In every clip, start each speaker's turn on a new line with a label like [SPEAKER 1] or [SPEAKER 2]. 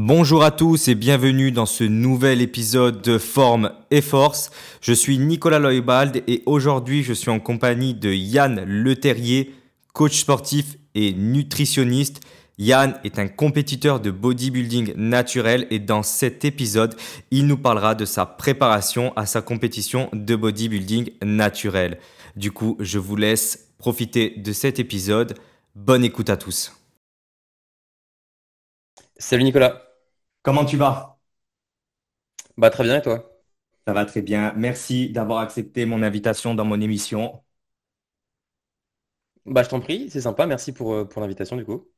[SPEAKER 1] Bonjour à tous et bienvenue dans ce nouvel épisode de Forme et Force. Je suis Nicolas Loybald et aujourd'hui je suis en compagnie de Yann Leterrier, coach sportif et nutritionniste. Yann est un compétiteur de bodybuilding naturel et dans cet épisode, il nous parlera de sa préparation à sa compétition de bodybuilding naturel. Du coup, je vous laisse profiter de cet épisode. Bonne écoute à tous.
[SPEAKER 2] Salut Nicolas.
[SPEAKER 1] Comment tu vas?
[SPEAKER 2] Bah très bien et toi?
[SPEAKER 1] Ça va très bien. Merci d'avoir accepté mon invitation dans mon émission.
[SPEAKER 2] Bah je t'en prie, c'est sympa, merci pour, euh, pour l'invitation du coup.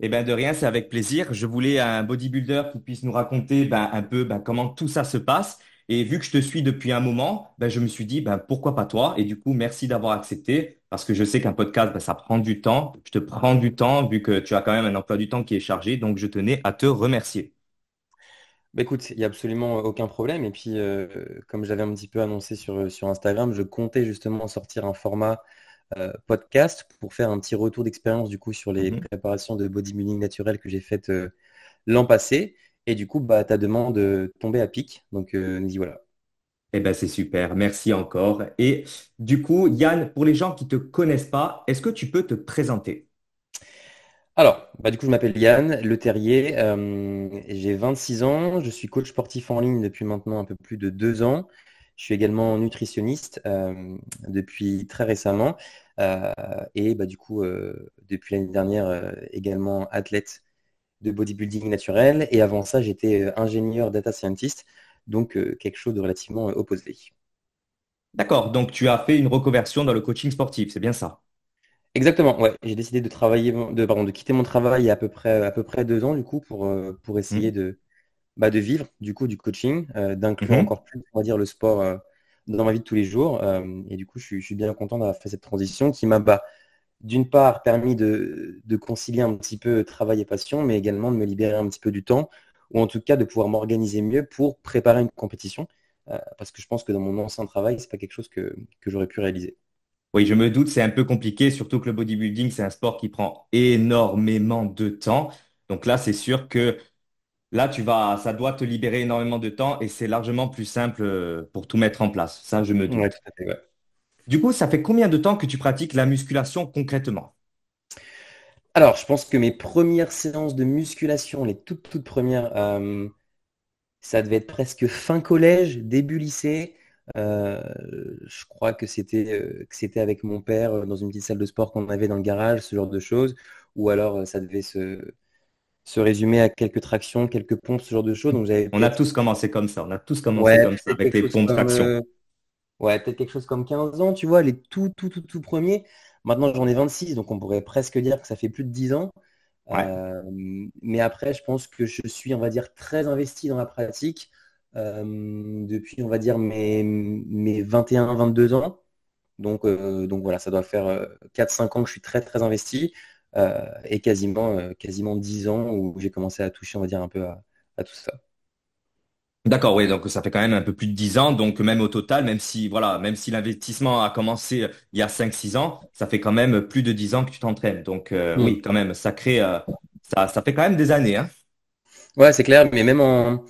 [SPEAKER 1] Eh bien, de rien, c'est avec plaisir. Je voulais un bodybuilder qui puisse nous raconter ben, un peu ben, comment tout ça se passe. Et vu que je te suis depuis un moment, ben, je me suis dit, ben, pourquoi pas toi? Et du coup, merci d'avoir accepté parce que je sais qu'un podcast, ben, ça prend du temps. Je te prends du temps vu que tu as quand même un emploi du temps qui est chargé. Donc, je tenais à te remercier.
[SPEAKER 2] Bah écoute, il n'y a absolument aucun problème. Et puis, euh, comme j'avais un petit peu annoncé sur, sur Instagram, je comptais justement sortir un format euh, podcast pour faire un petit retour d'expérience du coup sur les
[SPEAKER 1] Mhm.
[SPEAKER 2] préparations de bodybuilding naturel que j'ai faites euh, l'an passé. Et du coup, bah, ta demande tombait à pic. Donc, nous y voilà.
[SPEAKER 1] Eh ben, c'est super. Merci encore. Et du coup, Yann, pour les gens qui te connaissent pas, est-ce que tu peux te présenter?
[SPEAKER 2] Alors, bah, du coup, je m'appelle Yann Le Terrier. euh, j'ai 26 ans. Je suis coach sportif en ligne depuis maintenant un peu plus de deux ans. Je suis également nutritionniste euh, depuis très récemment. Euh, et bah, du coup, depuis l'année dernière, également athlète de bodybuilding naturel. Et avant ça, j'étais ingénieur data scientist, donc quelque chose de relativement opposé.
[SPEAKER 1] D'accord. Donc, tu as fait une reconversion dans le coaching sportif, c'est bien ça?
[SPEAKER 2] Exactement, ouais. J'ai décidé de travailler, de, pardon, de quitter mon travail il y a à peu près, à peu près deux ans, du coup, pour, euh, pour essayer
[SPEAKER 1] Mhm.
[SPEAKER 2] de, bah, de vivre, du coup, du coaching, euh, d'inclure
[SPEAKER 1] Mhm.
[SPEAKER 2] encore plus, on va dire, le sport, euh, dans ma vie de tous les jours. euh, et du coup, je suis, je suis bien content d'avoir fait cette transition qui m'a, bah, d'une part, permis de, de concilier un petit peu travail et passion, mais également de me libérer un petit peu du temps, ou en tout cas de pouvoir m'organiser mieux pour préparer une compétition, parce que je pense que dans mon ancien travail, c'est pas quelque chose que, que j'aurais pu réaliser.
[SPEAKER 1] Oui, je me doute, c'est un peu compliqué, surtout que le bodybuilding, c'est un sport qui prend énormément de temps. Donc là, c'est sûr que là, tu vas, ça doit te libérer énormément de temps et c'est largement plus simple euh, pour tout mettre en place. Ça, je me
[SPEAKER 2] Ouais, tout
[SPEAKER 1] doute.
[SPEAKER 2] à fait, ouais.
[SPEAKER 1] Du coup, ça fait combien de temps que tu pratiques la musculation concrètement?
[SPEAKER 2] Alors, je pense que mes premières séances de musculation, les toutes, toutes premières, euh, ça devait être presque fin collège, début lycée. Euh, je crois que c'était euh, que c'était avec mon père euh, dans une petite salle de sport qu'on avait dans le garage, ce genre de choses. Ou alors, ça devait se, se résumer à quelques tractions, quelques pompes, ce genre de choses. Donc, j'avais
[SPEAKER 1] On a tous commencé comme ça. On a tous commencé
[SPEAKER 2] ouais,
[SPEAKER 1] comme ça avec les pompes
[SPEAKER 2] comme,
[SPEAKER 1] traction.
[SPEAKER 2] euh, ouais, peut-être quelque chose comme 15 ans, tu vois, les tout, tout, tout, tout premiers. Maintenant, j'en ai 26, donc on pourrait presque dire que ça fait plus de 10 ans.
[SPEAKER 1] Ouais.
[SPEAKER 2] Euh, mais après, je pense que je suis, on va dire, très investi dans la pratique depuis, on va dire, mes, mes 21, 22 ans. Donc, euh, donc voilà, ça doit faire euh, 4-5 ans que je suis très, très investi euh, et quasiment, euh, quasiment 10 ans où j'ai commencé à toucher, on va dire, un peu à, à tout ça.
[SPEAKER 1] D'accord, oui, donc ça fait quand même un peu plus de 10 ans. Donc même au total, même si voilà, même si l'investissement a commencé euh, il y a cinq six ans, ça fait quand même plus de 10 ans que tu t'entraînes. Donc euh, oui, quand même, ça crée euh, ça, ça fait quand même des années, hein.
[SPEAKER 2] Ouais, c'est clair, mais même en,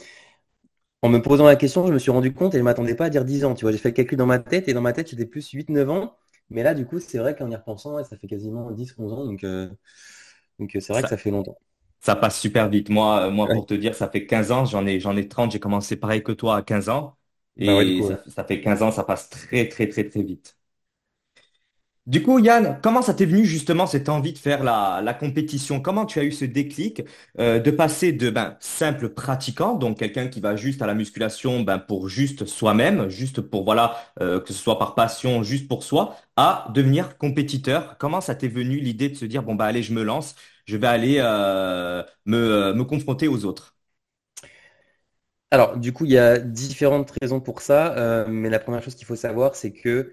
[SPEAKER 2] en me posant la question, je me suis rendu compte et je ne m'attendais pas à dire 10 ans. Tu vois, j'ai fait le calcul dans ma tête et dans ma tête, j'étais plus huit neuf ans. Mais là, du coup, c'est vrai qu'en y repensant, ouais, ça fait quasiment dix onze ans. Donc, euh, donc euh, c'est vrai que
[SPEAKER 1] Ça,
[SPEAKER 2] fait longtemps.
[SPEAKER 1] ça passe super vite. Moi, euh, moi,
[SPEAKER 2] Ouais.
[SPEAKER 1] pour te dire, ça fait 15 ans, j'en ai, j'en ai 30. j'ai commencé pareil que toi à 15 ans.
[SPEAKER 2] Bah ouais,
[SPEAKER 1] Et
[SPEAKER 2] coup,
[SPEAKER 1] ça,
[SPEAKER 2] ouais.
[SPEAKER 1] ça fait 15 ans, ça passe très, très, très, très vite. Du coup, Yann, comment ça t'est venu justement cette envie de faire la, compétition? Comment tu as eu ce déclic euh, de passer de ben, simple pratiquant, donc quelqu'un qui va juste à la musculation ben, pour juste soi-même, juste pour voilà, euh, que ce soit par passion, juste pour soi, à devenir compétiteur? Comment ça t'est venu l'idée de se dire bon bah allez, je me lance, je vais aller euh, me, confronter aux autres?
[SPEAKER 2] Alors, du coup, il y a différentes raisons pour ça. mais la première chose qu'il faut savoir, c'est que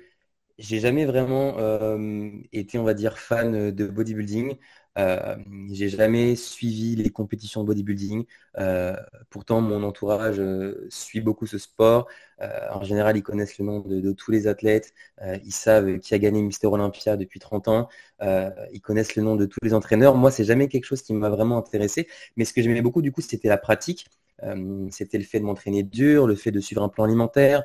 [SPEAKER 2] j'ai jamais vraiment euh, été, on va dire, fan de bodybuilding. Euh, j'ai jamais suivi les compétitions de bodybuilding. Euh, pourtant, mon entourage suit beaucoup ce sport. en général, ils connaissent le nom de, tous les athlètes. ils savent qui a gagné Mister Olympia depuis 30 ans. ils connaissent le nom de tous les entraîneurs. Moi, c'est jamais quelque chose qui m'a vraiment intéressé. Mais ce que j'aimais beaucoup, du coup, c'était la pratique. C'était le fait de m'entraîner dur, le fait de suivre un plan alimentaire,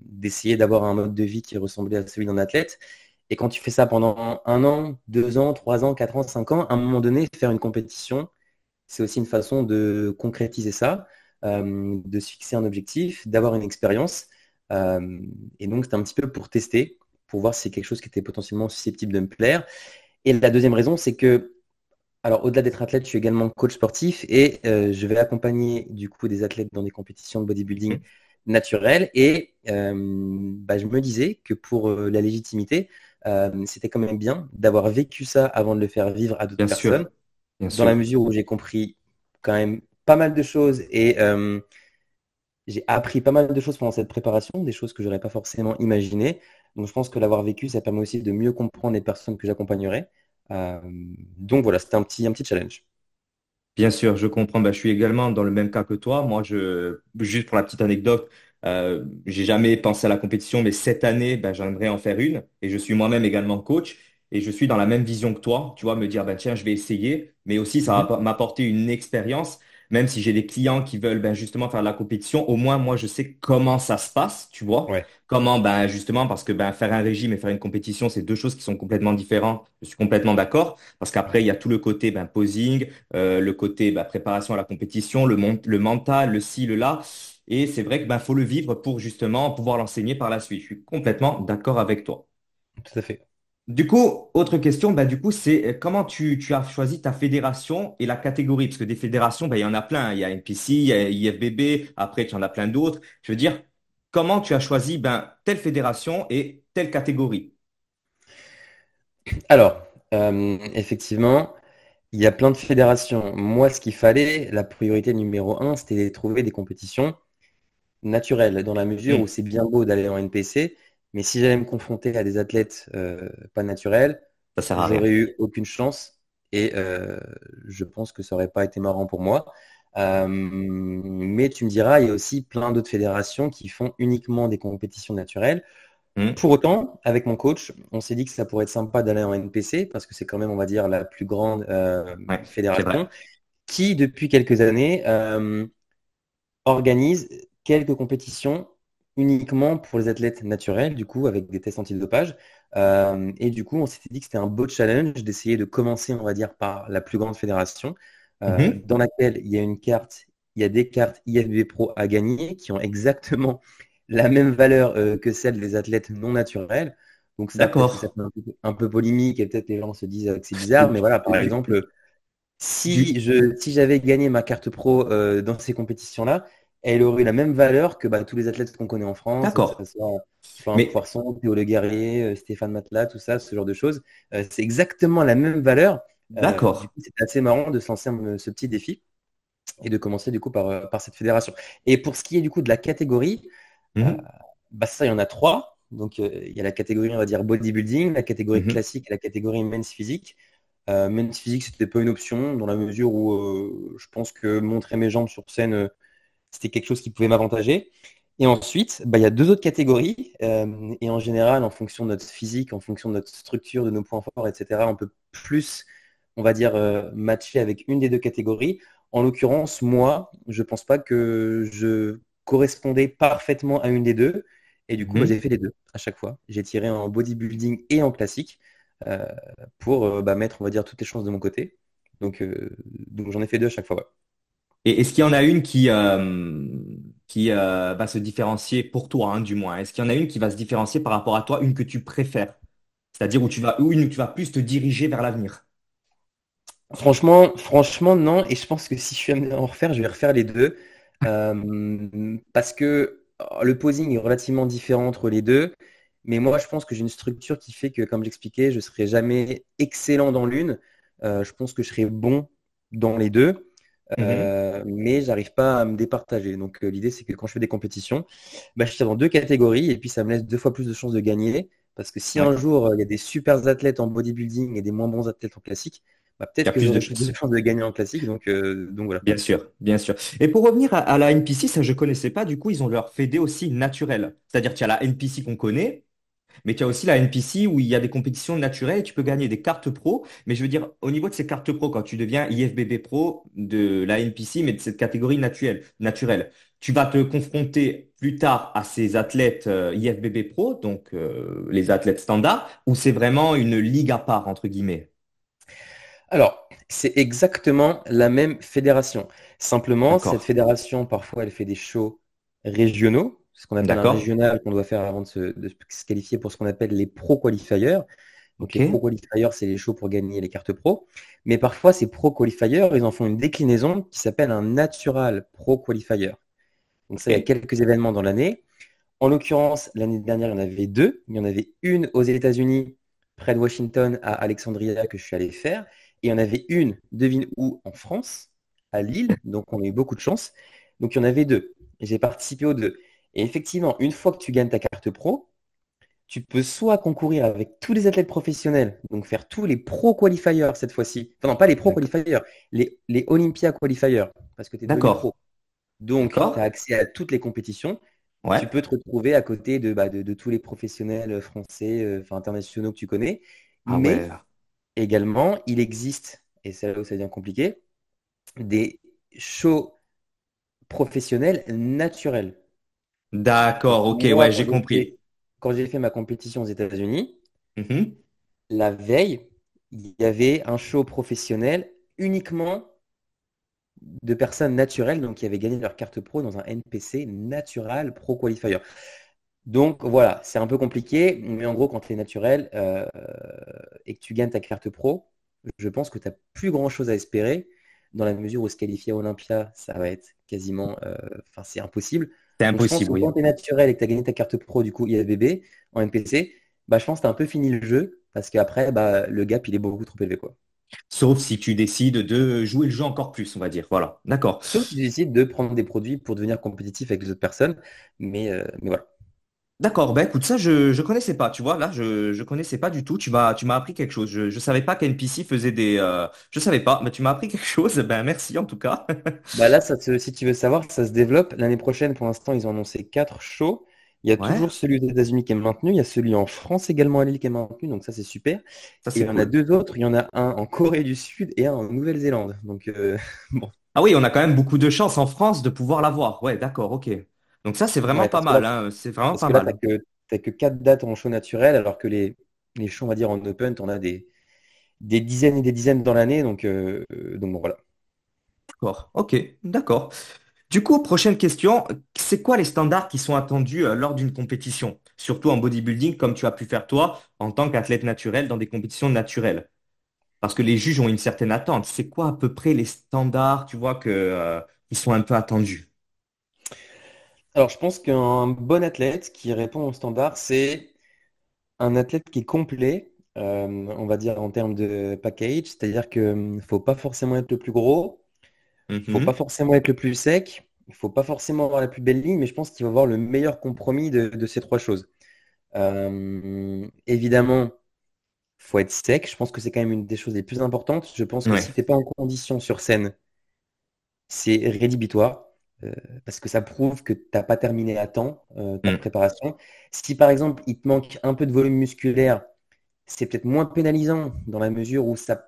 [SPEAKER 2] d'essayer d'avoir un mode de vie qui ressemblait à celui d'un athlète. Et quand tu fais ça pendant un an, deux ans, trois ans, quatre ans, cinq ans, à un moment donné, faire une compétition, c'est aussi une façon de concrétiser ça, euh, de se fixer un objectif, d'avoir une expérience. Euh, et donc, c'était un petit peu pour tester, pour voir si c'est quelque chose qui était potentiellement susceptible de me plaire. Et la deuxième raison, c'est que, alors au-delà d'être athlète, je suis également coach sportif et euh, je vais accompagner du coup des athlètes dans des compétitions de bodybuilding naturelles. Et bah, je me disais que pour la légitimité, euh, c'était quand même bien d'avoir vécu ça avant de le faire vivre à d'autres personnes. dans la mesure où j'ai compris quand même pas mal de choses et euh, j'ai appris pas mal de choses pendant cette préparation, des choses que j'aurais pas forcément imaginées. Donc je pense que l'avoir vécu, ça permet aussi de mieux comprendre les personnes que j'accompagnerai. Euh, donc voilà, c'était un petit, un petit challenge.
[SPEAKER 1] Bien sûr, je comprends. Bah, je suis également dans le même cas que toi. Moi, je, juste pour la petite anecdote, euh, j'ai jamais pensé à la compétition, mais cette année, ben, j'aimerais en faire une. Et je suis moi-même également coach. Et je suis dans la même vision que toi, tu vois, me dire, ben, tiens, je vais essayer. Mais aussi, ça va mhm. m'apporter une expérience. Même si j'ai des clients qui veulent ben, justement faire la compétition, au moins, moi, je sais comment ça se passe, tu vois. Comment, ben, justement, parce que ben, faire un régime et faire une compétition, c'est deux choses qui sont complètement différentes. Je suis complètement d'accord. Parce qu'après, il y a tout le côté ben, posing, euh, le côté ben, préparation à la compétition, le, le mental, le ci, le là. Et c'est vrai qu'il ben, faut le vivre pour justement pouvoir l'enseigner par la suite. Je suis complètement d'accord avec toi.
[SPEAKER 2] Tout à fait.
[SPEAKER 1] Du coup, autre question, ben, du coup, c'est euh, comment tu, as choisi ta fédération et la catégorie? Parce que des fédérations, ben, il y en a plein. Il y a NPC, il y a IFBB, après, tu en as plein d'autres. Je veux dire, comment tu as choisi ben, telle fédération et telle catégorie?
[SPEAKER 2] Alors, euh, effectivement, il y a plein de fédérations. Moi, ce qu'il fallait, la priorité numéro un, c'était de trouver des compétitions naturel, dans la mesure où c'est bien beau d'aller en NPC, mais si j'allais me confronter à des athlètes euh, pas naturels, j'aurais eu aucune chance et euh, je pense que ça aurait pas été marrant pour moi. Euh, mais tu me diras, il y a aussi plein d'autres fédérations qui font uniquement des compétitions naturelles. Mm. Pour autant, avec mon coach, on s'est dit que ça pourrait être sympa d'aller en NPC parce que c'est quand même, on va dire, la plus grande fédération qui, depuis quelques années, organise quelques compétitions uniquement pour les athlètes naturels, du coup, avec des tests antidopage. Euh, et du coup, on s'était dit que c'était un beau challenge d'essayer de commencer, on va dire, par la plus grande fédération, euh, mhm. dans laquelle il y a une carte, il y a des cartes IFB Pro à gagner qui ont exactement la même valeur euh, que celles des athlètes non naturels. Donc ça, ça un, peu, un peu polémique et peut-être les gens se disent que c'est bizarre, mais voilà, par exemple, si je si j'avais gagné ma carte pro dans ces compétitions-là, elle aurait la même valeur que bah, tous les athlètes qu'on connaît en France.
[SPEAKER 1] D'accord.
[SPEAKER 2] Mais... Poisson, Théo Le Guerrier, euh, Stéphane Matelas, tout ça, ce genre de choses. Euh, c'est exactement la même valeur.
[SPEAKER 1] Euh, D'accord.
[SPEAKER 2] c'est assez marrant de se lancer ce petit défi et de commencer du coup par, par cette fédération. Et pour ce qui est du coup de la catégorie, mhm. bah, ça, il y en a trois. Donc il y a la catégorie, on va dire, bodybuilding, la catégorie mhm. classique et la catégorie men's physique. men's physique, c'était pas une option dans la mesure où je pense que montrer mes jambes sur scène c'était quelque chose qui pouvait m'avantager. Et ensuite, bah, il y a deux autres catégories. Euh, et en général, en fonction de notre physique, en fonction de notre structure, de nos points forts, etc., on peut plus, on va dire, euh, matcher avec une des deux catégories. En l'occurrence, moi, je ne pense pas que je correspondais parfaitement à une des deux. Et du coup, mhm. j'ai fait les deux à chaque fois. J'ai tiré en bodybuilding et en classique euh, pour bah, mettre, on va dire, toutes les chances de mon côté. Donc, donc j'en ai fait deux à chaque fois.
[SPEAKER 1] Et est-ce qu'il y en a une qui, euh, qui euh, va se différencier pour toi, hein, du moins? Est-ce qu'il y en a une qui va se différencier par rapport à toi, une que tu préfères? C'est-à-dire où tu vas, ou une où tu vas plus te diriger vers l'avenir?
[SPEAKER 2] Franchement, franchement, non. Et je pense que si je suis amené à en refaire, je vais refaire les deux. Euh, parce que le posing est relativement différent entre les deux. Mais moi, je pense que j'ai une structure qui fait que, comme j'expliquais, je ne serai jamais excellent dans l'une. je pense que je serai bon dans les deux. Mhm. Euh, mais j'arrive pas à me départager. Donc euh, l'idée c'est que quand je fais des compétitions, bah, je suis dans deux catégories et puis ça me laisse deux fois plus de chances de gagner. Parce que si un jour euh, il y a des super athlètes en bodybuilding et des moins bons athlètes en classique, bah, peut-être que plus de chances de gagner en classique. Donc, donc voilà.
[SPEAKER 1] Bien sûr, bien sûr. Et pour revenir à, la NPC, ça je connaissais pas. Du coup, ils ont leur fédé aussi naturel. C'est-à-dire qu'il y a la NPC qu'on connaît, mais tu as aussi la NPC où il y a des compétitions naturelles et tu peux gagner des cartes pro. Mais je veux dire, au niveau de ces cartes pro, quand tu deviens IFBB pro de la NPC, mais de cette catégorie naturelle, naturelle tu vas te confronter plus tard à ces athlètes euh, IFBB pro, donc euh, les athlètes standards, ou c'est vraiment une ligue à part, entre guillemets?
[SPEAKER 2] Alors, c'est exactement la même fédération. Simplement, cette fédération, parfois, elle fait des shows régionaux ce qu'on appelle un régional qu'on doit faire avant de se, qualifier pour ce qu'on appelle les pro qualifiers. Donc les pro qualifiers, c'est les shows pour gagner les cartes pro. Mais parfois, ces pro qualifiers, ils en font une déclinaison qui s'appelle un natural pro qualifier. Donc ça, il y a quelques événements dans l'année. En l'occurrence, l'année dernière, il y en avait deux. Il y en avait une aux États-Unis, près de Washington, à Alexandria, que je suis allé faire. Et il y en avait une, devine où, en France, à Lille. Donc on a eu beaucoup de chance. Donc il y en avait deux. J'ai participé aux deux. Et effectivement, une fois que tu gagnes ta carte pro, tu peux soit concourir avec tous les athlètes professionnels, donc faire tous les pro qualifiers cette fois-ci. Enfin, non, pas les pro qualifiers, les, les Olympia qualifiers, parce que tu es
[SPEAKER 1] D'accord. pro.
[SPEAKER 2] Donc, tu as accès à toutes les compétitions. Tu peux te retrouver à côté de, bah, de, tous les professionnels français, euh, enfin internationaux que tu connais. Ah Mais également, il existe, et c'est là où ça devient compliqué, des shows professionnels naturels.
[SPEAKER 1] D'accord, ok, ouais, j'ai compris.
[SPEAKER 2] quand j'ai fait ma compétition aux États-Unis, mm-hmm. la veille, il y avait un show professionnel uniquement de personnes naturelles, donc qui avaient gagné leur carte pro dans un NPC Natural Pro Qualifier. Donc voilà, c'est un peu compliqué, mais en gros, quand tu es naturel euh, et que tu gagnes ta carte pro, je pense que tu n'as plus grand-chose à espérer, dans la mesure où se qualifier à Olympia, ça va être quasiment, euh, enfin c'est impossible.
[SPEAKER 1] Impossible.
[SPEAKER 2] Quand tu es naturel et que tu as gagné ta carte pro du coup IFBB en NPC, bah, je pense que tu as un peu fini le jeu parce qu'après, bah, le gap, il est beaucoup trop élevé. Quoi.
[SPEAKER 1] Sauf si tu décides de jouer le jeu encore plus, on va dire. Voilà, d'accord.
[SPEAKER 2] Sauf si tu décides de prendre des produits pour devenir compétitif avec les autres personnes. Mais, euh, mais voilà.
[SPEAKER 1] D'accord, ben écoute, ça je ne connaissais pas, tu vois, là je ne connaissais pas du tout, tu m'as tu m'as appris quelque chose. Je ne savais pas qu'NPC faisait des euh, je savais pas, mais tu m'as appris quelque chose. Ben merci en tout cas.
[SPEAKER 2] Bah là ça si tu veux savoir, ça se développe l'année prochaine pour l'instant, ils ont annoncé quatre shows. Il y a toujours celui aux États-Unis qui est maintenu, il y a celui en France également à Lille qui est maintenu, donc ça c'est super. et il y en a deux autres, il y en a un en Corée du Sud et un en Nouvelle-Zélande. Donc euh, bon.
[SPEAKER 1] Ah oui, on a quand même beaucoup de chance en France de pouvoir l'avoir. Ouais, d'accord, ok. Donc ça, c'est vraiment pas mal. Hein. C'est vraiment pas mal.
[SPEAKER 2] Tu n'as que, quatre dates en show naturel, alors que les, les shows, on va dire, en open, on a des, des dizaines et des dizaines dans l'année. Donc, euh, donc bon, voilà.
[SPEAKER 1] D'accord, ok, d'accord. Du coup, prochaine question, c'est quoi les standards qui sont attendus euh, lors d'une compétition, surtout en bodybuilding, comme tu as pu faire toi en tant qu'athlète naturel dans des compétitions naturelles? Parce que les juges ont une certaine attente. C'est quoi à peu près les standards, tu vois, que, euh, qui sont un peu attendus?
[SPEAKER 2] Alors, je pense qu'un bon athlète qui répond au standard, c'est un athlète qui est complet, euh, on va dire en termes de package, c'est-à-dire qu'il ne faut pas forcément être le plus gros, il ne faut pas mhm. forcément être le plus sec, il ne faut pas forcément avoir la plus belle ligne, mais je pense qu'il va avoir le meilleur compromis de, ces trois choses. Euh, évidemment, il faut être sec, je pense que c'est quand même une des choses les plus importantes. Je pense que si tu n'es pas en condition sur scène, c'est rédhibitoire. Euh, parce que ça prouve que tu n'as pas terminé à temps euh, ta mm. préparation. Si par exemple il te manque un peu de volume musculaire, c'est peut-être moins pénalisant dans la mesure où ça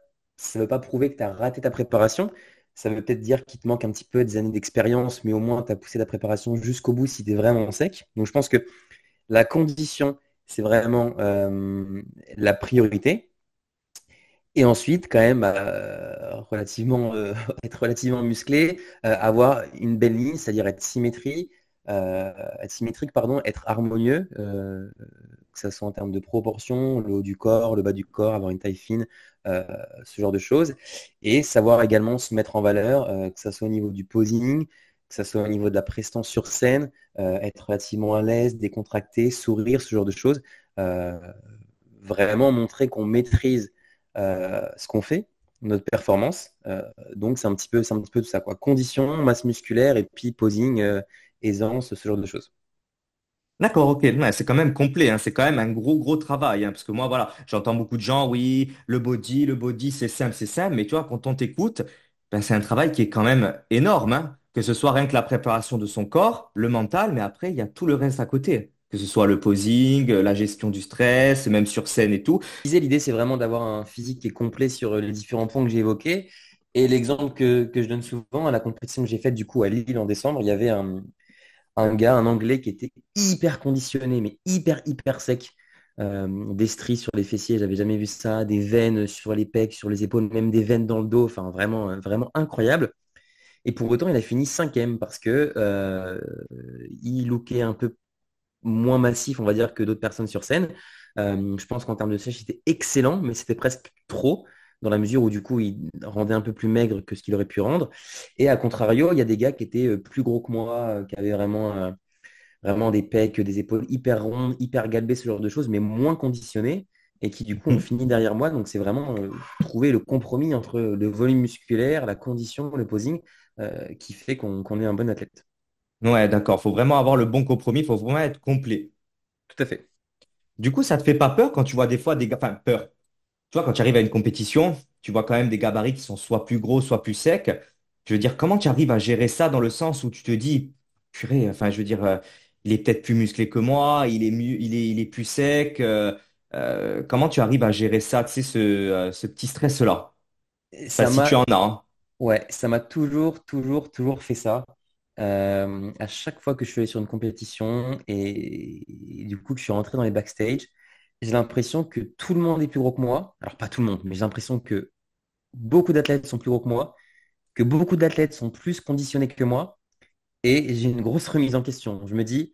[SPEAKER 2] ne veut pas prouver que tu as raté ta préparation. Ça veut peut-être dire qu'il te manque un petit peu des années d'expérience, mais au moins tu as poussé ta préparation jusqu'au bout si tu es vraiment sec. Donc je pense que la condition, c'est vraiment euh, la priorité. Et ensuite, quand même, euh, relativement, euh, être relativement musclé, euh, avoir une belle ligne, c'est-à-dire être symétrique, être symétrique, pardon, être harmonieux, que ce soit en termes de proportion, le haut du corps, le bas du corps, avoir une taille fine, ce genre de choses. Et savoir également se mettre en valeur, que ce soit au niveau du posing, que ce soit au niveau de la prestance sur scène, être relativement à l'aise, décontracté, sourire, ce genre de choses. vraiment montrer qu'on maîtrise ce qu'on fait, notre performance. Euh, donc c'est un petit peu, c'est un peu tout ça quoi. Conditions, masse musculaire et puis posing, euh, aisance, ce genre de choses.
[SPEAKER 1] D'accord, ok. C'est quand même complet, hein. C'est quand même un gros, gros travail. hein. Parce que moi, voilà, j'entends beaucoup de gens, oui, le body, le body, c'est simple, c'est simple. Mais tu vois, quand on t'écoute, ben, c'est un travail qui est quand même énorme. hein. Que ce soit rien que la préparation de son corps, le mental, mais après, il y a tout le reste à côté. Que ce soit le posing, la gestion du stress, même sur scène et tout.
[SPEAKER 2] L'idée, c'est vraiment d'avoir un physique qui est complet sur euh, les différents points que j'ai évoqués. Et l'exemple que, que je donne souvent à la compétition que j'ai faite du coup à Lille en décembre, il y avait un, un gars, un Anglais qui était hyper conditionné, mais hyper, hyper sec. Euh, des stries sur les fessiers, j'avais jamais vu ça, des veines sur les pecs, sur les épaules, même des veines dans le dos, enfin vraiment, euh, vraiment incroyable. Et pour autant, il a fini cinquième parce que il lookait un peu moins massif, on va dire, que d'autres personnes sur scène. Euh, je pense qu'en termes de sèche, c'était excellent, mais c'était presque trop, dans la mesure où du coup, il rendait un peu plus maigre que ce qu'il aurait pu rendre. Et à contrario, il y a des gars qui étaient euh, plus gros que moi, euh, qui avaient vraiment, euh, vraiment des pecs, des épaules hyper rondes, hyper galbées, ce genre de choses, mais moins conditionnés, et qui du coup ont
[SPEAKER 1] Mhm.
[SPEAKER 2] fini derrière moi. Donc c'est vraiment euh, trouver le compromis entre le volume musculaire, la condition, le posing, euh, qui fait qu'on qu'on est un bon athlète.
[SPEAKER 1] Ouais, d'accord. Faut vraiment avoir le bon compromis. Faut vraiment être complet.
[SPEAKER 2] Tout à fait.
[SPEAKER 1] Du coup, ça te fait pas peur quand tu vois des fois des gars, enfin, peur. Tu vois, quand tu arrives à une compétition, tu vois quand même des gabarits qui sont soit plus gros, soit plus secs. Je veux dire, comment tu arrives à gérer ça dans le sens où tu te dis, purée, enfin, je veux dire, euh, il est peut-être plus musclé que moi, il est mieux, il est, il est plus sec. euh, euh, comment tu arrives à gérer ça, tu sais, ce, euh, ce petit stress-là? Enfin,
[SPEAKER 2] Ça
[SPEAKER 1] si
[SPEAKER 2] m'a
[SPEAKER 1] tu en as, hein.
[SPEAKER 2] Ouais, ça m'a toujours, toujours, toujours fait ça. Euh, à chaque fois que je suis allé sur une compétition et, du coup que je suis rentré dans les backstage, j'ai l'impression que tout le monde est plus gros que moi. Alors pas tout le monde, mais j'ai l'impression que beaucoup d'athlètes sont plus gros que moi, que beaucoup d'athlètes sont plus conditionnés que moi et j'ai une grosse remise en question. Je me dis,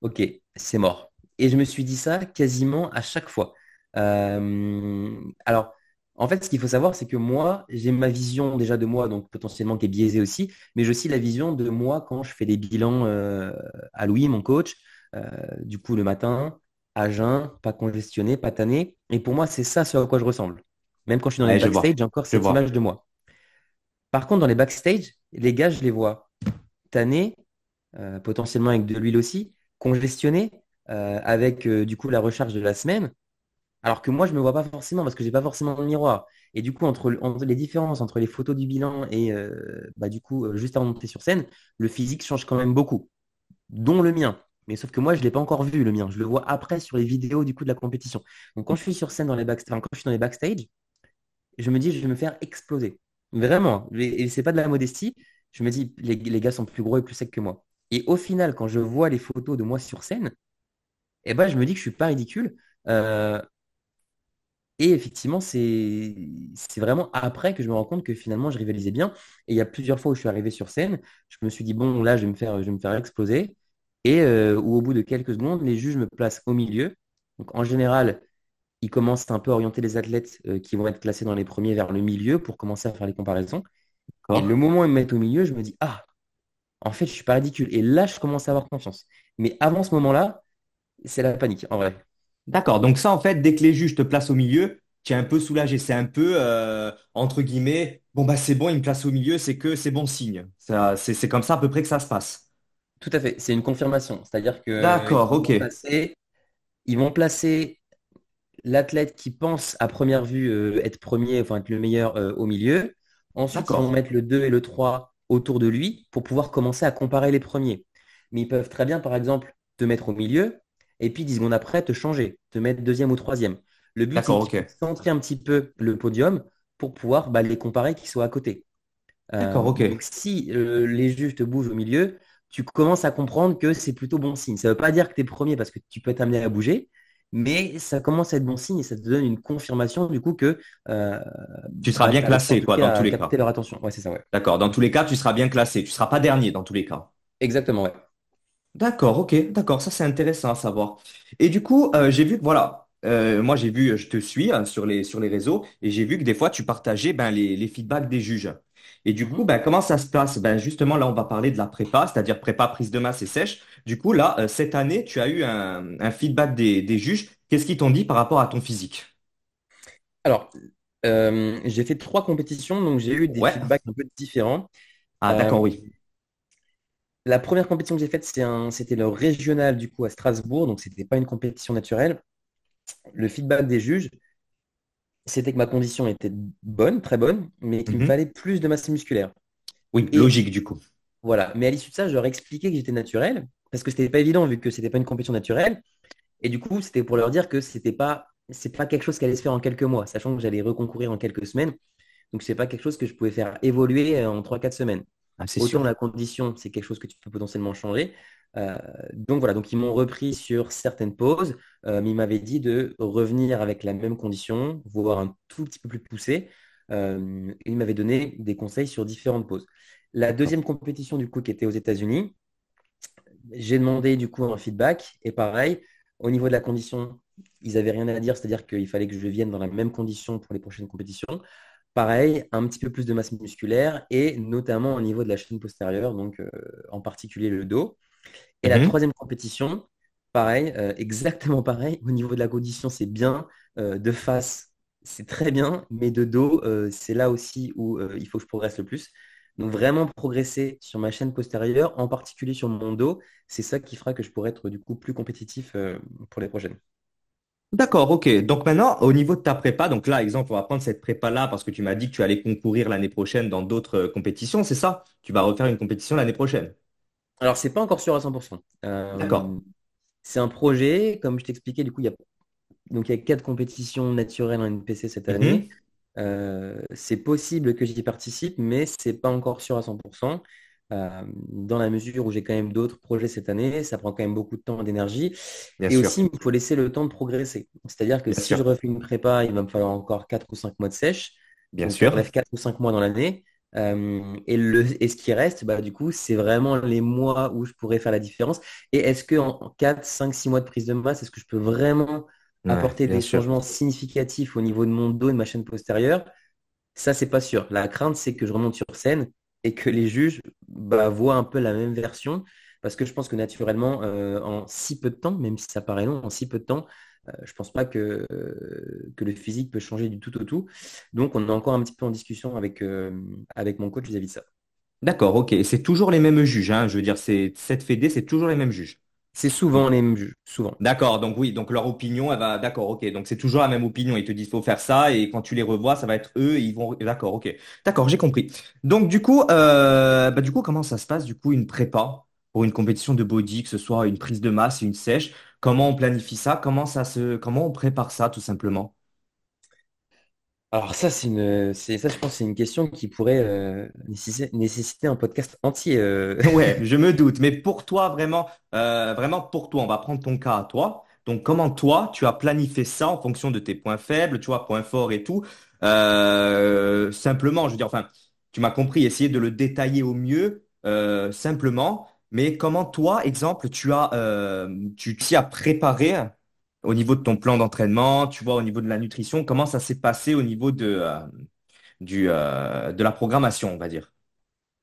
[SPEAKER 2] ok, c'est mort. Et je me suis dit ça quasiment à chaque fois. Euh, alors, en fait, ce qu'il faut savoir, c'est que moi, j'ai ma vision déjà de moi, donc potentiellement qui est biaisée aussi, mais j'ai aussi la vision de moi quand je fais des bilans euh, à Louis, mon coach, euh, du coup le matin, à jeun, pas congestionné, pas tanné. Et pour moi, c'est ça ce à quoi je ressemble. Même quand je suis dans les
[SPEAKER 1] Ouais,
[SPEAKER 2] backstage, j'ai encore
[SPEAKER 1] je
[SPEAKER 2] cette
[SPEAKER 1] vois.
[SPEAKER 2] image de moi. Par contre, dans les backstage, les gars, je les vois tannés, euh, potentiellement avec de l'huile aussi, congestionnés, avec du coup la recharge de la semaine. Alors que moi, je me vois pas forcément parce que j'ai pas forcément le miroir. Et du coup, entre, les différences entre les photos du bilan et euh, bah, du coup, euh, juste avant de monter sur scène, le physique change quand même beaucoup, dont le mien. Mais sauf que moi, je ne l'ai pas encore vu, le mien. Je le vois après sur les vidéos du coup de la compétition. Donc quand je suis sur scène dans les backstage, quand je suis dans les backstage, je me dis, je vais me faire exploser. Vraiment. Et c'est pas de la modestie. Je me dis, les, gars sont plus gros et plus secs que moi. Et au final, quand je vois les photos de moi sur scène, eh ben, je me dis que je suis pas ridicule. Euh, et effectivement, c'est vraiment après que je me rends compte que finalement, je rivalisais bien. Et il y a plusieurs fois où je suis arrivé sur scène, je me suis dit, bon, là, je vais me faire, je vais me faire exploser. Et euh, où au bout de quelques secondes, les juges me placent au milieu. Donc en général, ils commencent un peu à orienter les athlètes euh, qui vont être classés dans les premiers vers le milieu pour commencer à faire les comparaisons. Et le moment où ils me mettent au milieu, je me dis, ah, en fait, je suis pas ridicule. Et là, je commence à avoir confiance. Mais avant ce moment-là, c'est la panique, en vrai.
[SPEAKER 1] D'accord. Donc ça, en fait, dès que les juges te placent au milieu, tu es un peu soulagé. C'est un peu, euh, entre guillemets, bon, bah, c'est bon, ils me placent au milieu, c'est que c'est bon signe. Ça, c'est, c'est comme ça à peu près que ça se passe.
[SPEAKER 2] Tout à fait, c'est une confirmation. C'est-à-dire que
[SPEAKER 1] D'accord,
[SPEAKER 2] ils
[SPEAKER 1] ok.
[SPEAKER 2] vont placer, ils vont placer l'athlète qui pense à première vue euh, être premier, enfin être le meilleur euh, au milieu. Ensuite, ils vont
[SPEAKER 1] D'accord.
[SPEAKER 2] mettre le 2 et le 3 autour de lui pour pouvoir commencer à comparer les premiers. Mais ils peuvent très bien, par exemple, te mettre au milieu et puis 10 secondes après, te changer, te mettre deuxième ou troisième. Le but, c'est puissent centrer un petit peu le podium pour pouvoir bah, les comparer qui soient à côté. Euh,
[SPEAKER 1] D'accord, ok.
[SPEAKER 2] donc si euh, les juges te bougent au milieu, tu commences à comprendre que c'est plutôt bon signe. Ça ne veut pas dire que tu es premier parce que tu peux t'amener à bouger, mais ça commence à être bon signe et ça te donne une confirmation du coup que euh,
[SPEAKER 1] Tu seras
[SPEAKER 2] bah,
[SPEAKER 1] bien classé, quoi, dans tous les
[SPEAKER 2] capter
[SPEAKER 1] cas.
[SPEAKER 2] leur attention. Ouais, c'est ça, ouais.
[SPEAKER 1] D'accord. Dans tous les cas, tu seras bien classé. Tu seras pas dernier, dans tous les cas.
[SPEAKER 2] Exactement, ouais.
[SPEAKER 1] D'accord, ok, d'accord, ça c'est intéressant à savoir. Et du coup, euh, j'ai vu que voilà, euh, moi j'ai vu, je te suis hein, sur les, sur les réseaux et j'ai vu que des fois tu partageais ben, les, les feedbacks des juges. Et du coup,
[SPEAKER 2] Mhm.
[SPEAKER 1] ben, comment ça se passe? Ben, justement, là on va parler de la prépa, c'est-à-dire prépa, prise de masse et sèche. Du coup, là, euh, cette année, tu as eu un, un feedback des, des juges. Qu'est-ce qu'ils t'ont dit par rapport à ton physique?
[SPEAKER 2] Alors, euh, j'ai fait trois compétitions, donc j'ai eu des
[SPEAKER 1] Ouais.
[SPEAKER 2] feedbacks un peu différents.
[SPEAKER 1] Ah,
[SPEAKER 2] Euh,
[SPEAKER 1] d'accord, oui.
[SPEAKER 2] La première compétition que j'ai faite, c'était le régional du coup à Strasbourg, donc c'était pas une compétition naturelle. Le feedback des juges, c'était que ma condition était bonne, très bonne, mais qu'il me
[SPEAKER 1] Mhm.
[SPEAKER 2] fallait plus de masse musculaire.
[SPEAKER 1] Oui,
[SPEAKER 2] Et
[SPEAKER 1] logique du coup.
[SPEAKER 2] voilà. Mais à l'issue de ça, je leur expliquais que j'étais naturel, parce que c'était pas évident vu que c'était pas une compétition naturelle. Et du coup, c'était pour leur dire que c'était pas, c'est pas quelque chose qui allait se faire en quelques mois, sachant que j'allais reconcourir en quelques semaines. Donc, c'est pas quelque chose que je pouvais faire évoluer euh, en trois quatre semaines.
[SPEAKER 1] Ah,
[SPEAKER 2] Autant
[SPEAKER 1] sûr.
[SPEAKER 2] la condition, c'est quelque chose que tu peux potentiellement changer. Euh, donc voilà, donc ils m'ont repris sur certaines pauses, euh, mais ils m'avaient dit de revenir avec la même condition, voire un tout petit peu plus poussé. Euh, ils m'avaient donné des conseils sur différentes pauses. La deuxième compétition, du coup, qui était aux États-Unis, j'ai demandé du coup un feedback. Et pareil, au niveau de la condition, ils n'avaient rien à dire, c'est-à-dire qu'il fallait que je vienne dans la même condition pour les prochaines compétitions. Pareil, un petit peu plus de masse musculaire et notamment au niveau de la chaîne postérieure, donc euh, en particulier le dos. Et la
[SPEAKER 1] Mhm.
[SPEAKER 2] troisième compétition, pareil, euh, exactement pareil. Au niveau de la condition, c'est bien. Euh, de face, c'est très bien. Mais de dos, c'est là aussi où il faut que je progresse le plus. Donc vraiment progresser sur ma chaîne postérieure, en particulier sur mon dos, c'est ça qui fera que je pourrai être du coup plus compétitif pour les prochaines.
[SPEAKER 1] D'accord, ok. Donc maintenant, au niveau de ta prépa, donc là, exemple, on va prendre cette prépa-là parce que tu m'as dit que tu allais concourir l'année prochaine dans d'autres euh, compétitions, c'est ça? Tu vas refaire une compétition l'année prochaine?
[SPEAKER 2] Alors, c'est pas encore sûr à 100%.
[SPEAKER 1] D'accord.
[SPEAKER 2] Euh, c'est un projet, comme je t'expliquais, du coup, il y a Donc, il y a quatre compétitions naturelles en NPC cette année.
[SPEAKER 1] Mhm.
[SPEAKER 2] Euh, c'est possible que j'y participe, mais c'est pas encore sûr à 100%. Euh, dans la mesure où j'ai quand même d'autres projets cette année, ça prend quand même beaucoup de temps et d'énergie. Et
[SPEAKER 1] sûr,
[SPEAKER 2] aussi, il faut laisser le temps de progresser. C'est-à-dire que
[SPEAKER 1] bien
[SPEAKER 2] si je refais une prépa, il va me falloir encore 4 ou 5 mois de sèche.
[SPEAKER 1] bien
[SPEAKER 2] Donc,
[SPEAKER 1] sûr.
[SPEAKER 2] enlève 4 ou 5 mois dans l'année. Euh, et, le, et ce qui reste, bah, du coup, c'est vraiment les mois où je pourrais faire la différence. Et est-ce que en 4, 5, 6 mois de prise de masse, est-ce que je peux vraiment
[SPEAKER 1] Ouais,
[SPEAKER 2] apporter des
[SPEAKER 1] sûr.
[SPEAKER 2] changements significatifs au niveau de mon dos et de ma chaîne postérieure? Ça, c'est pas sûr. La crainte, c'est que je remonte sur scène et que les juges bah, voient un peu la même version. Parce que je pense que naturellement, euh, en si peu de temps, même si ça paraît long, en si peu de temps, euh, je pense pas que, euh, que le physique peut changer du tout au tout. Donc, on est encore un petit peu en discussion avec, avec mon coach vis-à-vis de ça.
[SPEAKER 1] D'accord, ok. C'est toujours les mêmes juges, hein. Je veux dire, c'est cette fédé, c'est toujours les mêmes juges.
[SPEAKER 2] C'est souvent les mêmes juges, souvent.
[SPEAKER 1] D'accord, donc oui, donc leur opinion, elle va. D'accord, ok. Donc c'est toujours la même opinion. Ils te disent faut faire ça et quand tu les revois, ça va être eux. Ils vont. D'accord, ok. D'accord, j'ai compris. Donc du coup, euh, bah du coup, comment ça se passe du coup une prépa pour une compétition de body, que ce soit une prise de masse et une sèche? Comment on planifie ça? Comment ça se, comment on prépare ça tout simplement?
[SPEAKER 2] Alors ça, c'est une, je pense, c'est une question qui pourrait euh, nécessiter, un podcast entier. euh.
[SPEAKER 1] Ouais, je me doute. Mais pour toi, vraiment, euh, vraiment pour toi, on va prendre ton cas à toi. Donc, comment toi, tu as planifié ça en fonction de tes points faibles, tu vois, points forts et tout? Simplement, je veux dire, enfin, tu m'as compris, essayer de le détailler au mieux, simplement. Mais comment toi, exemple, tu as, tu t'y as préparé au niveau de ton plan d'entraînement, tu vois, au niveau de la nutrition, comment ça s'est passé au niveau de, euh, du, euh, de la programmation, on va dire?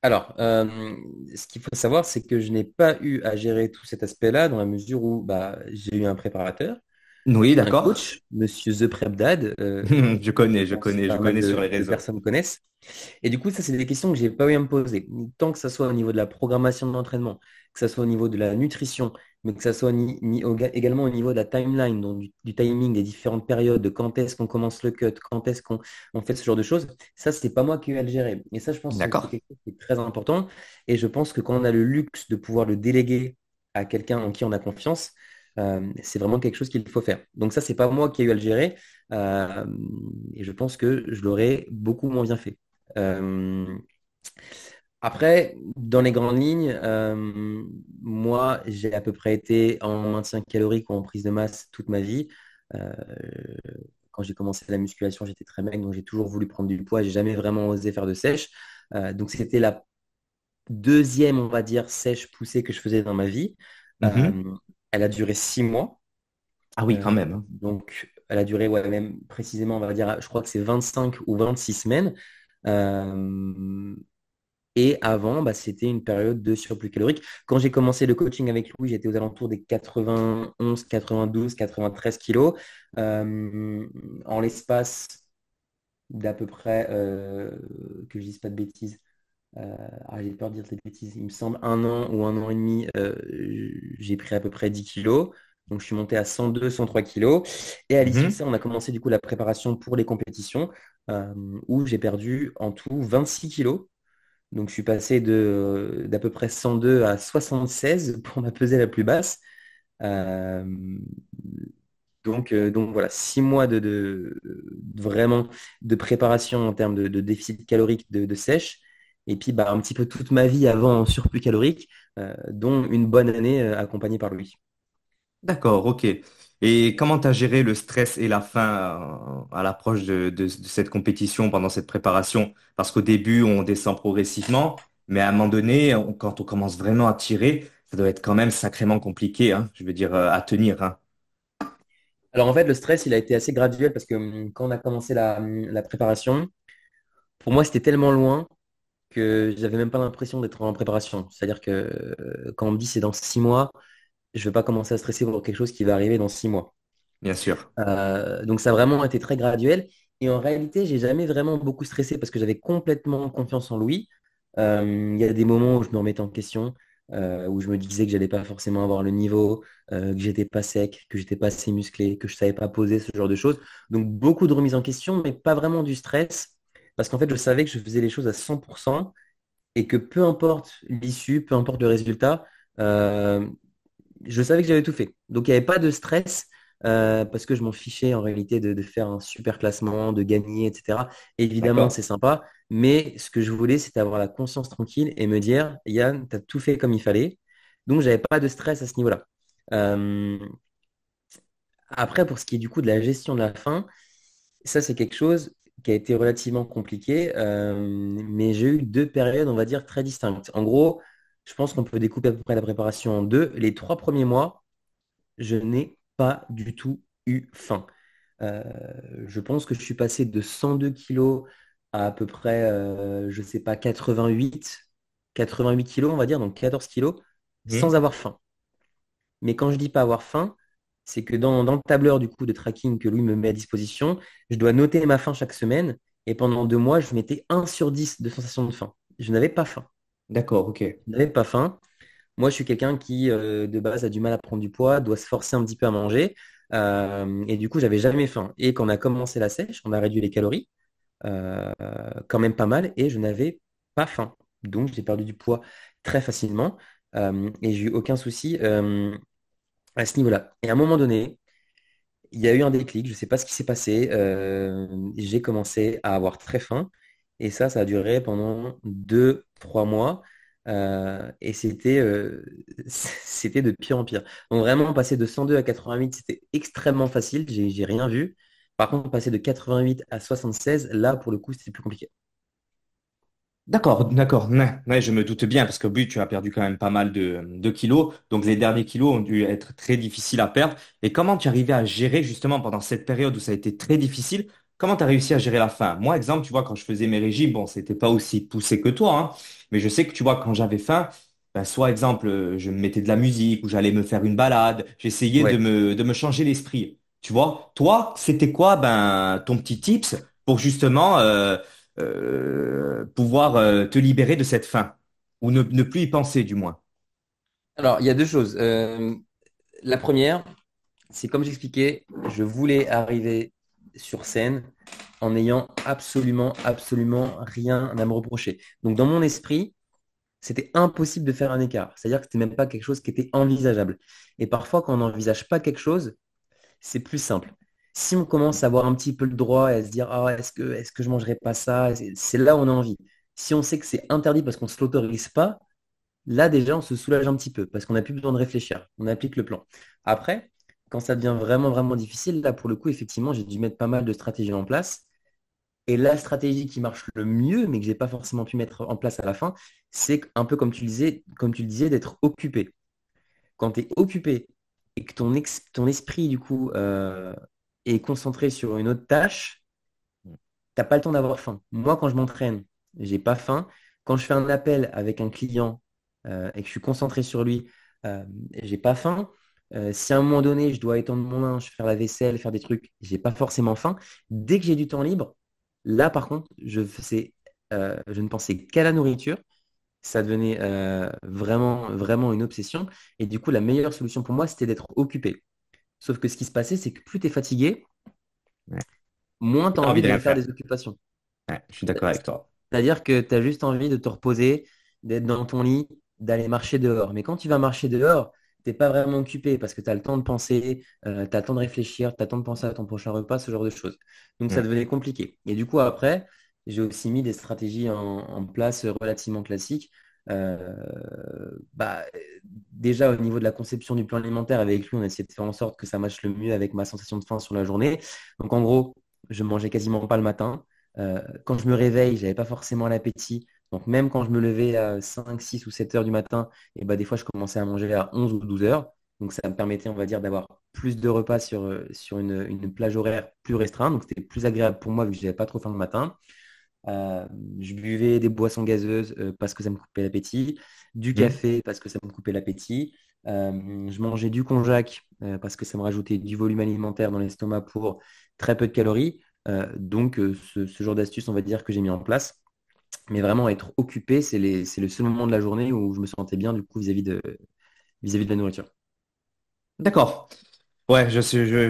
[SPEAKER 2] Alors, euh, ce qu'il faut savoir, c'est que je n'ai pas eu à gérer tout cet aspect-là dans la mesure où bah, j'ai eu un préparateur,
[SPEAKER 1] Oui, d'accord.
[SPEAKER 2] coach, Monsieur The Prep Dad, euh,
[SPEAKER 1] Je connais,
[SPEAKER 2] je
[SPEAKER 1] connais, je connais sur
[SPEAKER 2] de,
[SPEAKER 1] les réseaux.
[SPEAKER 2] personnes connaissent. Et du coup, ça, c'est des questions que j'ai pas eu à me poser. Tant que ça soit au niveau de la programmation de l'entraînement, que ça soit au niveau de la nutrition, mais que ça soit ni- ni- au- également au niveau de la timeline, donc du, du timing des différentes périodes, de quand est-ce qu'on commence le cut, quand est-ce qu'on on fait ce genre de choses, ça, c'est pas moi qui ai eu à le gérer. Et ça, je pense que c'est quelque chose qui est très important. Et je pense que quand on a le luxe de pouvoir le déléguer à quelqu'un en qui on a confiance, euh, c'est vraiment quelque chose qu'il faut faire. Donc ça, c'est pas moi qui ai eu à le gérer. Euh, et je pense que je l'aurais beaucoup moins bien fait. Euh, après, dans les grandes lignes, moi, j'ai à peu près été en maintien calorique ou en prise de masse toute ma vie. Quand j'ai commencé la musculation, j'étais très maigre, donc j'ai toujours voulu prendre du poids. J'ai jamais vraiment osé faire de sèche. Donc c'était la deuxième, on va dire, sèche poussée que je faisais dans ma vie.
[SPEAKER 1] Mhm.
[SPEAKER 2] Elle a duré six mois.
[SPEAKER 1] Ah oui, quand
[SPEAKER 2] Euh,
[SPEAKER 1] même. hein.
[SPEAKER 2] donc, elle a duré, ouais, même précisément, on va dire, je crois que c'est 25 ou 26 semaines. Euh, et avant, bah, c'était une période de surplus calorique. Quand j'ai commencé le coaching avec Louis, j'étais aux alentours des 91, 92, 93 kilos. Euh, en l'espace d'à peu près, euh, que je dise pas de bêtises, ah, j'ai peur de dire des bêtises, il me semble un an ou un an et demi, j'ai pris à peu près 10 kilos. Donc, je suis monté à 102, 103 kilos. Et à l'issue de mhm. ça, on a commencé du coup la préparation pour les compétitions où j'ai perdu en tout 26 kilos. Donc, je suis passé d'à peu près 102 à 76 pour ma pesée la plus basse. Euh, donc, euh, donc voilà, six mois de, vraiment de préparation en termes de, déficit calorique de, sèche. Et puis bah, un petit peu toute ma vie avant en surplus calorique, euh, dont une bonne année accompagnée par lui.
[SPEAKER 1] D'accord, ok. Et comment tu as géré le stress et la faim à l'approche de, de, cette compétition pendant cette préparation? Parce qu'au début, on descend progressivement, mais à un moment donné, quand on commence vraiment à tirer, ça doit être quand même sacrément compliqué, hein, je veux dire, euh, à tenir. Hein.
[SPEAKER 2] Alors en fait, le stress, il a été assez graduel parce que hum, quand on a commencé hum, la, préparation, pour moi, c'était tellement loin que j'avais même pas l'impression d'être en préparation. C'est-à-dire que euh, quand on me dit c'est dans six mois, je ne vais pas commencer à stresser pour quelque chose qui va arriver dans six mois.
[SPEAKER 1] Bien sûr.
[SPEAKER 2] Euh, donc ça a vraiment été très graduel. Et en réalité, j'ai jamais vraiment beaucoup stressé parce que j'avais complètement confiance en Louis. Il y a des moments où je me remettais en question. Euh, où je me disais que j'allais pas forcément avoir le niveau, euh, que j'étais pas sec, que j'étais pas assez musclé, que je savais pas poser ce genre de choses. Donc beaucoup de remises en question, mais pas vraiment du stress, parce qu'en fait je savais que je faisais les choses à 100% et que peu importe l'issue, peu importe le résultat, euh, je savais que j'avais tout fait. Donc il n'y avait pas de stress. parce que je m'en fichais en réalité de, faire un super classement, de gagner, etc. Évidemment, c'est sympa, mais ce que je voulais, c'était avoir la conscience tranquille et me dire, Yann, tu as tout fait comme il fallait. Donc, j'avais pas de stress à ce niveau-là. Euh, après, pour ce qui est du coup de la gestion de la faim, ça, c'est quelque chose qui a été relativement compliqué, euh, mais j'ai eu deux périodes, on va dire, très distinctes. En gros, je pense qu'on peut découper à peu près la préparation en deux. Les trois premiers mois, je n'ai pas du tout eu faim. Euh, je pense que je suis passé de 102 kilos à peu près, euh, je ne sais pas, 88, 88 kilos, on va dire, donc 14 kilos, mmh. sans avoir faim. Mais quand je dis pas avoir faim, c'est que dans, le tableur du coup de tracking que lui me met à disposition, je dois noter ma faim chaque semaine. Et pendant deux mois, je mettais 1 sur 10 de sensation de faim. Je n'avais pas faim.
[SPEAKER 1] D'accord, ok.
[SPEAKER 2] Je n'avais pas faim. Moi, je suis quelqu'un qui, euh, de base, a du mal à prendre du poids, doit se forcer un petit peu à manger. Euh, et du coup, j'avais jamais faim. Et quand on a commencé la sèche, on a réduit les calories. Euh, quand même pas mal et je n'avais pas faim. Donc j'ai perdu du poids très facilement et j'ai eu aucun souci à ce niveau-là. Et à un moment donné, il y a eu un déclic, je ne sais pas ce qui s'est passé. j'ai commencé à avoir très faim et ça, ça a duré pendant deux, trois mois. et c'était c'était de pire en pire. Donc vraiment, passer de 102 à 88, c'était extrêmement facile. J'ai rien vu. Par contre, passer de 88 à 76, là, pour le coup, c'était plus compliqué.
[SPEAKER 1] D'accord, d'accord. Ouais, je me doute bien parce qu'au but, tu as perdu quand même pas mal de, kilos. Donc, les derniers kilos ont dû être très difficiles à perdre. Et comment tu arrivais à gérer justement pendant cette période où ça a été très difficile? Comment tu as réussi à gérer la faim? Moi, exemple, tu vois, quand je faisais mes régimes, bon, c'était pas aussi poussé que toi, hein, mais je sais que tu vois, quand j'avais faim, ben, soit exemple, je me mettais de la musique ou j'allais me faire une balade, j'essayais de me, de me changer l'esprit. Tu vois, toi, c'était quoi ben ton petit tips pour justement euh, euh, pouvoir euh, te libérer de cette faim ou ne, plus y penser du moins.
[SPEAKER 2] Alors, il y a deux choses. la première, c'est comme j'expliquais, je voulais arriver sur scène en n'ayant absolument, absolument rien à me reprocher. Donc, dans mon esprit, c'était impossible de faire un écart. C'est-à-dire que ce n'était même pas quelque chose qui était envisageable. Et parfois, quand on n'envisage pas quelque chose, c'est plus simple. Si on commence à avoir un petit peu le droit et à se dire ah, est-ce que, est-ce que je ne mangerai pas ça? C'est là où on a envie. Si on sait que c'est interdit parce qu'on ne se l'autorise pas, là déjà on se soulage un petit peu parce qu'on n'a plus besoin de réfléchir. On applique le plan. Après, quand ça devient vraiment, vraiment difficile, là pour le coup, effectivement, j'ai dû mettre pas mal de stratégies en place. Et la stratégie qui marche le mieux, mais que je n'ai pas forcément pu mettre en place à la fin, c'est un peu comme tu le disais, comme tu disais, d'être occupé. Quand tu es occupé et que ton, ton esprit, du coup, euh, concentré sur une autre tâche, tu n'as pas le temps d'avoir faim. Moi, quand je m'entraîne, j'ai pas faim. Quand je fais un appel avec un client euh, et que je suis concentré sur lui, euh, j'ai pas faim. si à un moment donné, je dois étendre mon linge, faire la vaisselle, faire des trucs, j'ai pas forcément faim. Dès que j'ai du temps libre, là, par contre, je c'est euh, je ne pensais qu'à la nourriture. Ça devenait euh, vraiment, vraiment une obsession. Et du coup, la meilleure solution pour moi, c'était d'être occupé. Sauf que ce qui se passait, c'est que plus tu es fatigué,
[SPEAKER 1] Ouais.
[SPEAKER 2] moins tu as
[SPEAKER 1] envie
[SPEAKER 2] envie
[SPEAKER 1] de
[SPEAKER 2] faire
[SPEAKER 1] faire.
[SPEAKER 2] des occupations.
[SPEAKER 1] Ouais, je suis d'accord avec toi.
[SPEAKER 2] C'est-à-dire que tu as juste envie de te reposer, d'être dans ton lit, d'aller marcher dehors. Mais quand tu vas marcher dehors, t'es pas vraiment occupé parce que tu as le temps de penser, tu as le temps de réfléchir, tu as le temps de penser à ton prochain repas, ce genre de choses. Donc ça
[SPEAKER 1] Mm.
[SPEAKER 2] devenait compliqué. Et du coup, après, j'ai aussi mis des stratégies en, en place relativement classiques. Euh, bah, déjà, au niveau de la conception du plan alimentaire, avec lui, on a essayé de faire en sorte que ça matche le mieux avec ma sensation de faim sur la journée. Donc en gros, je mangeais quasiment pas le matin. Euh, quand je me réveille, j'avais pas forcément l'appétit. Donc même quand je me levais à 5, 6 ou 7 heures du matin, et bah, des fois je commençais à manger à 11 ou 12 heures. Donc ça me permettait, on va dire, d'avoir plus de repas sur, euh, sur une, une plage horaire plus restreinte. Donc c'était plus agréable pour moi vu que je n'avais pas trop faim le matin. Euh, je buvais des boissons gazeuses euh, parce que ça me coupait l'appétit, du
[SPEAKER 1] Mm.
[SPEAKER 2] café parce que ça me coupait l'appétit. Euh, je mangeais du konjac parce que ça me rajoutait du volume alimentaire dans l'estomac pour très peu de calories. Donc ce, ce genre d'astuce, on va dire que j'ai mis en place. Mais vraiment être occupé, c'est le seul moment de la journée où je me sentais bien du coup vis-à-vis de, vis-à-vis de la nourriture.
[SPEAKER 1] D'accord. Ouais, je,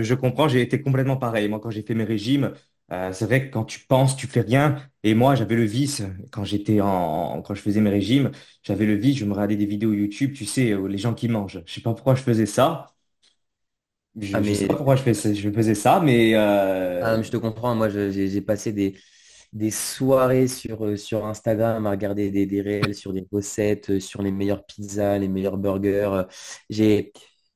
[SPEAKER 1] je comprends, j'ai été complètement pareil. Moi, quand j'ai fait mes régimes, euh, c'est vrai que quand tu penses, tu fais rien. Et moi, j'avais le vice, quand j'étais en, quand je faisais mes régimes, j'avais le vice, je me regardais des vidéos YouTube, tu sais, euh, les gens qui mangent. Je sais pas pourquoi je faisais ça.
[SPEAKER 2] Ah
[SPEAKER 1] Je, je sais pas
[SPEAKER 2] mais
[SPEAKER 1] pourquoi je faisais, je faisais ça, mais
[SPEAKER 2] ah,
[SPEAKER 1] euh,
[SPEAKER 2] mais je te comprends, moi je- j'ai j'ai passé des, des soirées sur, euh, sur Instagram à regarder des, des réels sur des recettes, euh, sur les meilleures pizzas, les meilleurs burgers. euh, J'ai,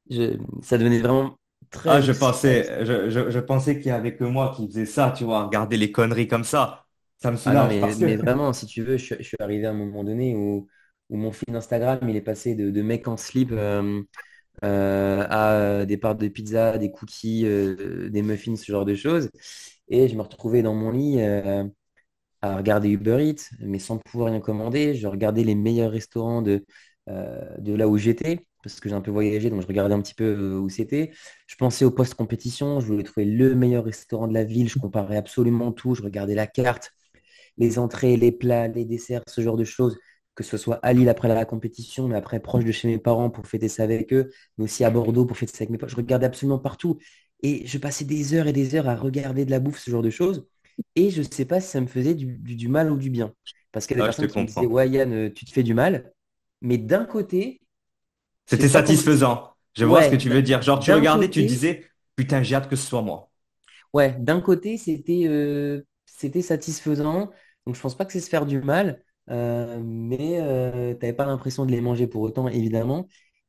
[SPEAKER 2] je- ça devenait vraiment
[SPEAKER 1] ah, je pensais, je, je, je pensais qu'il y avait que moi qui faisais ça, tu vois, regarder les conneries comme ça. Ça me
[SPEAKER 2] Ah non,
[SPEAKER 1] soulage
[SPEAKER 2] mais,
[SPEAKER 1] parce que.
[SPEAKER 2] mais vraiment, si tu veux, je, suis je suis arrivé à un moment donné où, où mon fil Instagram, il est passé de, de mec en slip euh, euh, à euh, des parts de pizza, des cookies, euh, des muffins, ce genre de choses. Et je me retrouvais dans mon lit euh, à regarder Uber Eats, mais sans pouvoir rien commander. Je regardais les meilleurs restaurants de, euh, de là où j'étais, parce que j'ai un peu voyagé, donc je regardais un petit peu euh, où c'était. Je pensais aux post-compétition, je voulais trouver le meilleur restaurant de la ville, je comparais absolument tout, je regardais la carte, les entrées, les plats, les desserts, ce genre de choses. Que ce soit à Lille après la compétition, mais après proche de chez mes parents pour fêter ça avec eux, mais aussi à Bordeaux pour fêter ça avec mes potes. Je regardais absolument partout. Et je passais des heures et des heures à regarder de la bouffe, ce genre de choses. Et je ne sais pas si ça me faisait du, du- du mal ou du bien. Parce qu'il y a des
[SPEAKER 1] Ah,
[SPEAKER 2] personnes qui me disaient, ouais, Yann, euh, tu te fais du mal. Mais d'un côté,
[SPEAKER 1] C'était satisfaisant. Je vois ce que tu veux dire. Genre, tu regardais, tu disais, putain, j'ai hâte que ce soit moi.
[SPEAKER 2] ouais, d'un côté, c'était euh, c'était satisfaisant. Donc, je pense pas que c'est se faire du mal. Euh, mais euh, t'avais pas l'impression de les manger pour autant, évidemment.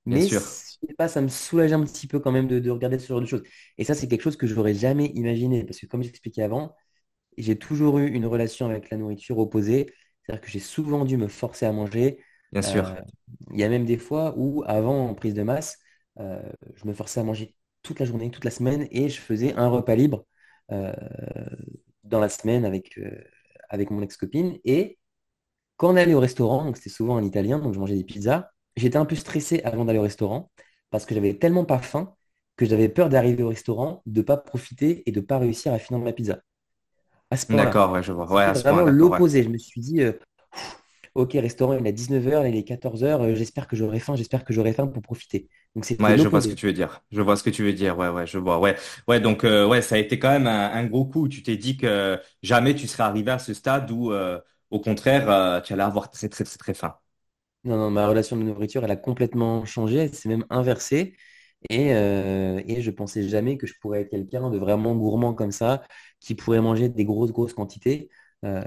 [SPEAKER 1] Bien
[SPEAKER 2] Mais je
[SPEAKER 1] sûr.
[SPEAKER 2] sais pas, ça me soulageait un petit peu quand même de, de regarder ce genre de choses. Et ça, c'est quelque chose que je n'aurais jamais imaginé. Parce que comme j'expliquais avant, j'ai toujours eu une relation avec la nourriture opposée. C'est-à-dire que j'ai souvent dû me forcer à manger.
[SPEAKER 1] Bien
[SPEAKER 2] Euh,
[SPEAKER 1] sûr.
[SPEAKER 2] il y a même des fois où, avant, en prise de masse, euh, je me forçais à manger toute la journée, toute la semaine, et je faisais un repas libre euh, dans la semaine avec, avec mon ex-copine. Et quand on allait au restaurant, donc c'était souvent un italien, donc je mangeais des pizzas, j'étais un peu stressé avant d'aller au restaurant parce que j'avais tellement pas faim que j'avais peur d'arriver au restaurant, de pas profiter et de pas réussir à finir ma pizza. À ce.
[SPEAKER 1] D'accord, ouais, je vois. Ouais,
[SPEAKER 2] C'était
[SPEAKER 1] à ce point,
[SPEAKER 2] vraiment
[SPEAKER 1] ouais.
[SPEAKER 2] l'opposé. Je me suis dit, euh, ok, restaurant, il est 19h, il est 14h, j'espère que j'aurai faim, j'espère que j'aurai faim pour profiter. Donc
[SPEAKER 1] Ouais, je vois ce que tu veux dire. Je vois ce que tu veux dire. Ouais, ouais, je vois. Ouais, ouais. Donc, euh, ouais, ça a été quand même un, un gros coup. Tu t'es dit que jamais tu serais arrivé à ce stade où, euh, au contraire, euh, tu allais avoir très, très, très, très faim.
[SPEAKER 2] Non, non, ma relation de nourriture, elle a complètement changé, elle s'est même inversée. Et, euh, et je pensais jamais que je pourrais être quelqu'un de vraiment gourmand comme ça, qui pourrait manger des grosses, grosses quantités. Euh,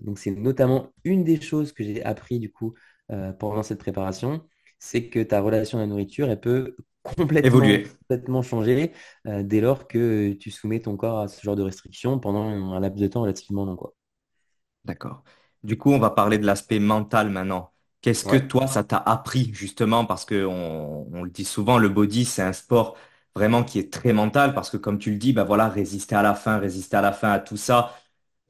[SPEAKER 2] donc c'est notamment une des choses que j'ai appris du coup euh, pendant cette préparation, c'est que ta relation à la nourriture, elle peut complètement,
[SPEAKER 1] Évoluer.
[SPEAKER 2] complètement changer euh, dès lors que tu soumets ton corps à ce genre de restrictions pendant un laps de temps relativement long.
[SPEAKER 1] D'accord. Du coup, on va parler de l'aspect mental maintenant. Qu'est-ce que toi, ça t'a appris justement? Parce que on, on le dit souvent, le body, c'est un sport vraiment qui est très mental parce que comme tu le dis, bah voilà, résister à la faim, résister à la faim, à tout ça,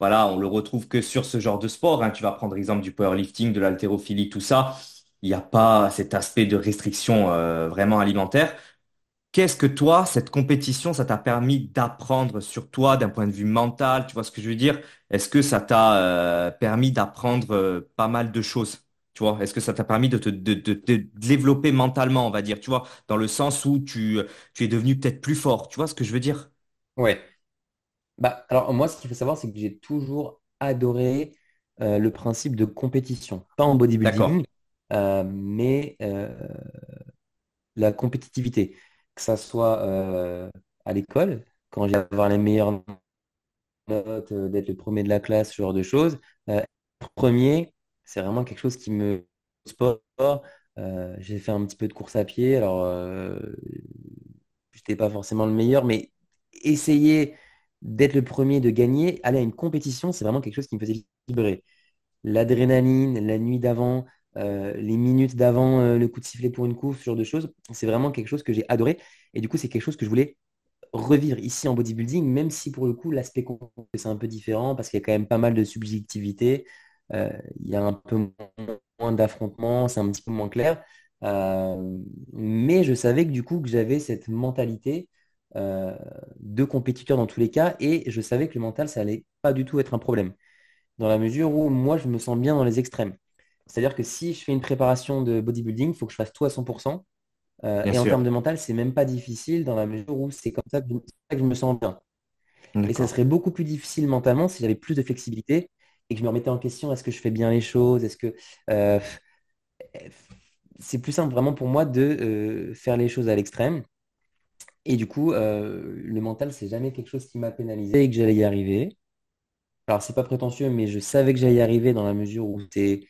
[SPEAKER 1] voilà, on le retrouve que sur ce genre de sport. hein. Tu vas prendre exemple du powerlifting, de l'haltérophilie, tout ça. Il n'y a pas cet aspect de restriction euh, vraiment alimentaire. Qu'est-ce que toi, cette compétition, ça t'a permis d'apprendre sur toi d'un point de vue mental? Tu vois ce que je veux dire? Est-ce que ça t'a euh, permis d'apprendre euh, pas mal de choses? Tu vois? Est-ce que ça t'a permis de te développer mentalement, on va dire, tu vois, dans le sens où tu, tu es devenu peut-être plus fort. Tu vois ce que je veux dire?
[SPEAKER 2] Ouais. Bah, alors moi, ce qu'il faut savoir, c'est que j'ai toujours adoré euh, le principe de compétition. Pas en
[SPEAKER 1] D'accord.
[SPEAKER 2] bodybuilding, euh, mais euh, la compétitivité. Que ça soit euh, à l'école, quand j'ai avoir les meilleures notes, euh, d'être le premier de la classe, ce genre de choses. Euh, premier, c'est vraiment quelque chose qui me sport. Euh, j'ai fait un petit peu de course à pied, alors euh, j'étais pas forcément le meilleur, mais essayer d'être le premier, de gagner, aller à une compétition, c'est vraiment quelque chose qui me faisait vibrer. L'adrénaline, la nuit d'avant, euh, les minutes d'avant, euh, le coup de sifflet pour une course, ce genre de choses, c'est vraiment quelque chose que j'ai adoré. Et du coup, c'est quelque chose que je voulais revivre ici en bodybuilding, même si pour le coup, l'aspect c'est un peu différent parce qu'il y a quand même pas mal de subjectivité. Euh, il y a un peu moins d'affrontements, c'est un petit peu moins clair. Mais je savais que du coup, que j'avais cette mentalité euh, de compétiteur dans tous les cas et je savais que le mental, ça allait pas du tout être un problème. Dans la mesure où moi, je me sens bien dans les extrêmes. C'est-à-dire que si je fais une préparation de bodybuilding, il faut que je fasse tout à 100%. Euh, et en termes de mental, c'est même pas difficile dans la mesure où c'est comme ça que je, que me sens bien. Et ça serait beaucoup plus difficile mentalement si j'avais plus de flexibilité et que je me remettais en question, est-ce que je fais bien les choses? Est-ce que euh, c'est plus simple vraiment pour moi de euh, faire les choses à l'extrême. Et du coup, euh, le mental, c'est jamais quelque chose qui m'a pénalisé et que j'allais y arriver. Alors, c'est pas prétentieux, mais je savais que j'allais y arriver dans la mesure où c'était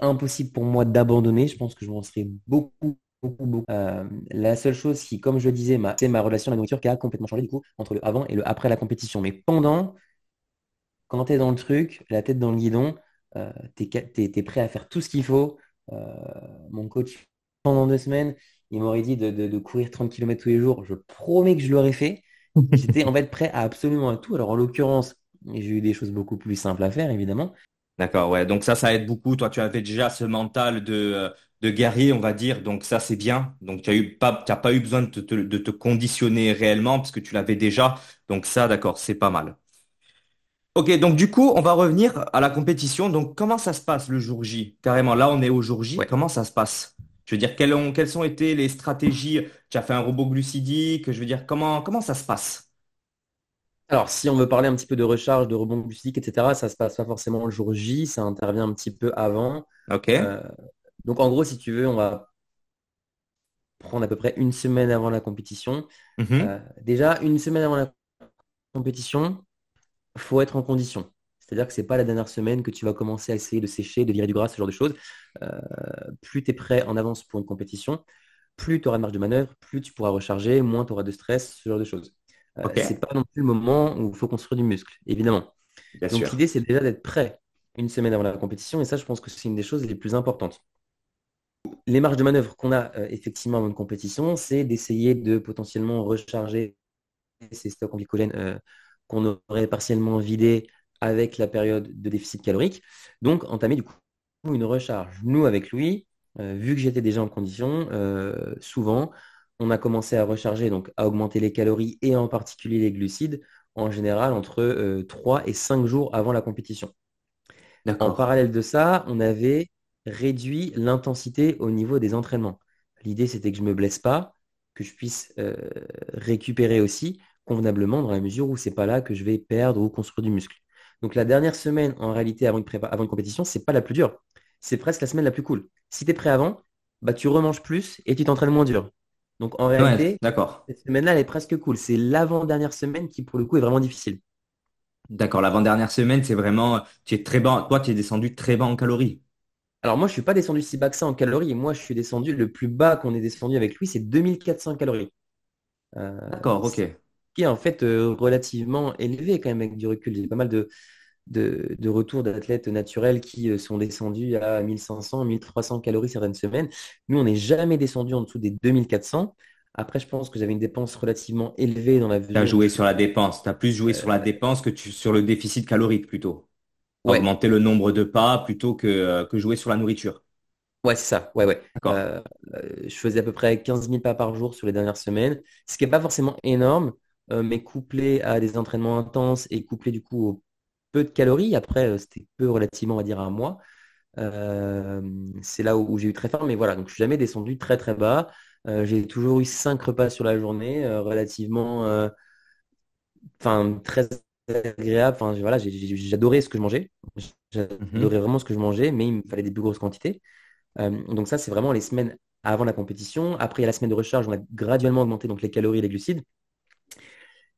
[SPEAKER 2] impossible pour moi d'abandonner. Je pense que je m'en serais beaucoup, beaucoup, beaucoup. Euh, la seule chose qui, comme je le disais, c'est ma relation à la nourriture qui a complètement changé du coup entre le avant et le après la compétition. Mais pendant, quand tu es dans le truc, la tête dans le guidon, euh, tu es, prêt à faire tout ce qu'il faut. Mon coach, pendant deux semaines, il m'aurait dit de, de- de courir 30 km tous les jours. Je promets que je l'aurais fait. J'étais en fait prêt à absolument à tout. Alors en l'occurrence, j'ai eu des choses beaucoup plus simples à faire, évidemment.
[SPEAKER 1] D'accord, ouais. Donc ça, ça aide beaucoup. Toi, tu avais déjà ce mental de, euh, de guerrier, on va dire. Donc ça, c'est bien. Donc tu as eu pas, pas eu besoin de te, te- de te conditionner réellement parce que tu l'avais déjà. Donc ça, d'accord, c'est pas mal. Ok, donc du coup, on va revenir à la compétition. Donc comment ça se passe le jour J? Carrément, là, on est au jour J.
[SPEAKER 2] Ouais.
[SPEAKER 1] Comment ça se passe? Je veux dire, quelles ont, quelles ont été les stratégies? Tu as fait un robot glucidique. Je veux dire, comment, comment ça se passe?
[SPEAKER 2] Alors, si on veut parler un petit peu de recharge, de rebond glucidique, etc., ça se passe pas forcément le jour J, ça intervient un petit peu avant.
[SPEAKER 1] Ok.
[SPEAKER 2] Euh, donc, en gros, si tu veux, on va prendre à peu près une semaine avant la compétition.
[SPEAKER 1] Mhm.
[SPEAKER 2] Euh, déjà, une semaine avant la compétition, faut être en condition. C'est-à-dire que c'est pas la dernière semaine que tu vas commencer à essayer de sécher, de virer du gras, ce genre de choses. Euh, plus tu es prêt en avance pour une compétition, plus tu auras de marge de manœuvre, plus tu pourras recharger, moins tu auras de stress, ce genre de choses. Euh,
[SPEAKER 1] Ok,
[SPEAKER 2] c'est pas non plus le moment où il faut construire du muscle, évidemment.
[SPEAKER 1] bien
[SPEAKER 2] Donc l'idée, c'est déjà d'être prêt une semaine avant la compétition, et ça, je pense que c'est une des choses les plus importantes. Les marges de manœuvre qu'on a euh, effectivement avant une compétition, c'est d'essayer de potentiellement recharger ces stocks en glycogène qu'on aurait partiellement vidés avec la période de déficit calorique. Donc, entamer du coup une recharge. Nous, avec Louis, euh, vu que j'étais déjà en condition, euh, souvent, on a commencé à recharger, donc à augmenter les calories et en particulier les glucides, en général entre euh, 3 et 5 jours avant la compétition. En parallèle de ça, on avait réduit l'intensité au niveau des entraînements. L'idée, c'était que je ne me blesse pas, que je puisse euh, récupérer aussi convenablement dans la mesure où c'est pas là que je vais perdre ou construire du muscle. Donc la dernière semaine, en réalité, avant une, prépa- avant une compétition, c'est pas la plus dure. C'est presque la semaine la plus cool. Si tu es prêt avant, bah, tu remanges plus et tu t'entraînes moins dur. Donc en réalité, cette semaine-là, elle est presque cool. C'est l'avant-dernière semaine qui, pour le coup, est vraiment difficile.
[SPEAKER 1] D'accord, l'avant-dernière semaine, c'est vraiment, tu es très bas, toi, tu es descendu très bas en calories.
[SPEAKER 2] Alors moi, je suis pas descendu si bas que ça en calories. Moi, je suis descendu, le plus bas qu'on est descendu avec lui, c'est 2400 calories. Euh,
[SPEAKER 1] D'accord, ok.
[SPEAKER 2] Qui est en fait euh, relativement élevé quand même avec du recul. J'ai pas mal de, de, de retours d'athlètes naturels qui euh, sont descendus à 1500, 1300 calories certaines semaines. Nous, on n'est jamais descendu en dessous des 2400. Après, je pense que j'avais une dépense relativement élevée dans la
[SPEAKER 1] Tu as joué sur la dépense. Tu as plus joué sur la dépense que tu, sur le déficit calorique plutôt.
[SPEAKER 2] ouais,
[SPEAKER 1] Augmenter le nombre de pas plutôt que, euh, que jouer sur la nourriture.
[SPEAKER 2] Ouais, c'est ça. Ouais, ouais. Euh, je faisais à peu près 15 000 pas par jour sur les dernières semaines, ce qui n'est pas forcément énorme, mais couplé à des entraînements intenses et couplé du coup au peu de calories. Après, c'était peu relativement, on va dire, à moi. c'est là où, j'ai eu très fort, mais voilà, donc je suis jamais descendu très très bas. j'ai toujours eu 5 repas sur la journée, relativement, enfin, très agréable. Enfin, voilà, j'adorais ce que je mangeais. J'adorais mhm. vraiment ce que je mangeais, mais il me fallait des plus grosses quantités. Euh, donc ça, c'est vraiment les semaines avant la compétition. Après, il y a la semaine de recharge, on a graduellement augmenté donc les calories et les glucides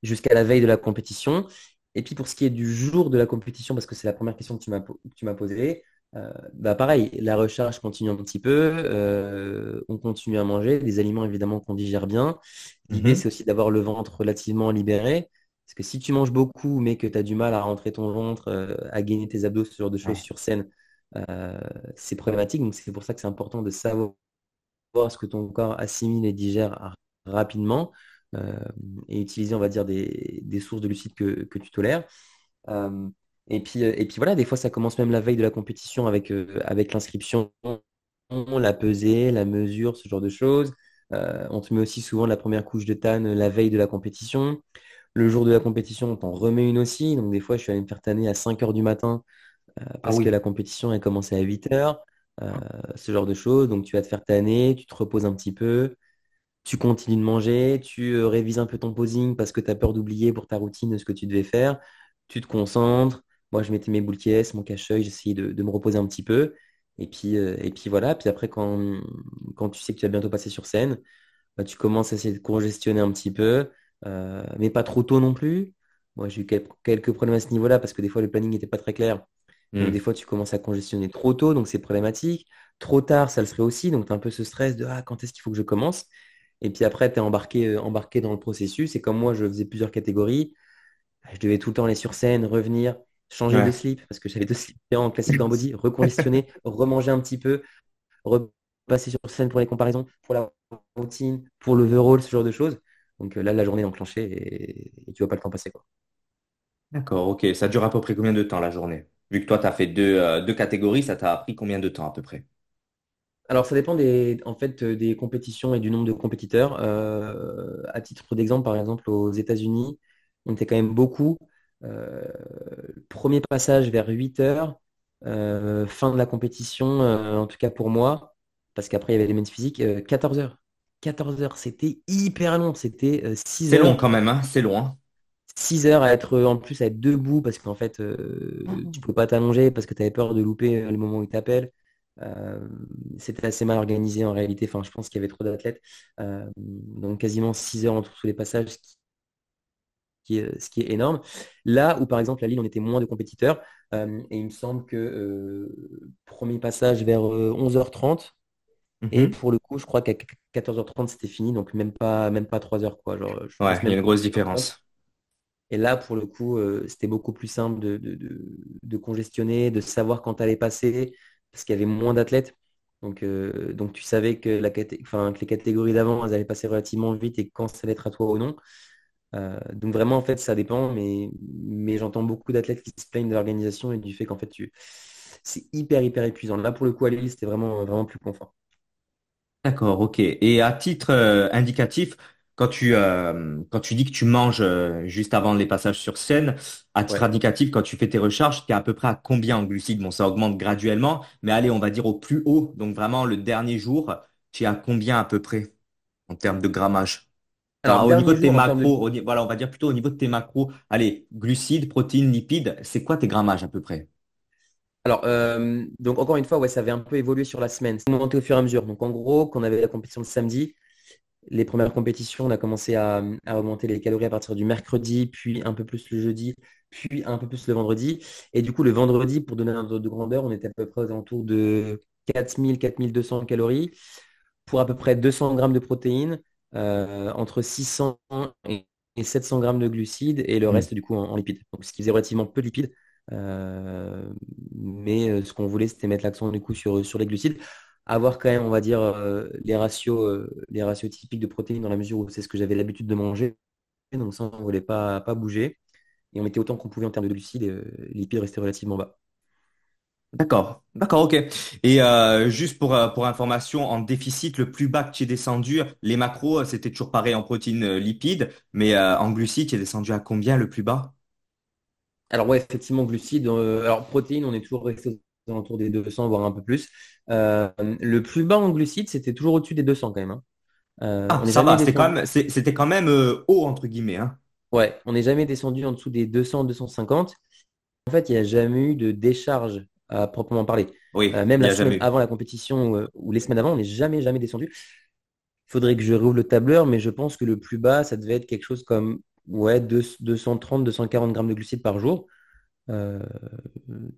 [SPEAKER 2] jusqu'à la veille de la compétition. Et puis pour ce qui est du jour de la compétition, parce que c'est la première question que tu m'as posée, euh, bah pareil, la recharge continue un petit peu, euh, on continue à manger, des aliments évidemment qu'on digère bien. L'idée, mhm. c'est aussi d'avoir le ventre relativement libéré. Parce que si tu manges beaucoup, mais que tu as du mal à rentrer ton ventre, à gagner tes abdos, ce genre de choses sur scène, euh, c'est problématique. Donc c'est pour ça que c'est important de savoir ce que ton corps assimile et digère rapidement euh, et utiliser, on va dire, des, sources de glucides que, tu tolères. Euh, et puis, et puis voilà, des fois, ça commence même la veille de la compétition avec, avec l'inscription, la pesée, la mesure, ce genre de choses. on te met aussi souvent la première couche de tanne la veille de la compétition. Le jour de la compétition, on t'en remet une aussi. Donc des fois, je suis allé me faire tanner à 5 heures du matin euh, ah parce que la compétition est commencé à 8 heures, euh, ce genre de choses. Donc tu vas te faire tanner, tu te reposes un petit peu, tu continues de manger, tu euh, révises un peu ton posing parce que tu as peur d'oublier pour ta routine ce que tu devais faire, tu te concentres. Moi, je mettais mes boules caisses, mon cache-œil, j'essayais de, me reposer un petit peu. Et puis, et puis voilà, puis après, quand, quand tu sais que tu vas bientôt passer sur scène, bah, tu commences à essayer de congestionner un petit peu, mais pas trop tôt non plus. Moi, j'ai eu quelques problèmes à ce niveau-là parce que des fois, le planning n'était pas très clair. Donc, hmm. des fois, tu commences à congestionner trop tôt, donc c'est problématique. Trop tard, ça le serait aussi. Donc, tu as un peu ce stress de ah, quand est-ce qu'il faut que je commence? Et puis après, tu es embarqué, euh, embarqué dans le processus. Et comme moi, je faisais plusieurs catégories, bah, je devais tout le temps aller sur scène, revenir, changer de slip, parce que j'avais deux slips en classique body, reconditionner, remanger un petit peu, repasser sur scène pour les comparaisons, pour la routine, pour l'overall, ce genre de choses. Donc euh, là, la journée est enclenchée et, et tu vois pas le temps passer. Quoi.
[SPEAKER 1] D'accord, ok. Ça dure à peu près combien de temps la journée? Vu que toi, tu as fait deux, euh, deux catégories, ça t'a pris combien de temps à peu près?
[SPEAKER 2] Alors, ça dépend des, en fait, des compétitions et du nombre de compétiteurs. Euh, à titre d'exemple, par exemple, aux États-Unis, on était quand même beaucoup. Euh, premier passage vers 8 heures, fin de la compétition, en tout cas pour moi, parce qu'après, il y avait les men's physiques, 14 heures. 14 heures, c'était hyper long, c'était 6
[SPEAKER 1] C'est long quand même, hein, c'est long. Hein.
[SPEAKER 2] 6 heures à être en plus à être debout parce qu'en fait euh, mmh. tu peux pas t'allonger parce que tu avais peur de louper euh, le moment où il t'appelle. Euh, c'était assez mal organisé en réalité. Enfin, je pense qu'il y avait trop d'athlètes. donc quasiment 6 heures entre tous les passages, ce qui, est, ce qui est énorme. Là où par exemple à Lille on était moins de compétiteurs et il me semble que premier passage vers 11h30. Et mmh pour le coup, je crois qu'à 14h30, c'était fini, donc même pas, même pas 3 heures. Quoi.
[SPEAKER 1] Genre, ouais, il y a une grosse différence.
[SPEAKER 2] Et là, pour le coup, euh, c'était beaucoup plus simple de, congestionner, de savoir quand allait passer, parce qu'il y avait moins d'athlètes. Donc, euh, donc tu savais que, les catégories d'avant, elles allaient passer relativement vite et quand ça allait être à toi ou non. Euh, donc vraiment, en fait, ça dépend, mais, mais j'entends beaucoup d'athlètes qui se plaignent de l'organisation et du fait qu'en fait, c'est hyper, hyper épuisant. Là, pour le coup, à Lille, c'était vraiment, vraiment plus confort.
[SPEAKER 1] D'accord, ok. Et à titre indicatif, quand tu, euh, quand tu dis que tu manges euh, juste avant les passages sur scène, à titre indicatif, quand tu fais tes recharges, tu es à peu près à combien en glucides? Bon, ça augmente graduellement, mais allez, on va dire au plus haut. Donc vraiment, le dernier jour, tu es à combien à peu près en termes de grammage? Alors, au niveau de tes macros, voilà, on va dire plutôt au niveau de tes macros, allez, glucides, protéines, lipides, c'est quoi tes grammages à peu près?
[SPEAKER 2] Alors, euh, donc encore une fois, ouais, ça avait un peu évolué sur la semaine. C'est monté au fur et à mesure. Donc en gros, quand on avait la compétition le samedi, les premières compétitions, on a commencé à, augmenter les calories à partir du mercredi, puis un peu plus le jeudi, puis un peu plus le vendredi. Et du coup, le vendredi, pour donner un ordre de grandeur, on était à peu près aux alentours de 4000, 4200 calories pour à peu près 200 grammes de protéines, euh, entre 600 et 700 grammes de glucides et le mmh. reste du coup en, lipides. Donc, ce qui faisait relativement peu de lipides. Euh, mais euh, ce qu'on voulait, c'était mettre l'accent du coup sur, sur les glucides avoir quand même, on va dire, euh, les, ratios, euh, les ratios typiques de protéines dans la mesure où c'est ce que j'avais l'habitude de manger. Donc ça, on ne voulait pas, pas bouger. Et on mettait autant qu'on pouvait en termes de glucides et euh, lipides restaient relativement bas.
[SPEAKER 1] D'accord, d'accord, ok. Et juste pour, pour information, en déficit, le plus bas que tu es descendu, les macros, c'était toujours pareil en protéines, lipides, mais en glucides, tu es descendu à combien le plus bas?
[SPEAKER 2] Alors ouais, effectivement, glucides. alors protéines, on est toujours resté aux alentours des 200, voire un peu plus. Euh, le plus bas en glucides, c'était toujours au-dessus des 200 quand même. hein. Euh,
[SPEAKER 1] Ah, ça va, c'était quand même, c'était quand même euh, haut, entre guillemets, hein.
[SPEAKER 2] Ouais, on n'est jamais descendu en dessous des 200, 250. En fait, il n'y a jamais eu de décharge à proprement parler.
[SPEAKER 1] Oui,
[SPEAKER 2] même la semaine avant la compétition ou les semaines avant, on n'est jamais, jamais descendu. Il faudrait que je rouvre le tableur, mais je pense que le plus bas, ça devait être quelque chose comme ouais, deux- 230, 240 grammes de glucides par jour.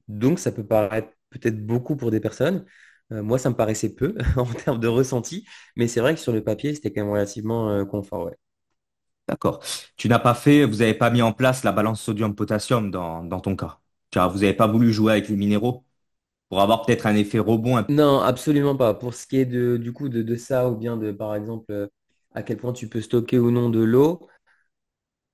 [SPEAKER 2] Donc, ça peut paraître peut-être beaucoup pour des personnes. Euh, moi, ça me paraissait peu en termes de ressenti, mais c'est vrai que sur le papier, c'était quand même relativement euh, confort. Ouais.
[SPEAKER 1] D'accord. Tu n'as pas fait, vous n'avez pas mis en place la balance sodium-potassium dans, dans ton cas? Vois, vous n'avez pas voulu jouer avec les minéraux pour avoir peut-être un effet rebond. un-
[SPEAKER 2] Non, absolument pas. Pour ce qui est de, du coup de, de ça, ou bien de, par exemple, euh, à quel point tu peux stocker ou non de l'eau,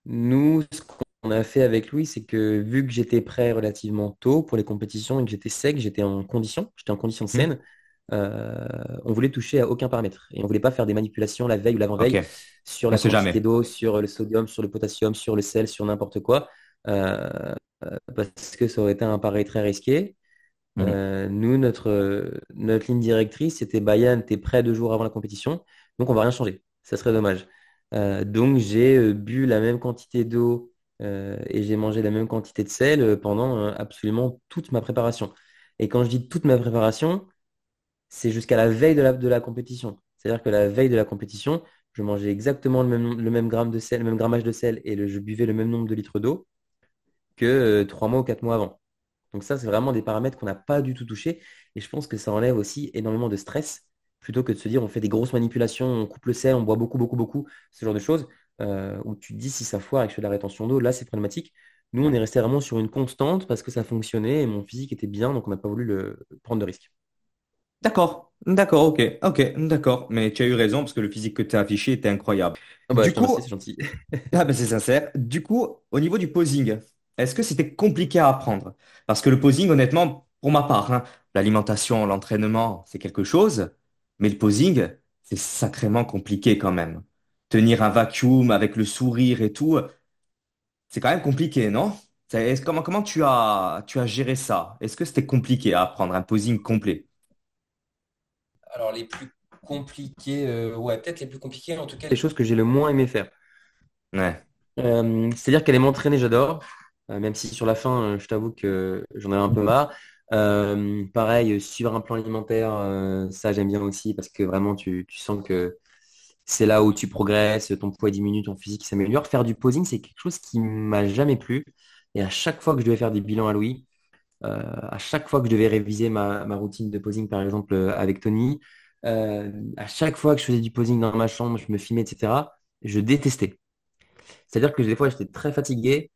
[SPEAKER 2] nous, ce qu'on a fait avec Louis, c'est que vu que j'étais prêt relativement tôt pour les compétitions et que j'étais sec, j'étais en condition, j'étais en condition saine, euh, on voulait toucher à aucun paramètre. Et on voulait pas faire des manipulations la veille ou l'avant-veille sur
[SPEAKER 1] on
[SPEAKER 2] la quantité d'eau, sur le sodium, sur le potassium, sur le sel, sur n'importe quoi, euh, parce que ça aurait été un pari très risqué. Euh, nous, notre, euh, notre ligne directrice, c'était Bayern, t'es prêt deux jours avant la compétition, donc on va rien changer. Ça serait dommage. Euh, donc j'ai euh, bu la même quantité d'eau euh, et j'ai mangé la même quantité de sel euh, pendant euh, absolument toute ma préparation. Et quand je dis toute ma préparation, c'est jusqu'à la veille de la, compétition. C'est-à-dire que la veille de la compétition, je mangeais exactement le même, gramme de sel, le même grammage de sel et je buvais le même nombre de litres d'eau que trois mois ou quatre mois avant. Donc ça, c'est vraiment des paramètres qu'on n'a pas du tout touchés. Et je pense que ça enlève aussi énormément de stress, plutôt que de se dire on fait des grosses manipulations, on coupe le sel, on boit beaucoup, beaucoup, beaucoup, ce genre de choses, euh, où tu te dis si ça foire et que je fais de la rétention d'eau, là, c'est problématique. Nous, on est resté vraiment sur une constante parce que ça fonctionnait et mon physique était bien, donc on n'a pas voulu le, prendre de risque.
[SPEAKER 1] D'accord, d'accord, ok, ok, d'accord. Mais tu as eu raison parce que le physique que tu as affiché était incroyable.
[SPEAKER 2] Ah bah,
[SPEAKER 1] Du coup,
[SPEAKER 2] c'est gentil.
[SPEAKER 1] Ah ben c'est sincère. Du coup, au niveau du posing, est-ce que c'était compliqué à apprendre? Parce que le posing, honnêtement, pour ma part, hein, l'alimentation, l'entraînement, c'est quelque chose, mais le posing, c'est sacrément compliqué quand même. Tenir un vacuum avec le sourire et tout, c'est quand même compliqué, non? C'est- est-ce- comment, comment tu as, tu as géré ça? Est-ce que c'était compliqué à apprendre un posing complet?
[SPEAKER 2] Alors, les plus compliqués, euh, ouais, peut-être les plus compliqués, en tout cas, les choses que j'ai le moins aimé faire.
[SPEAKER 1] Ouais.
[SPEAKER 2] Euh, c'est-à-dire qu'aller m'entraîner, j'adore. Euh, même si sur la fin, euh, je t'avoue que j'en ai un peu marre. Euh, pareil, euh, suivre un plan alimentaire, euh, ça j'aime bien aussi parce que vraiment tu, tu sens que c'est là où tu progresses, ton poids diminue, ton physique s'améliore. Faire du posing, c'est quelque chose qui m'a jamais plu. Et à chaque fois que je devais faire des bilans à Louis, euh, à chaque fois que je devais réviser ma, routine de posing, par exemple, euh, avec Tony, euh, à chaque fois que je faisais du posing dans ma chambre, je me filmais, etc., je détestais. C'est-à-dire que des fois, j'étais très fatigué.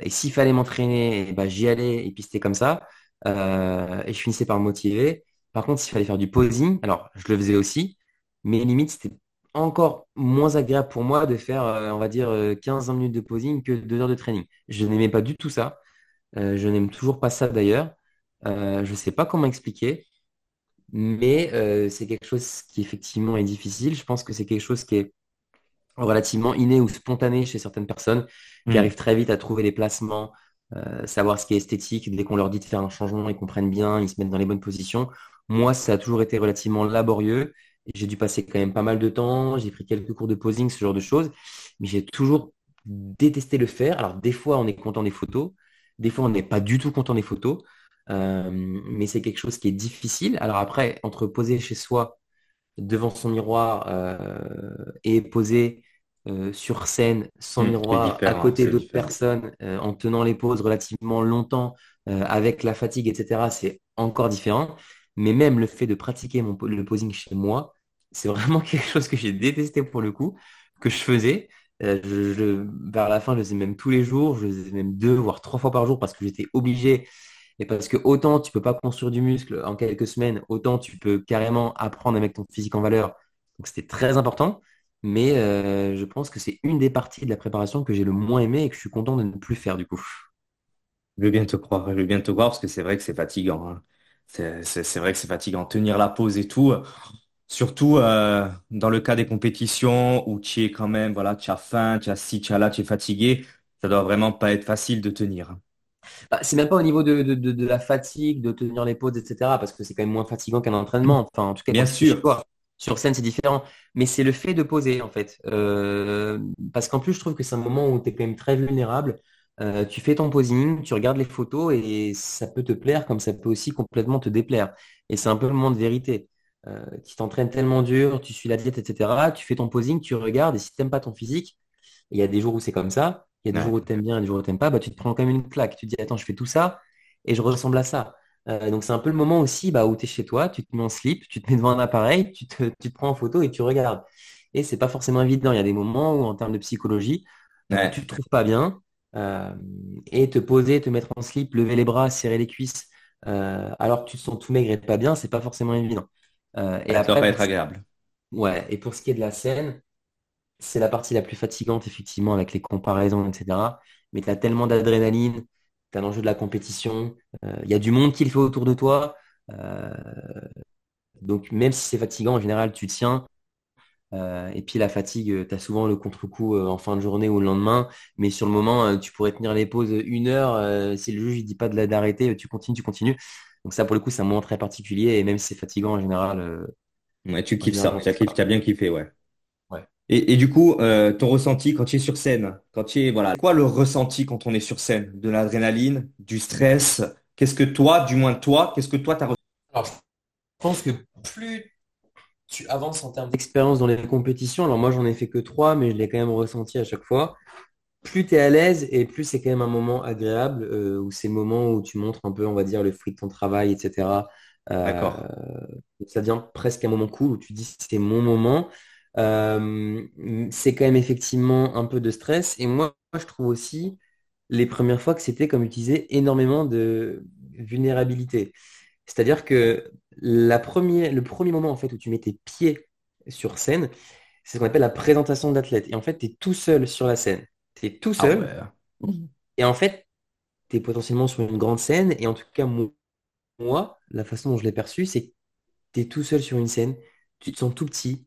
[SPEAKER 2] et s'il fallait m'entraîner, eh ben, j'y allais et puis comme ça. et je finissais par me motiver. Par contre, s'il fallait faire du posing, alors je le faisais aussi, mais limite, c'était encore moins agréable pour moi de faire, euh, on va dire, euh, 15-20 minutes de posing que 2 heures de training. Je n'aimais pas du tout ça. Euh, je n'aime toujours pas ça d'ailleurs. Euh, je ne sais pas comment expliquer, mais euh, c'est quelque chose qui effectivement est difficile. Je pense que c'est quelque chose qui est relativement inné ou spontané chez certaines personnes qui
[SPEAKER 1] Hmm.
[SPEAKER 2] arrivent très vite à trouver les placements, euh, savoir ce qui est esthétique. Dès qu'on leur dit de faire un changement, ils comprennent bien, ils se mettent dans les bonnes positions. Moi, ça a toujours été relativement laborieux. J'ai dû passer quand même pas mal de temps. J'ai pris quelques cours de posing, ce genre de choses. Mais j'ai toujours détesté le faire. Alors, des fois, on est content des photos. Des fois, on n'est pas du tout content des photos. Euh, mais c'est quelque chose qui est difficile. Alors après, entre poser chez soi devant son miroir euh, et posé euh, sur scène sans.
[SPEAKER 1] C'est
[SPEAKER 2] miroir à côté d'autres personnes en tenant les poses relativement longtemps avec la fatigue, etc. C'est encore différent. Mais même le fait de pratiquer mon, le posing chez moi, c'est vraiment quelque chose que j'ai détesté pour le coup, que je faisais. Euh, je, vers la fin, je le faisais même tous les jours, je le faisais même deux, voire trois fois par jour parce que j'étais obligé et parce que autant tu peux pas construire du muscle en quelques semaines, autant tu peux carrément apprendre à mettre ton physique en valeur. Donc c'était très important. Mais euh, je pense que c'est une des parties de la préparation que j'ai le moins aimé et que je suis content de ne plus faire du coup.
[SPEAKER 1] Je veux bien te croire, je veux bien te croire parce que c'est vrai que c'est fatigant. hein. C'est- c'est vrai que c'est fatigant. Tenir la pause et tout. Surtout euh, dans le cas des compétitions où tu es quand même, voilà, tu as faim, tu as ci, tu as là, tu es fatigué. Ça doit vraiment pas être facile de tenir. hein.
[SPEAKER 2] Bah, c'est même pas au niveau de, de, de- de la fatigue, de tenir les pauses, etc. Parce que c'est quand même moins fatigant qu'un entraînement. Enfin, en tout cas,
[SPEAKER 1] Bien sûr.
[SPEAKER 2] Sur scène, c'est différent. Mais c'est le fait de poser, en fait. Euh, parce qu'en plus, je trouve que c'est un moment où tu es quand même très vulnérable. Euh, tu fais ton posing, tu regardes les photos et ça peut te plaire comme ça peut aussi complètement te déplaire. Et c'est un peu le moment de vérité. Euh, tu t'entraînes tellement dur, tu suis la diète, etc. Tu fais ton posing, tu regardes et si t'aimes pas ton physique, il y a des jours où c'est comme ça. Il y a des jours
[SPEAKER 1] Ouais.
[SPEAKER 2] où tu aimes bien et des jours où tu n'aimes pas, bah, tu te prends quand même une claque. Tu te dis, attends, je fais tout ça et je ressemble à ça. Euh, donc c'est un peu le moment aussi bah, où tu es chez toi, tu te mets en slip, tu te mets devant un appareil, tu te, tu te prends en photo et tu regardes. Et c'est pas forcément évident. Il y a des moments où, en termes de psychologie, euh, tu
[SPEAKER 1] Ouais.
[SPEAKER 2] te trouves pas bien. euh, et te poser, te mettre en slip, lever les bras, serrer les cuisses, euh, alors que tu te sens tout maigre et pas bien, c'est pas forcément évident. Euh, et
[SPEAKER 1] ça
[SPEAKER 2] après,
[SPEAKER 1] être agréable.
[SPEAKER 2] ouais, et pour ce qui est de la scène, c'est la partie la plus fatigante, effectivement, avec les comparaisons, etc. Mais tu as tellement d'adrénaline, tu as l'enjeu de la compétition, euh, il y a du monde qui le fait autour de toi. euh, donc, même si c'est fatigant, en général, tu tiens. euh, et puis, la fatigue, tu as souvent le contre-coup euh, en fin de journée ou le lendemain. Mais sur le moment, euh, tu pourrais tenir les pauses une heure. euh, si le juge ne dit pas d'arrêter, tu continues, tu continues. Donc, ça, pour le coup, c'est un moment très particulier. Et même si c'est fatigant, en général, euh,
[SPEAKER 1] Ouais, tu kiffes
[SPEAKER 2] général,
[SPEAKER 1] ça.
[SPEAKER 2] on
[SPEAKER 1] Tu as, tu bien kiffé, ouais.
[SPEAKER 2] Ouais.
[SPEAKER 1] Et, et du coup, euh, ton ressenti quand tu es sur scène, quand tu es, voilà, quoi le ressenti quand on est sur scène? De l'adrénaline, du stress? Qu'est-ce que toi, du moins toi, qu'est-ce que toi t'as ressenti?
[SPEAKER 2] Alors, je pense que plus tu avances en termes d'expérience dans les compétitions, alors moi j'en ai fait que trois, mais je l'ai quand même ressenti à chaque fois. Plus tu es à l'aise et plus c'est quand même un moment agréable, euh, où c'est le moment où tu montres un peu, on va dire, le fruit de ton travail, etc. Euh,
[SPEAKER 1] D'accord.
[SPEAKER 2] ça devient presque un moment cool où tu dis c'est mon moment. Euh, c'est quand même effectivement un peu de stress. Et moi, je trouve aussi les premières fois que c'était, comme utiliser énormément de vulnérabilité. C'est-à-dire que la première, le premier moment en fait où tu mets tes pieds sur scène, c'est ce qu'on appelle la présentation de l'athlète. Et en fait, tu es tout seul sur la scène. Tu es tout
[SPEAKER 1] Ah
[SPEAKER 2] seul.
[SPEAKER 1] ouais.
[SPEAKER 2] Et en fait, tu es potentiellement sur une grande scène. Et en tout cas, mo- moi, la façon dont je l'ai perçu, c'est que tu es tout seul sur une scène. Tu te sens tout petit,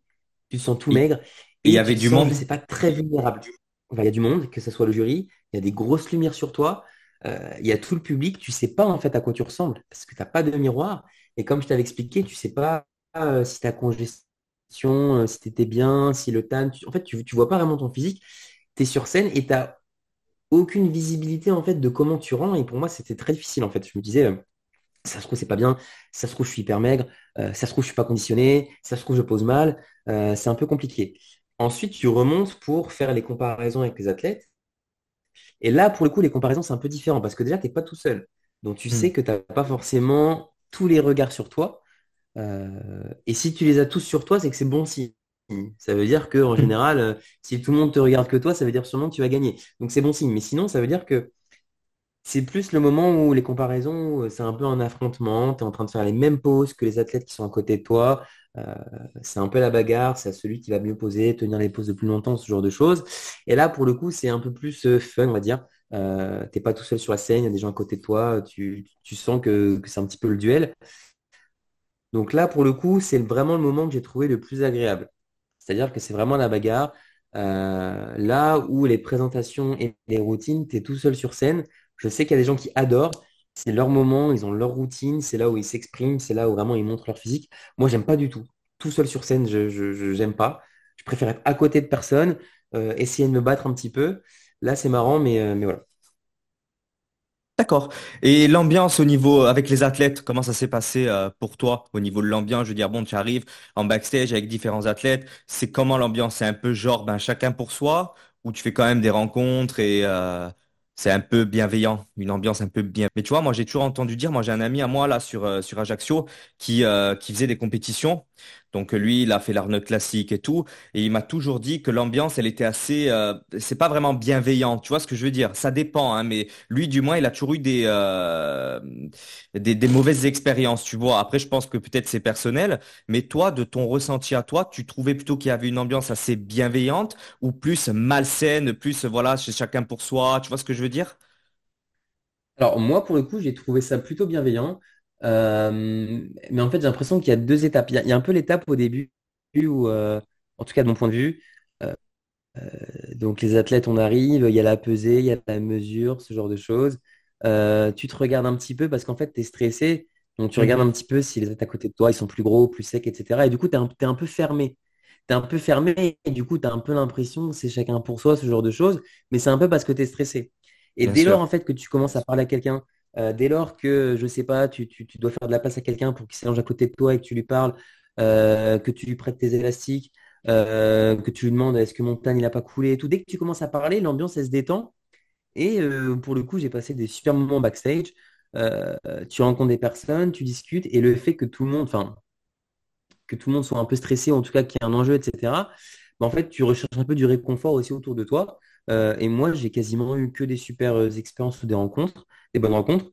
[SPEAKER 2] tu te sens tout maigre
[SPEAKER 1] il y
[SPEAKER 2] et
[SPEAKER 1] avait du
[SPEAKER 2] sens,
[SPEAKER 1] monde?
[SPEAKER 2] sais pas, très vulnérable. Enfin, il y a du monde, que ce soit le jury, il y a des grosses lumières sur toi, euh, il y a tout le public. Tu sais pas en fait à quoi tu ressembles parce que tu n'as pas de miroir. Et comme je t'avais expliqué, tu sais pas euh, si ta congestion, euh, si tu étais bien, si le tan, tu- en fait, tu, tu vois pas vraiment ton physique. Tu es sur scène et tu aucune visibilité en fait de comment tu rends. Et pour moi, c'était très difficile en fait. Je me disais, euh, ça se trouve, c'est pas bien, ça se trouve, je suis hyper maigre, euh, ça se trouve, je suis pas conditionné, ça se trouve, je pose mal. Euh, c'est un peu compliqué. Ensuite, tu remontes pour faire les comparaisons avec les athlètes. Et là, pour le coup, les comparaisons, c'est un peu différent parce que déjà, tu n'es pas tout seul. Donc, tu
[SPEAKER 1] Hmm.
[SPEAKER 2] sais que tu n'as pas forcément tous les regards sur toi. Et si tu les as tous sur toi, c'est que c'est bon signe. Ça veut dire que en général, euh, si tout le monde te regarde que toi, ça veut dire sûrement que tu vas gagner. Donc c'est bon signe. Mais sinon, ça veut dire que c'est plus le moment où les comparaisons, euh, c'est un peu un affrontement. Tu es en train de faire les mêmes poses que les athlètes qui sont à côté de toi. Euh, c'est un peu la bagarre. C'est à celui qui va mieux poser, tenir les poses de plus longtemps, ce genre de choses. Et là, pour le coup, c'est un peu plus fun, on va dire. Euh, t'es pas tout seul sur la scène, il y a des gens à côté de toi. Tu, tu sens que, que c'est un petit peu le duel. Donc là, pour le coup, c'est vraiment le moment que j'ai trouvé le plus agréable. C'est-à-dire que c'est vraiment la bagarre. Euh, là où les présentations et les routines, tu es tout seul sur scène. Je sais qu'il y a des gens qui adorent. C'est leur moment, ils ont leur routine, c'est là où ils s'expriment, c'est là où vraiment ils montrent leur physique. Moi, j'aime pas du tout. Tout seul sur scène, je, j'aime pas. Je préfère être à côté de personne, euh, essayer de me battre un petit peu. Là, c'est marrant, mais, euh, mais voilà.
[SPEAKER 1] D'accord. Et l'ambiance au niveau avec les athlètes, comment ça s'est passé euh, pour toi au niveau de l'ambiance? Je veux dire, bon, tu arrives en backstage avec différents athlètes. C'est comment l'ambiance? C'est un peu genre ben chacun pour soi? Ou tu fais quand même des rencontres et euh, c'est un peu bienveillant, une ambiance un peu bien. Mais tu vois, moi j'ai toujours entendu dire, moi j'ai un ami à moi là sur euh, Ajaccio qui qui faisait des compétitions. Donc lui, il a fait l'Arnold Classique et tout, et il m'a toujours dit que l'ambiance, elle était assez, euh, c'est pas vraiment bienveillante. Tu vois ce que je veux dire? Ça dépend, hein, mais lui, du moins, il a toujours eu des, euh, des mauvaises expériences, tu vois? Après, je pense que peut-être c'est personnel, mais toi, de ton ressenti à toi, tu trouvais plutôt qu'il y avait une ambiance assez bienveillante ou plus malsaine, plus, voilà, chez chacun pour soi, tu vois ce que je veux dire?
[SPEAKER 2] Alors moi, pour le coup, j'ai trouvé ça plutôt bienveillant. Euh, mais en fait, j'ai l'impression qu'il y a deux étapes. Il y a, il y a un peu l'étape au début où, euh, en tout cas de mon point de vue, euh, donc les athlètes, on arrive, il y a la pesée, il y a la mesure, ce genre de choses. Tu te regardes un petit peu parce qu'en fait, tu es stressé. Donc tu regardes
[SPEAKER 1] Mhm.
[SPEAKER 2] un petit peu si les athlètes à côté de toi, ils sont plus gros, plus secs, etc. Et du coup, tu es un, t'es un peu fermé. Tu es un peu fermé et du coup, tu as un peu l'impression que c'est chacun pour soi, ce genre de choses. Mais c'est un peu parce que tu es stressé. Et
[SPEAKER 1] Bien
[SPEAKER 2] dès lors, en fait, que tu commences à parler à quelqu'un, euh, dès lors que, je sais pas, tu, dois faire de la place à quelqu'un pour qu'il s'allonge à côté de toi et que tu lui parles, euh, que tu lui prêtes tes élastiques, euh, que tu lui demandes est-ce que mon tan il n'a pas coulé tout. Dès que tu commences à parler, l'ambiance, elle se détend. Et pour le coup, j'ai passé des super moments backstage. Tu rencontres des personnes, tu discutes, et le fait que tout le monde, enfin, que tout le monde soit un peu stressé, en tout cas qu'il y ait un enjeu, etc., bah, en fait, tu recherches un peu du réconfort aussi autour de toi. Euh, et moi, j'ai quasiment eu que des super euh, expériences ou des rencontres, des bonnes rencontres,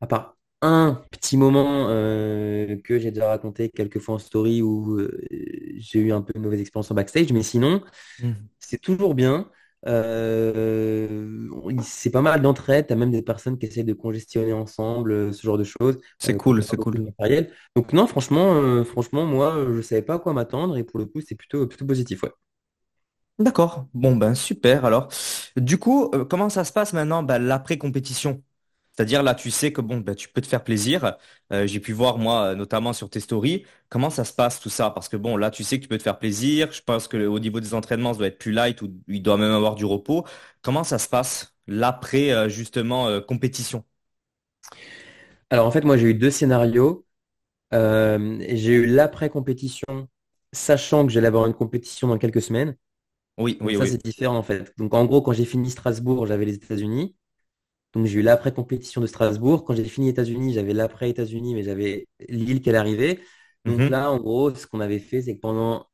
[SPEAKER 2] à part un petit moment euh, que j'ai déjà raconté quelques fois en story où euh, j'ai eu un peu de mauvaise expérience en backstage, mais sinon,
[SPEAKER 1] Mhm.
[SPEAKER 2] c'est toujours bien. Euh, c'est pas mal d'entraide. Tu as même des personnes qui essaient de congestionner ensemble, ce genre de choses,
[SPEAKER 1] C'est cool, c'est cool.
[SPEAKER 2] Donc non, franchement, franchement, moi, je savais pas à quoi m'attendre et pour le coup, c'est plutôt, plutôt positif, ouais.
[SPEAKER 1] D'accord. Bon, ben super alors. Du coup, euh, comment ça se passe maintenant, ben, l'après-compétition? C'est-à-dire là, tu sais que bon, ben, tu peux te faire plaisir. Euh, j'ai pu voir moi, euh, notamment sur tes stories, comment ça se passe tout ça? Parce que bon, là, tu sais que tu peux te faire plaisir. Je pense que au niveau des entraînements, ça doit être plus light ou il doit même avoir du repos. Comment ça se passe l'après, justement, compétition?
[SPEAKER 2] Alors en fait, moi, j'ai eu deux scénarios. J'ai eu l'après-compétition, sachant que j'allais avoir une compétition dans quelques semaines.
[SPEAKER 1] Oui,
[SPEAKER 2] Donc
[SPEAKER 1] oui,
[SPEAKER 2] ça,
[SPEAKER 1] oui.
[SPEAKER 2] c'est différent en fait. Donc en gros, quand j'ai fini Strasbourg, j'avais les États-Unis. Donc j'ai eu l'après-compétition de Strasbourg. Quand j'ai fini États-Unis, j'avais l'après-États-Unis, mais j'avais Lille qui allait arriver. Donc
[SPEAKER 1] Mhm,
[SPEAKER 2] là, en gros, ce qu'on avait fait, c'est que pendant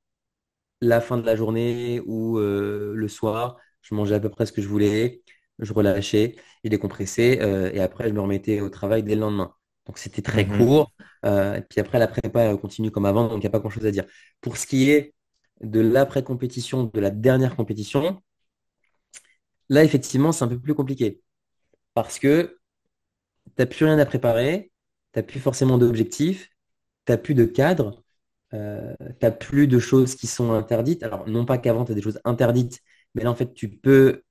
[SPEAKER 2] la fin de la journée ou euh, le soir, je mangeais à peu près ce que je voulais, je relâchais, je décompressais euh, et après, je me remettais au travail dès le lendemain. Donc c'était très
[SPEAKER 1] mhm,
[SPEAKER 2] court. Euh, et puis après, la prépa continue comme avant, donc il n'y a pas grand-chose à dire. Pour ce qui est de l'après-compétition, de la dernière compétition, là, effectivement, c'est un peu plus compliqué parce que T'as plus rien à préparer, t'as plus forcément d'objectifs, t'as plus de cadre, euh, t'as plus de choses qui sont interdites. Alors, non pas qu'avant, tu as des choses interdites, mais là, en fait, tu peux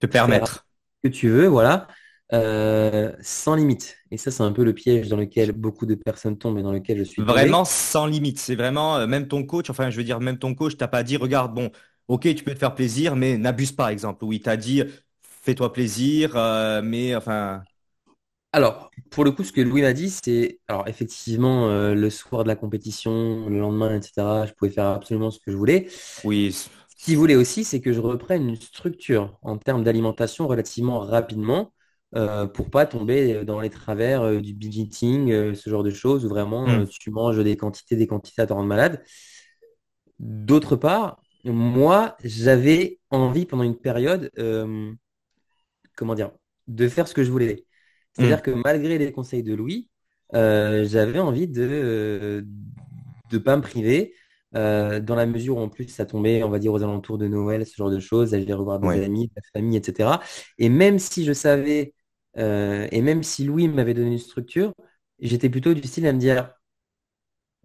[SPEAKER 1] Te permettre.
[SPEAKER 2] ce que tu veux, voilà, euh, sans limite. Et ça, c'est un peu le piège dans lequel beaucoup de personnes tombent et dans lequel je suis
[SPEAKER 1] Vraiment
[SPEAKER 2] tombé.
[SPEAKER 1] sans limite. C'est vraiment, euh, même ton coach, enfin, je veux dire, même ton coach t'a pas dit, regarde, bon, ok, tu peux te faire plaisir, mais n'abuse pas, exemple. Oui, il t'a dit, fais-toi plaisir, euh, mais enfin,
[SPEAKER 2] Alors, pour le coup, ce que Louis m'a dit, c'est, alors effectivement, le soir de la compétition, le lendemain, etc., je pouvais faire absolument ce que je voulais.
[SPEAKER 1] oui,
[SPEAKER 2] Ce qu'il voulait aussi, c'est que je reprenne une structure en termes d'alimentation relativement rapidement euh, pour pas tomber dans les travers euh, du binge eating, euh, ce genre de choses où vraiment
[SPEAKER 1] hmm,
[SPEAKER 2] tu manges des quantités, des quantités à te rendre malade. D'autre part, moi, j'avais envie pendant une période, comment dire, de faire ce que je voulais. C'est-à-dire
[SPEAKER 1] hmm,
[SPEAKER 2] que malgré les conseils de Louis, j'avais envie de de pas me priver, dans la mesure où en plus ça tombait, on va dire, aux alentours de Noël, ce genre de choses, aller revoir des
[SPEAKER 1] ouais.
[SPEAKER 2] amis, de la famille, etc. Et même si je savais, euh, et même si Louis m'avait donné une structure, j'étais plutôt du style à me dire,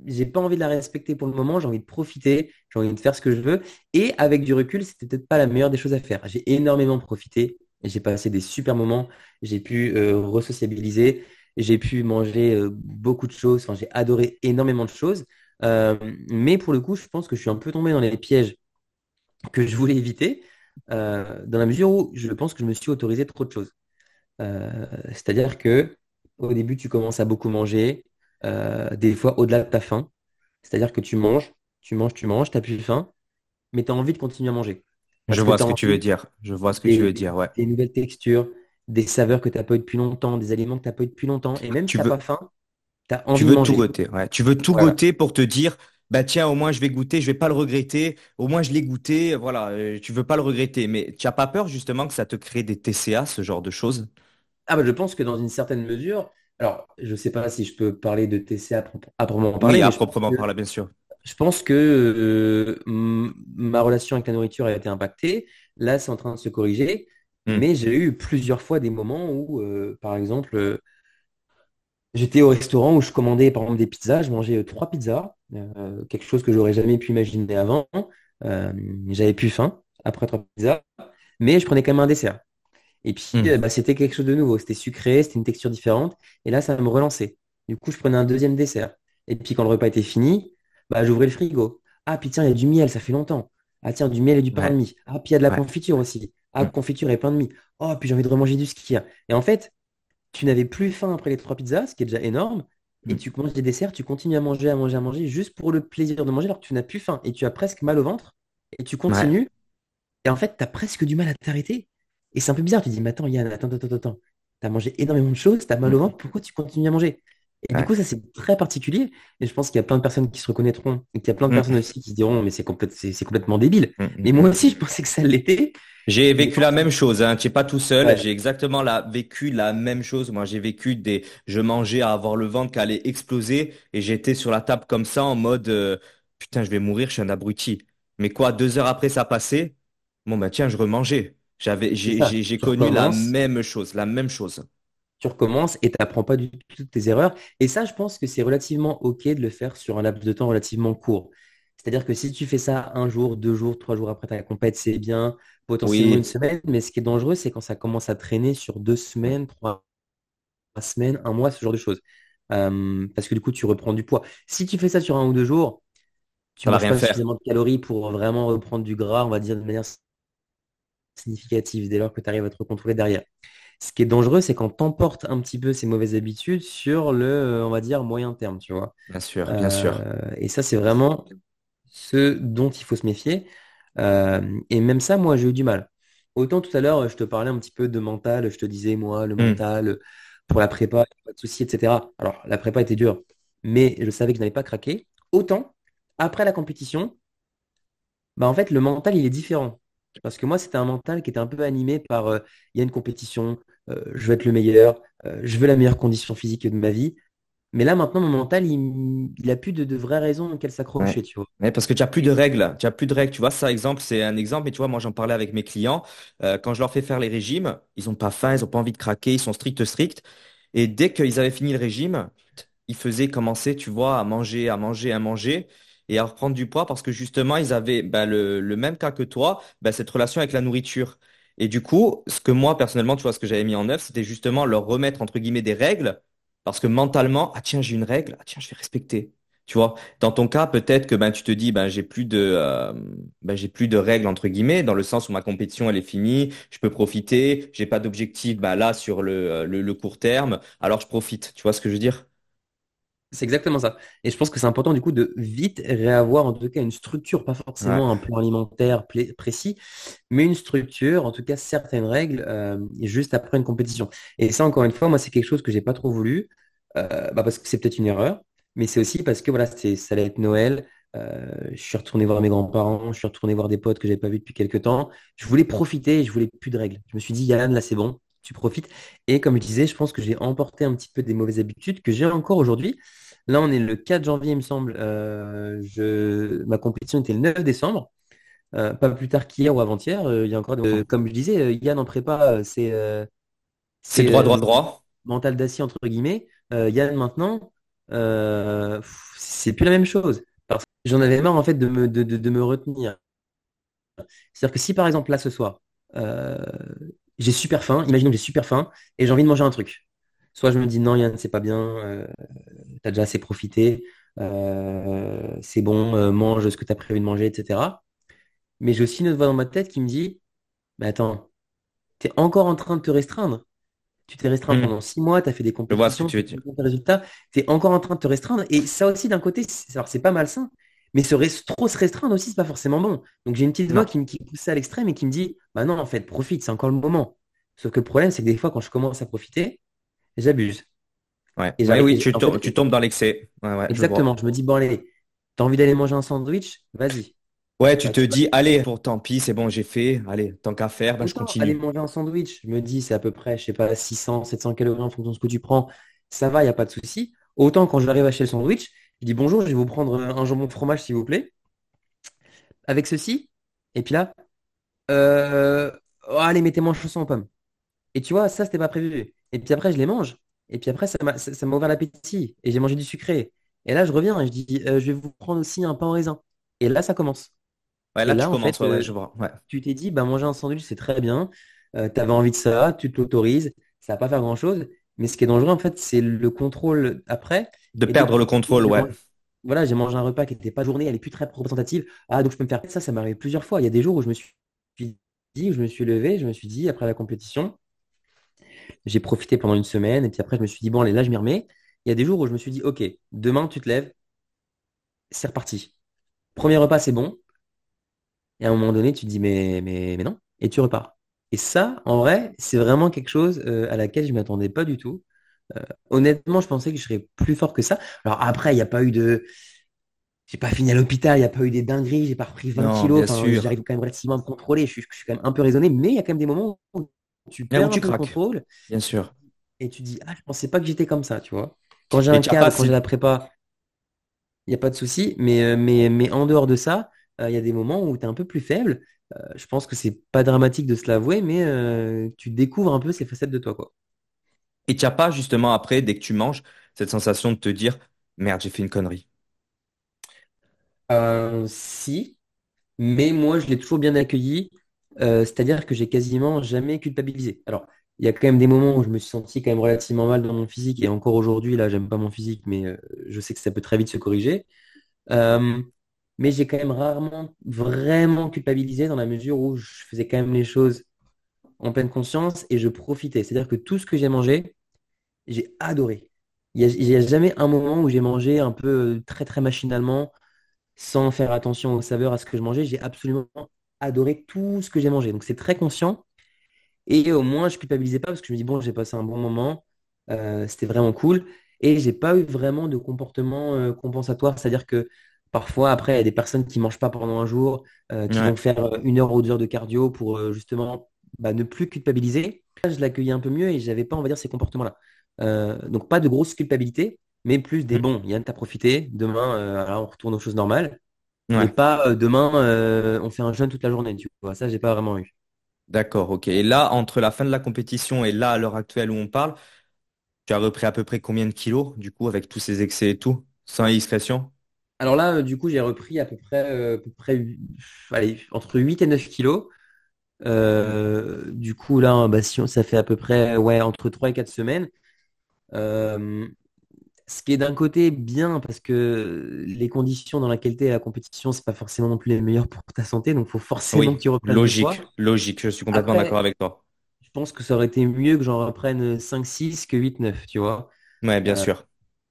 [SPEAKER 2] j'ai pas envie de la respecter pour le moment, j'ai envie de profiter, j'ai envie de faire ce que je veux. Et avec du recul, c'était peut-être pas la meilleure des choses à faire. J'ai énormément profité, j'ai passé des super moments, j'ai pu euh, resociabiliser, j'ai pu manger euh, beaucoup de choses, enfin, j'ai adoré énormément de choses. Euh, mais pour le coup, je pense que je suis un peu tombé dans les pièges que je voulais éviter, dans la mesure où je pense que je me suis autorisé trop de choses. Euh, c'est-à-dire que au début, tu commences à beaucoup manger, euh, des fois au-delà de ta faim. C'est-à-dire que tu manges, tu manges, tu manges, tu n'as plus faim, mais tu as envie de continuer à manger.
[SPEAKER 1] Je
[SPEAKER 2] Parce
[SPEAKER 1] vois
[SPEAKER 2] tu
[SPEAKER 1] ce que tu veux dire. Je vois ce que tu veux dire, ouais.
[SPEAKER 2] des nouvelles textures, des saveurs que tu n'as pas eu depuis longtemps, des aliments que tu n'as pas eu depuis longtemps. Et même si
[SPEAKER 1] Tu
[SPEAKER 2] tu n'as pas faim, tu as
[SPEAKER 1] tu
[SPEAKER 2] envie de
[SPEAKER 1] veux tout
[SPEAKER 2] manger.
[SPEAKER 1] goûter, ouais. Tu veux tout
[SPEAKER 2] Voilà.
[SPEAKER 1] goûter pour te dire, bah tiens, au moins je vais goûter, je vais pas le regretter. Au moins je l'ai goûté, voilà. euh, tu veux pas le regretter, mais tu as pas peur justement que ça te crée des TCA, ce genre de choses?
[SPEAKER 2] Ah bah, je pense que dans une certaine mesure, alors je ne sais pas si je peux parler de TCA à pro- à proprement
[SPEAKER 1] Oui,
[SPEAKER 2] parler,
[SPEAKER 1] à
[SPEAKER 2] je pense
[SPEAKER 1] proprement
[SPEAKER 2] que
[SPEAKER 1] parler, bien sûr.
[SPEAKER 2] Je pense que euh, ma relation avec la nourriture a été impactée. Là, c'est en train de se corriger.
[SPEAKER 1] Hmm.
[SPEAKER 2] Mais j'ai eu plusieurs fois des moments où, euh, par exemple, euh, j'étais au restaurant où je commandais par exemple des pizzas, je mangeais trois pizzas, quelque chose que j'aurais jamais pu imaginer avant. J'avais plus faim après trois pizzas, mais je prenais quand même un dessert. Et puis,
[SPEAKER 1] Hmm.
[SPEAKER 2] euh, bah, c'était quelque chose de nouveau. C'était sucré, c'était une texture différente. Et là, ça me relançait. Du coup, je prenais un deuxième dessert. Et puis, quand le repas était fini, bah, j'ouvrais le frigo. Ah, puis tiens, il y a du miel, ça fait longtemps. Ah, tiens, du miel et du pain de mie. Ah, puis il y a de la
[SPEAKER 1] ouais.
[SPEAKER 2] confiture aussi. Ah,
[SPEAKER 1] Hmm.
[SPEAKER 2] confiture et pain de mie. Oh, puis j'ai envie de remanger du skier. Et en fait, tu n'avais plus faim après les trois pizzas, ce qui est déjà énorme. Et
[SPEAKER 1] Hmm.
[SPEAKER 2] tu manges des desserts, tu continues à manger, à manger, à manger, juste pour le plaisir de manger, alors que tu n'as plus faim. Et tu as presque mal au ventre. Et tu
[SPEAKER 1] Ouais,
[SPEAKER 2] continues. Et en fait, tu as presque du mal à t'arrêter. Et c'est un peu bizarre. Tu dis, mais attends, Yann, attends, attends, attends. Tu as mangé énormément de choses, tu as mal au
[SPEAKER 1] Hmm.
[SPEAKER 2] ventre, pourquoi tu continues à manger? Et du coup, ça, c'est très particulier. Et je pense qu'il y a plein de personnes qui se reconnaîtront. Et qu'il y a plein de personnes
[SPEAKER 1] Hmm.
[SPEAKER 2] aussi qui se diront, mais c'est complète- c'est c'est complètement débile.
[SPEAKER 1] Hmm.
[SPEAKER 2] Mais moi aussi, je pensais que ça l'était.
[SPEAKER 1] J'ai vécu la même chose, hein. Tu n'es pas tout seul.
[SPEAKER 2] ouais,
[SPEAKER 1] J'ai exactement la, vécu la même chose. Moi, j'ai vécu des, je mangeais à avoir le ventre qui allait exploser et j'étais sur la table comme ça en mode, euh, putain, je vais mourir, je suis un abruti. Mais quoi, deux heures après ça passait, bon, ben, tiens, je remangeais. J'avais, j'ai, connu la même chose, la même chose.
[SPEAKER 2] tu recommences et tu n'apprends pas du tout tes erreurs. Et ça, je pense que c'est relativement OK de le faire sur un laps de temps relativement court. C'est-à-dire que si tu fais ça un jour, deux jours, trois jours après ta compète, c'est bien, potentiellement une semaine. Mais ce qui est dangereux, c'est quand ça commence à traîner sur deux semaines, trois semaines, un mois, ce genre de choses. Euh, parce que du coup, tu reprends du poids. Si tu fais ça sur un ou deux jours, tu
[SPEAKER 1] rien
[SPEAKER 2] pas
[SPEAKER 1] faire.
[SPEAKER 2] suffisamment de calories pour vraiment reprendre du gras, on va dire de manière significative, dès lors que tu arrives à te contrôler derrière. Ce qui est dangereux, c'est quand t'emportes un petit peu ces mauvaises habitudes sur le, euh, on va dire, moyen terme, tu vois.
[SPEAKER 1] Bien sûr, bien sûr.
[SPEAKER 2] Euh, et ça, c'est vraiment ce dont il faut se méfier. Euh, et même ça, moi, j'ai eu du mal. Autant tout à l'heure, je te parlais un petit peu de mental, je te disais, moi, le
[SPEAKER 1] Hmm.
[SPEAKER 2] mental, pour la prépa, pas de souci, etc. Alors, la prépa était dure, mais je savais que je n'allais pas craquer. Autant, après la compétition, bah, en fait, le mental, il est différent. Parce que moi, c'était un mental qui était un peu animé par euh, il y a une compétition, euh, je veux être le meilleur, euh, je veux la meilleure condition physique de ma vie. Mais là, maintenant, mon mental, il, il a plus de, de vraies raisons auxquelles
[SPEAKER 1] Ouais.
[SPEAKER 2] s'accrocher, tu vois.
[SPEAKER 1] Ouais, parce que tu n'as plus de règles. Tu as plus de règles. Tu vois, ça, exemple, c'est un exemple. Mais tu vois, moi, j'en parlais avec mes clients. Quand je leur fais faire les régimes, ils n'ont pas faim, ils n'ont pas envie de craquer, ils sont stricts, stricts. Et dès qu'ils avaient fini le régime, ils faisaient commencer, tu vois, à manger, à manger, à manger et à reprendre du poids parce que justement, ils avaient ben, le, même cas que toi, ben, cette relation avec la nourriture. Et du coup, ce que moi, personnellement, tu vois, ce que j'avais mis en œuvre, c'était justement leur remettre, entre guillemets, des règles parce que mentalement, ah tiens, j'ai une règle, ah tiens, je vais respecter. Tu vois, dans ton cas, peut-être que ben, tu te dis, ben, j'ai plus de, ben, j'ai plus de règles, entre guillemets, dans le sens où ma compétition, elle est finie, je peux profiter, j'ai pas d'objectif là sur euh, le, le court terme, alors je profite. Tu vois ce que je veux dire?
[SPEAKER 2] C'est exactement ça. Et je pense que c'est important, du coup, de vite réavoir, en tout cas, une structure, pas
[SPEAKER 1] Ouais,
[SPEAKER 2] forcément un plan alimentaire précis, mais une structure, en tout cas, certaines règles, euh, juste après une compétition. Et ça, encore une fois, moi, c'est quelque chose que j'ai pas trop voulu, euh, bah, parce que c'est peut-être une erreur, mais c'est aussi parce que, voilà, c'est, ça allait être Noël. euh, je suis retourné voir mes grands-parents, je suis retourné voir des potes que j'avais pas vus depuis quelques temps. Je voulais profiter, je voulais plus de règles. Je me suis dit, Yann, là, c'est bon, tu profites. Et comme je disais, je pense que j'ai emporté un petit peu des mauvaises habitudes que j'ai encore aujourd'hui. Là, on est le 4 janvier, il me semble. Euh, je... Ma compétition était le 9 décembre. Euh, pas plus tard qu'hier ou avant-hier. Euh, il y a encore, comme je disais, Yann en prépa, c'est
[SPEAKER 1] c'est droit, droit, droit.
[SPEAKER 2] mental d'acier, entre guillemets. Yann, maintenant, c'est plus la même chose. Parce que j'en avais marre, en fait, de me, de, de- de me retenir. C'est-à-dire que si, par exemple, là, ce soir, j'ai super faim, imaginons que j'ai super faim, et j'ai envie de manger un truc. Soit je me dis, non, Yann, c'est pas bien, euh, t'as déjà assez profité, euh, c'est bon, euh, mange ce que t'as prévu de manger, etc. Mais j'ai aussi une autre voix dans ma tête qui me dit, mais attends, t'es encore en train de te restreindre. Tu t'es restreint
[SPEAKER 1] Hmm.
[SPEAKER 2] pendant six mois, t'as fait des compétitions,
[SPEAKER 1] tu
[SPEAKER 2] des résultats, t'es encore en train de te restreindre. Et ça aussi, d'un côté, c'est pas malsain, mais se trop se restreindre aussi, c'est pas forcément bon. Donc j'ai une petite voix
[SPEAKER 1] Non.
[SPEAKER 2] qui me qui pousse à l'extrême et qui me dit, bah non, en fait, profite, c'est encore le moment. Sauf que le problème, c'est que des fois, quand je commence à profiter, j'abuse.
[SPEAKER 1] Ouais.
[SPEAKER 2] Et
[SPEAKER 1] Ouais,
[SPEAKER 2] j'arrive,
[SPEAKER 1] oui, tu,
[SPEAKER 2] en
[SPEAKER 1] to-
[SPEAKER 2] fait,
[SPEAKER 1] tu tombes dans l'excès. Ouais, ouais, je vois.
[SPEAKER 2] exactement, je me dis, bon, allez, t'as envie d'aller manger un sandwich? Vas-y.
[SPEAKER 1] Ouais, tu
[SPEAKER 2] Bah,
[SPEAKER 1] te dis, allez, pour tant pis, c'est bon, j'ai fait. Allez, tant qu'à faire, ben, je
[SPEAKER 2] autant aller
[SPEAKER 1] continue.
[SPEAKER 2] manger un sandwich, je me dis, c'est à peu près, je sais pas, 600, 700 calories en fonction de ce que tu prends, ça va, il n'y a pas de souci. Autant quand j'arrive à acheter le sandwich, je dis bonjour, je vais vous prendre un jambon fromage, s'il vous plaît, avec ceci. Et puis là, euh, oh, allez, mettez-moi un chausson aux pommes. Et tu vois, ça, c'était pas prévu. Et puis après, je les mange. Et puis après, ça m'a ça, ça m'a ouvert l'appétit. Et j'ai mangé du sucré. Et là, je reviens et je dis, euh, je vais vous prendre aussi un pain au raisin. Et là, ça commence.
[SPEAKER 1] Ouais,
[SPEAKER 2] Et
[SPEAKER 1] là, tu
[SPEAKER 2] là, en
[SPEAKER 1] commences,
[SPEAKER 2] fait,
[SPEAKER 1] ouais, ouais,
[SPEAKER 2] euh,
[SPEAKER 1] je vois. Ouais.
[SPEAKER 2] tu t'es dit, bah, manger un sandwich, c'est très bien. tu avais envie de ça, tu te l'autorises. Ça va pas faire grand-chose. Mais ce qui est dangereux, en fait, c'est le contrôle après.
[SPEAKER 1] De perdre le contrôle, ouais.
[SPEAKER 2] voilà, j'ai mangé un repas qui n'était pas journée, elle est plus très représentative. Ah, donc je peux me faire ça, ça m'est arrivé plusieurs fois. Il y a des jours où je me suis dit, où je me suis levé, je me suis dit, après la compétition, j'ai profité pendant une semaine, et puis après, je me suis dit, bon, allez, là, je m'y remets. Il y a des jours où je me suis dit, OK, demain, tu te lèves, c'est reparti. Premier repas, c'est bon. Et à un moment donné, tu te dis, mais, mais, mais non, et tu repars. Et ça, en vrai, c'est vraiment quelque chose euh, à laquelle je ne m'attendais pas du tout. Euh, honnêtement, je pensais que je serais plus fort que ça. Alors après, il n'y a pas eu de... J'ai pas fini à l'hôpital, il n'y a pas eu des dingueries, j'ai pas repris 20
[SPEAKER 1] Non,
[SPEAKER 2] kilos. Enfin, j'arrive quand même relativement à me contrôler. Je suis, je suis quand même un peu raisonné, mais il y a quand même des moments où tu
[SPEAKER 1] où
[SPEAKER 2] perds un
[SPEAKER 1] tu craques,
[SPEAKER 2] contrôle
[SPEAKER 1] bien sûr.
[SPEAKER 2] et tu dis, ah, je pensais pas que j'étais comme ça, tu vois. Quand j'ai un
[SPEAKER 1] tu as pas
[SPEAKER 2] cadre, quand j'ai la prépa, il n'y a pas de souci, mais, euh, mais, mais en dehors de ça, euh, il y a des moments où tu es un peu plus faible. Euh, je pense que c'est pas dramatique de se l'avouer, mais euh, tu découvres un peu ces facettes de toi, quoi.
[SPEAKER 1] Et tu n'as pas justement après, dès que tu manges, cette sensation de te dire, merde, j'ai fait une connerie?
[SPEAKER 2] Euh, si, mais moi, je l'ai toujours bien accueilli, euh, c'est-à-dire que j'ai quasiment jamais culpabilisé. Alors, il y a quand même des moments où je me suis senti quand même relativement mal dans mon physique, et encore aujourd'hui, là, j'aime pas mon physique, mais euh, je sais que ça peut très vite se corriger. Euh, mais j'ai quand même rarement vraiment culpabilisé dans la mesure où je faisais quand même les choses en pleine conscience et je profitais. C'est-à-dire que tout ce que j'ai mangé, j'ai adoré. Il n'y a, jamais un moment où j'ai mangé un peu euh, très très machinalement, sans faire attention aux saveurs, à ce que je mangeais. J'ai absolument adoré tout ce que j'ai mangé. Donc c'est très conscient. Et au moins, je culpabilisais pas parce que je me dis, bon, j'ai passé un bon moment, euh, c'était vraiment cool. Et j'ai pas eu vraiment de comportement euh, compensatoire. C'est-à-dire que parfois, après, il y a des personnes qui mangent pas pendant un jour, euh, qui vont faire euh, une heure ou deux heures de cardio pour euh, justement bah, ne plus culpabiliser. Là, je l'accueillais un peu mieux et j'avais pas, on va dire, ces comportements-là. Euh, donc pas de grosse culpabilité, mais plus des
[SPEAKER 1] Mhm.
[SPEAKER 2] bons. Yann, t'as profité. Demain, alors, on retourne aux choses normales. Mais pas demain, on fait un jeûne toute la journée, tu vois. Ça, j'ai pas vraiment eu.
[SPEAKER 1] D'accord, ok. Et là, entre la fin de la compétition et là, à l'heure actuelle où on parle, tu as repris à peu près combien de kilos, du coup, avec tous ces excès et tout, sans indiscrétion?
[SPEAKER 2] Alors là, euh, du coup, j'ai repris à peu près, euh, à peu près allez, entre 8 et 9 kilos. Euh, du coup, là, bah, si on- ça fait à peu près ouais, entre 3 et 4 semaines. Euh, ce qui est d'un côté bien parce que les conditions dans lesquelles tu es à la compétition, c'est pas forcément non plus les meilleures pour ta santé. Donc, il faut forcément que
[SPEAKER 1] Oui,
[SPEAKER 2] tu reprennes
[SPEAKER 1] logique,
[SPEAKER 2] poids.
[SPEAKER 1] logique, je suis complètement d'accord avec toi.
[SPEAKER 2] je pense que ça aurait été mieux que j'en reprenne cinq six que huit neuf tu vois.
[SPEAKER 1] Ouais, bien
[SPEAKER 2] Euh,
[SPEAKER 1] sûr.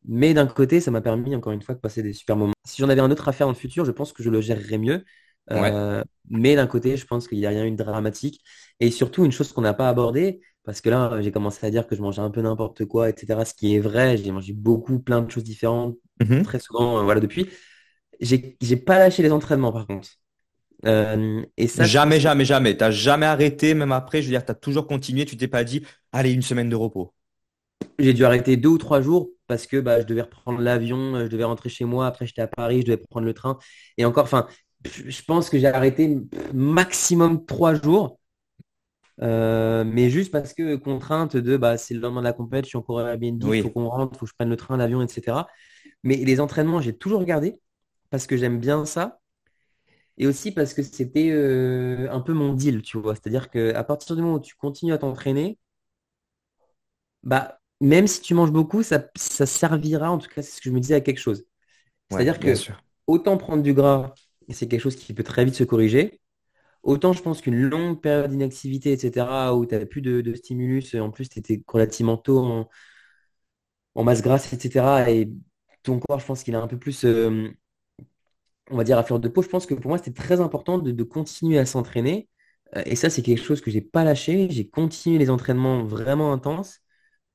[SPEAKER 2] Mais d'un côté, ça m'a permis, encore une fois, de passer des super moments. Si j'en avais un autre à faire dans le futur, je pense que je le gérerais mieux.
[SPEAKER 1] Ouais.
[SPEAKER 2] Euh, mais d'un côté, je pense qu'il n'y a rien eu de dramatique. Et surtout, une chose qu'on n'a pas abordée, parce que là, j'ai commencé à dire que je mangeais un peu n'importe quoi, etc. Ce qui est vrai, j'ai mangé beaucoup, plein de choses différentes,
[SPEAKER 1] Mhm.
[SPEAKER 2] très souvent, euh, voilà, depuis. J'ai, pas lâché les entraînements, par contre. Euh, et ça,
[SPEAKER 1] Jamais, jamais, jamais. T'as jamais arrêté, même après, je veux dire, t'as toujours continué, tu t'es pas dit, allez, une semaine de repos.
[SPEAKER 2] J'ai dû arrêter deux ou trois jours parce que bah, je devais reprendre l'avion, euh, je devais rentrer chez moi, après j'étais à Paris, je devais prendre le train. Et encore, enfin, je pense que j'ai arrêté maximum trois jours, euh, mais juste parce que contrainte de bah, c'est le lendemain de la compète, je suis encore à Airbnb, il faut qu'on rentre, il faut que je prenne le train, l'avion, etc. Mais les entraînements, j'ai toujours gardé parce que j'aime bien ça et aussi parce que c'était euh, un peu mon deal, tu vois. C'est-à-dire qu'à partir du moment où tu continues à t'entraîner, bah, même si tu manges beaucoup, ça, ça servira, en tout cas, c'est ce que je me disais, à quelque chose. C'est-à-dire que
[SPEAKER 1] sûr.
[SPEAKER 2] autant prendre du gras, c'est quelque chose qui peut très vite se corriger, autant je pense qu'une longue période d'inactivité, etc., où tu n'avais plus de, de stimulus, et en plus tu étais relativement tôt en, en masse grasse, etc., et ton corps, je pense qu'il est un peu plus, euh, on va dire, à fleur de peau, je pense que pour moi, c'était très important de, de continuer à s'entraîner. Euh, Et ça, c'est quelque chose que j'ai pas lâché. J'ai continué les entraînements vraiment intenses.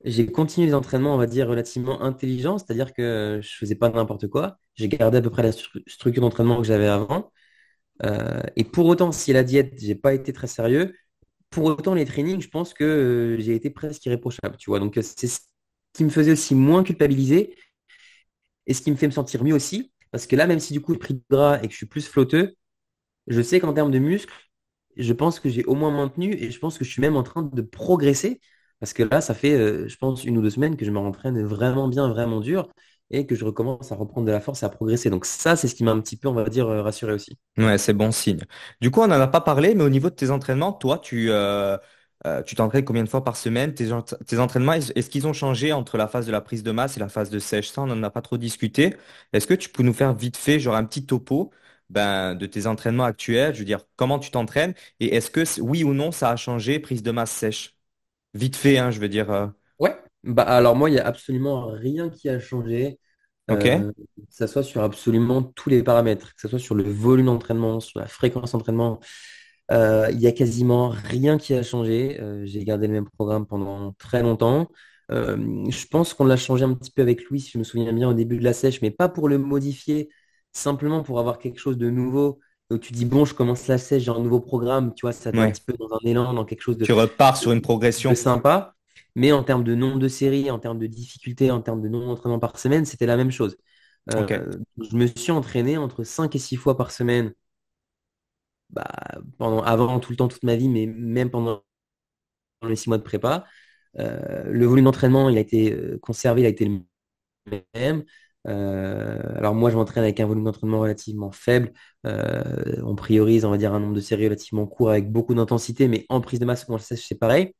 [SPEAKER 2] J'ai continué les entraînements, on va dire, relativement intelligents, c'est-à-dire que je faisais pas n'importe quoi. J'ai gardé à peu près la stru- structure d'entraînement que j'avais avant. Euh, et pour autant, si la diète, j'ai pas été très sérieux, pour autant, les trainings, je pense que euh, j'ai été presque irréprochable, tu vois. Donc, euh, c'est ce qui me faisait aussi moins culpabiliser et ce qui me fait me sentir mieux aussi. Parce que là, même si du coup, j'ai pris de gras et que je suis plus flotteux, je sais qu'en termes de muscles, je pense que j'ai au moins maintenu et je pense que je suis même en train de progresser parce que là, ça fait, euh, je pense, une ou deux semaines que je me rentraîne vraiment bien, vraiment dur et que je recommence à reprendre de la force et à progresser. Donc ça, c'est ce qui m'a un petit peu, on va dire, euh, rassuré aussi.
[SPEAKER 1] Ouais, c'est bon signe. Du coup, on n'en a pas parlé, mais au niveau de tes entraînements, toi, tu euh, t'entraînes combien de fois par semaine? Tes, ent- tes entraînements, est-ce qu'ils ont changé entre la phase de la prise de masse et la phase de sèche? Ça, on n'en a pas trop discuté. Est-ce que tu peux nous faire vite fait, genre un petit topo ben, de tes entraînements actuels? Je veux dire, comment tu t'entraînes? Et est-ce que, oui ou non, ça a changé, prise de masse sèche? Vite fait, hein, je veux dire. euh,
[SPEAKER 2] Ouais. Bah, alors moi, il n'y a absolument rien qui a changé,
[SPEAKER 1] Ok?
[SPEAKER 2] euh, que ça soit sur absolument tous les paramètres, que ce soit sur le volume d'entraînement, sur la fréquence d'entraînement. Euh, il y a quasiment rien qui a changé. Euh, j'ai gardé le même programme pendant très longtemps. Euh, je pense qu'on l'a changé un petit peu avec Louis, si je me souviens bien, au début de la sèche, mais pas pour le modifier, simplement pour avoir quelque chose de nouveau. Donc tu dis, bon, je commence la sèche, j'ai un nouveau programme, tu vois, ça met un
[SPEAKER 1] Ouais.
[SPEAKER 2] petit peu dans un élan, dans quelque chose de,
[SPEAKER 1] Tu repars sur une progression.
[SPEAKER 2] sympa. Mais en termes de nombre de séries, en termes de difficulté, en termes de nombre d'entraînements par semaine, c'était la même chose. Euh, je me suis entraîné entre 5 et 6 fois par semaine bah, pendant, avant tout le temps, toute ma vie, mais même pendant les six mois de prépa. Euh, le volume d'entraînement, il a été euh, conservé, il a été le même. Euh, alors moi, je m'entraîne avec un volume d'entraînement relativement faible. Euh, on priorise, on va dire, un nombre de séries relativement court avec beaucoup d'intensité, mais en prise de masse, on le sait, c'est pareil.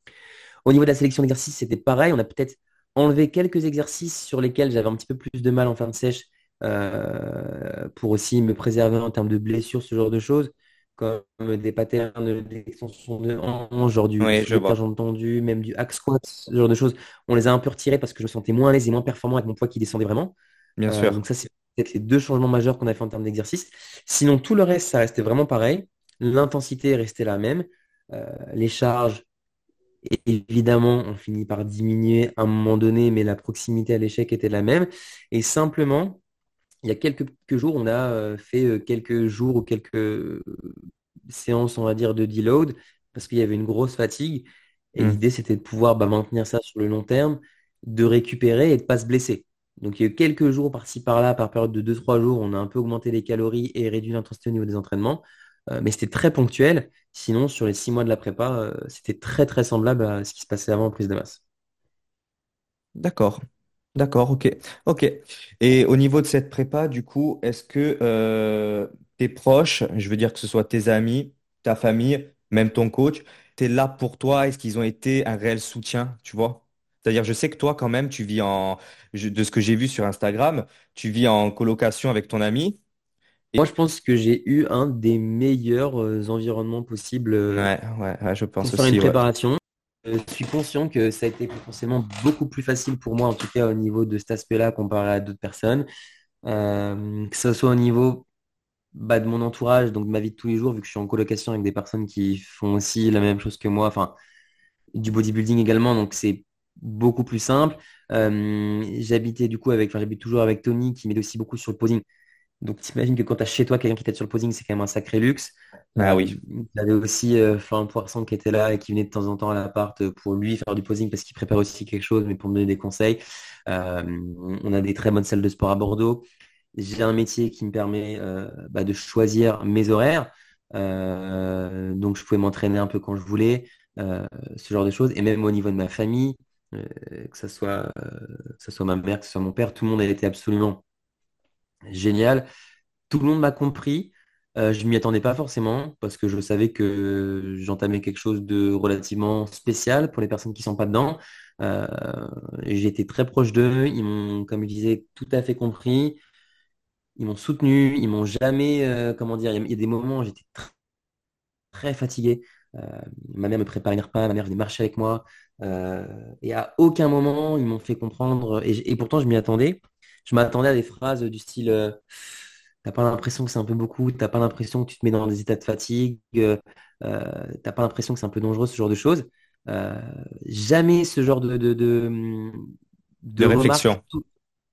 [SPEAKER 2] Au niveau de la sélection d'exercices, c'était pareil. On a peut-être enlevé quelques exercices sur lesquels j'avais un petit peu plus de mal en fin de sèche euh, pour aussi me préserver en termes de blessures, ce genre de choses, comme des patterns d'extension de hanche, genre du
[SPEAKER 1] Oui, je
[SPEAKER 2] soulevé de
[SPEAKER 1] vois.
[SPEAKER 2] jambe tendue, même du hack squat, ce genre de choses. On les a un peu retirés parce que je me sentais moins à l'aise et moins performant avec mon poids qui descendait vraiment.
[SPEAKER 1] Bien
[SPEAKER 2] Euh,
[SPEAKER 1] sûr.
[SPEAKER 2] donc ça, c'est peut-être les deux changements majeurs qu'on a fait en termes d'exercice. Sinon, tout le reste, ça restait vraiment pareil. L'intensité restait la même. Euh, les charges, évidemment, on finit par diminuer à un moment donné, mais la proximité à l'échec était la même. Et simplement, il y a quelques, quelques jours, on a euh, fait quelques jours ou quelques séances, on va dire, de deload, parce qu'il y avait une grosse fatigue. Et
[SPEAKER 1] Hmm.
[SPEAKER 2] l'idée, c'était de pouvoir bah, maintenir ça sur le long terme, de récupérer et de ne pas se blesser. Donc, il y a eu quelques jours par-ci, par-là, par période de deux trois jours, on a un peu augmenté les calories et réduit l'intensité au niveau des entraînements. Euh, mais c'était très ponctuel. Sinon, sur les 6 mois de la prépa, euh, c'était très, très semblable à ce qui se passait avant en prise de masse.
[SPEAKER 1] D'accord. D'accord, ok. Ok. Et au niveau de cette prépa, du coup, est-ce que euh, tes proches, je veux dire que ce soit tes amis, ta famille, même ton coach, t'es là pour toi? Est-ce qu'ils ont été un réel soutien, tu vois? C'est-à-dire, je sais que toi, quand même, tu vis en, je- de ce que j'ai vu sur Instagram, tu vis en colocation avec ton ami.
[SPEAKER 2] Moi, je pense que j'ai eu un des meilleurs euh, environnements possibles euh,
[SPEAKER 1] Ouais, ouais, ouais, je
[SPEAKER 2] pour
[SPEAKER 1] pense
[SPEAKER 2] faire une
[SPEAKER 1] aussi, ouais.
[SPEAKER 2] préparation. Euh, je suis conscient que ça a été potentiellement beaucoup plus facile pour moi, en tout cas au niveau de cet aspect-là, comparé à d'autres personnes. Euh, que ce soit au niveau bah, de mon entourage, donc de ma vie de tous les jours, vu que je suis en colocation avec des personnes qui font aussi la même chose que moi, enfin, du bodybuilding également, donc c'est beaucoup plus simple. Euh, j'habitais du coup avec, enfin, j'habite toujours avec Tony, qui m'aide aussi beaucoup sur le posing. Donc, t'imagines que quand tu as chez toi quelqu'un qui t'aide sur le posing, c'est quand même un sacré luxe.
[SPEAKER 1] Ah
[SPEAKER 2] Euh,
[SPEAKER 1] oui,
[SPEAKER 2] avait aussi euh, Florent Poisson qui était là et qui venait de temps en temps à l'appart pour lui faire du posing parce qu'il prépare aussi quelque chose, mais pour me donner des conseils. Euh, on a des très bonnes salles de sport à Bordeaux. J'ai un métier qui me permet bah, de choisir mes horaires. Donc, je pouvais m'entraîner un peu quand je voulais, ce genre de choses. Et même au niveau de ma famille, que ce soit, euh, soit ma mère, que ce soit mon père, tout le monde a été absolument génial. Tout le monde m'a compris. Euh, je m'y attendais pas forcément parce que je savais que j'entamais quelque chose de relativement spécial pour les personnes qui sont pas dedans. Euh, été très proche d'eux. Ils m'ont, comme je disais, tout à fait compris. Ils m'ont soutenu. Ils m'ont jamais, euh, comment dire, il y a des moments où j'étais tr- très fatigué. Euh, ma mère me préparait un repas, ma mère venait marcher avec moi. Euh, et à aucun moment, ils m'ont fait comprendre. Et, pourtant, je m'y attendais. Je m'attendais à des phrases du style euh, T'as pas l'impression que c'est un peu beaucoup, t'as pas l'impression que tu te mets dans des états de fatigue, euh, t'as pas l'impression que c'est un peu dangereux, ce genre de choses. Jamais ce genre de, de, de,
[SPEAKER 1] réflexion.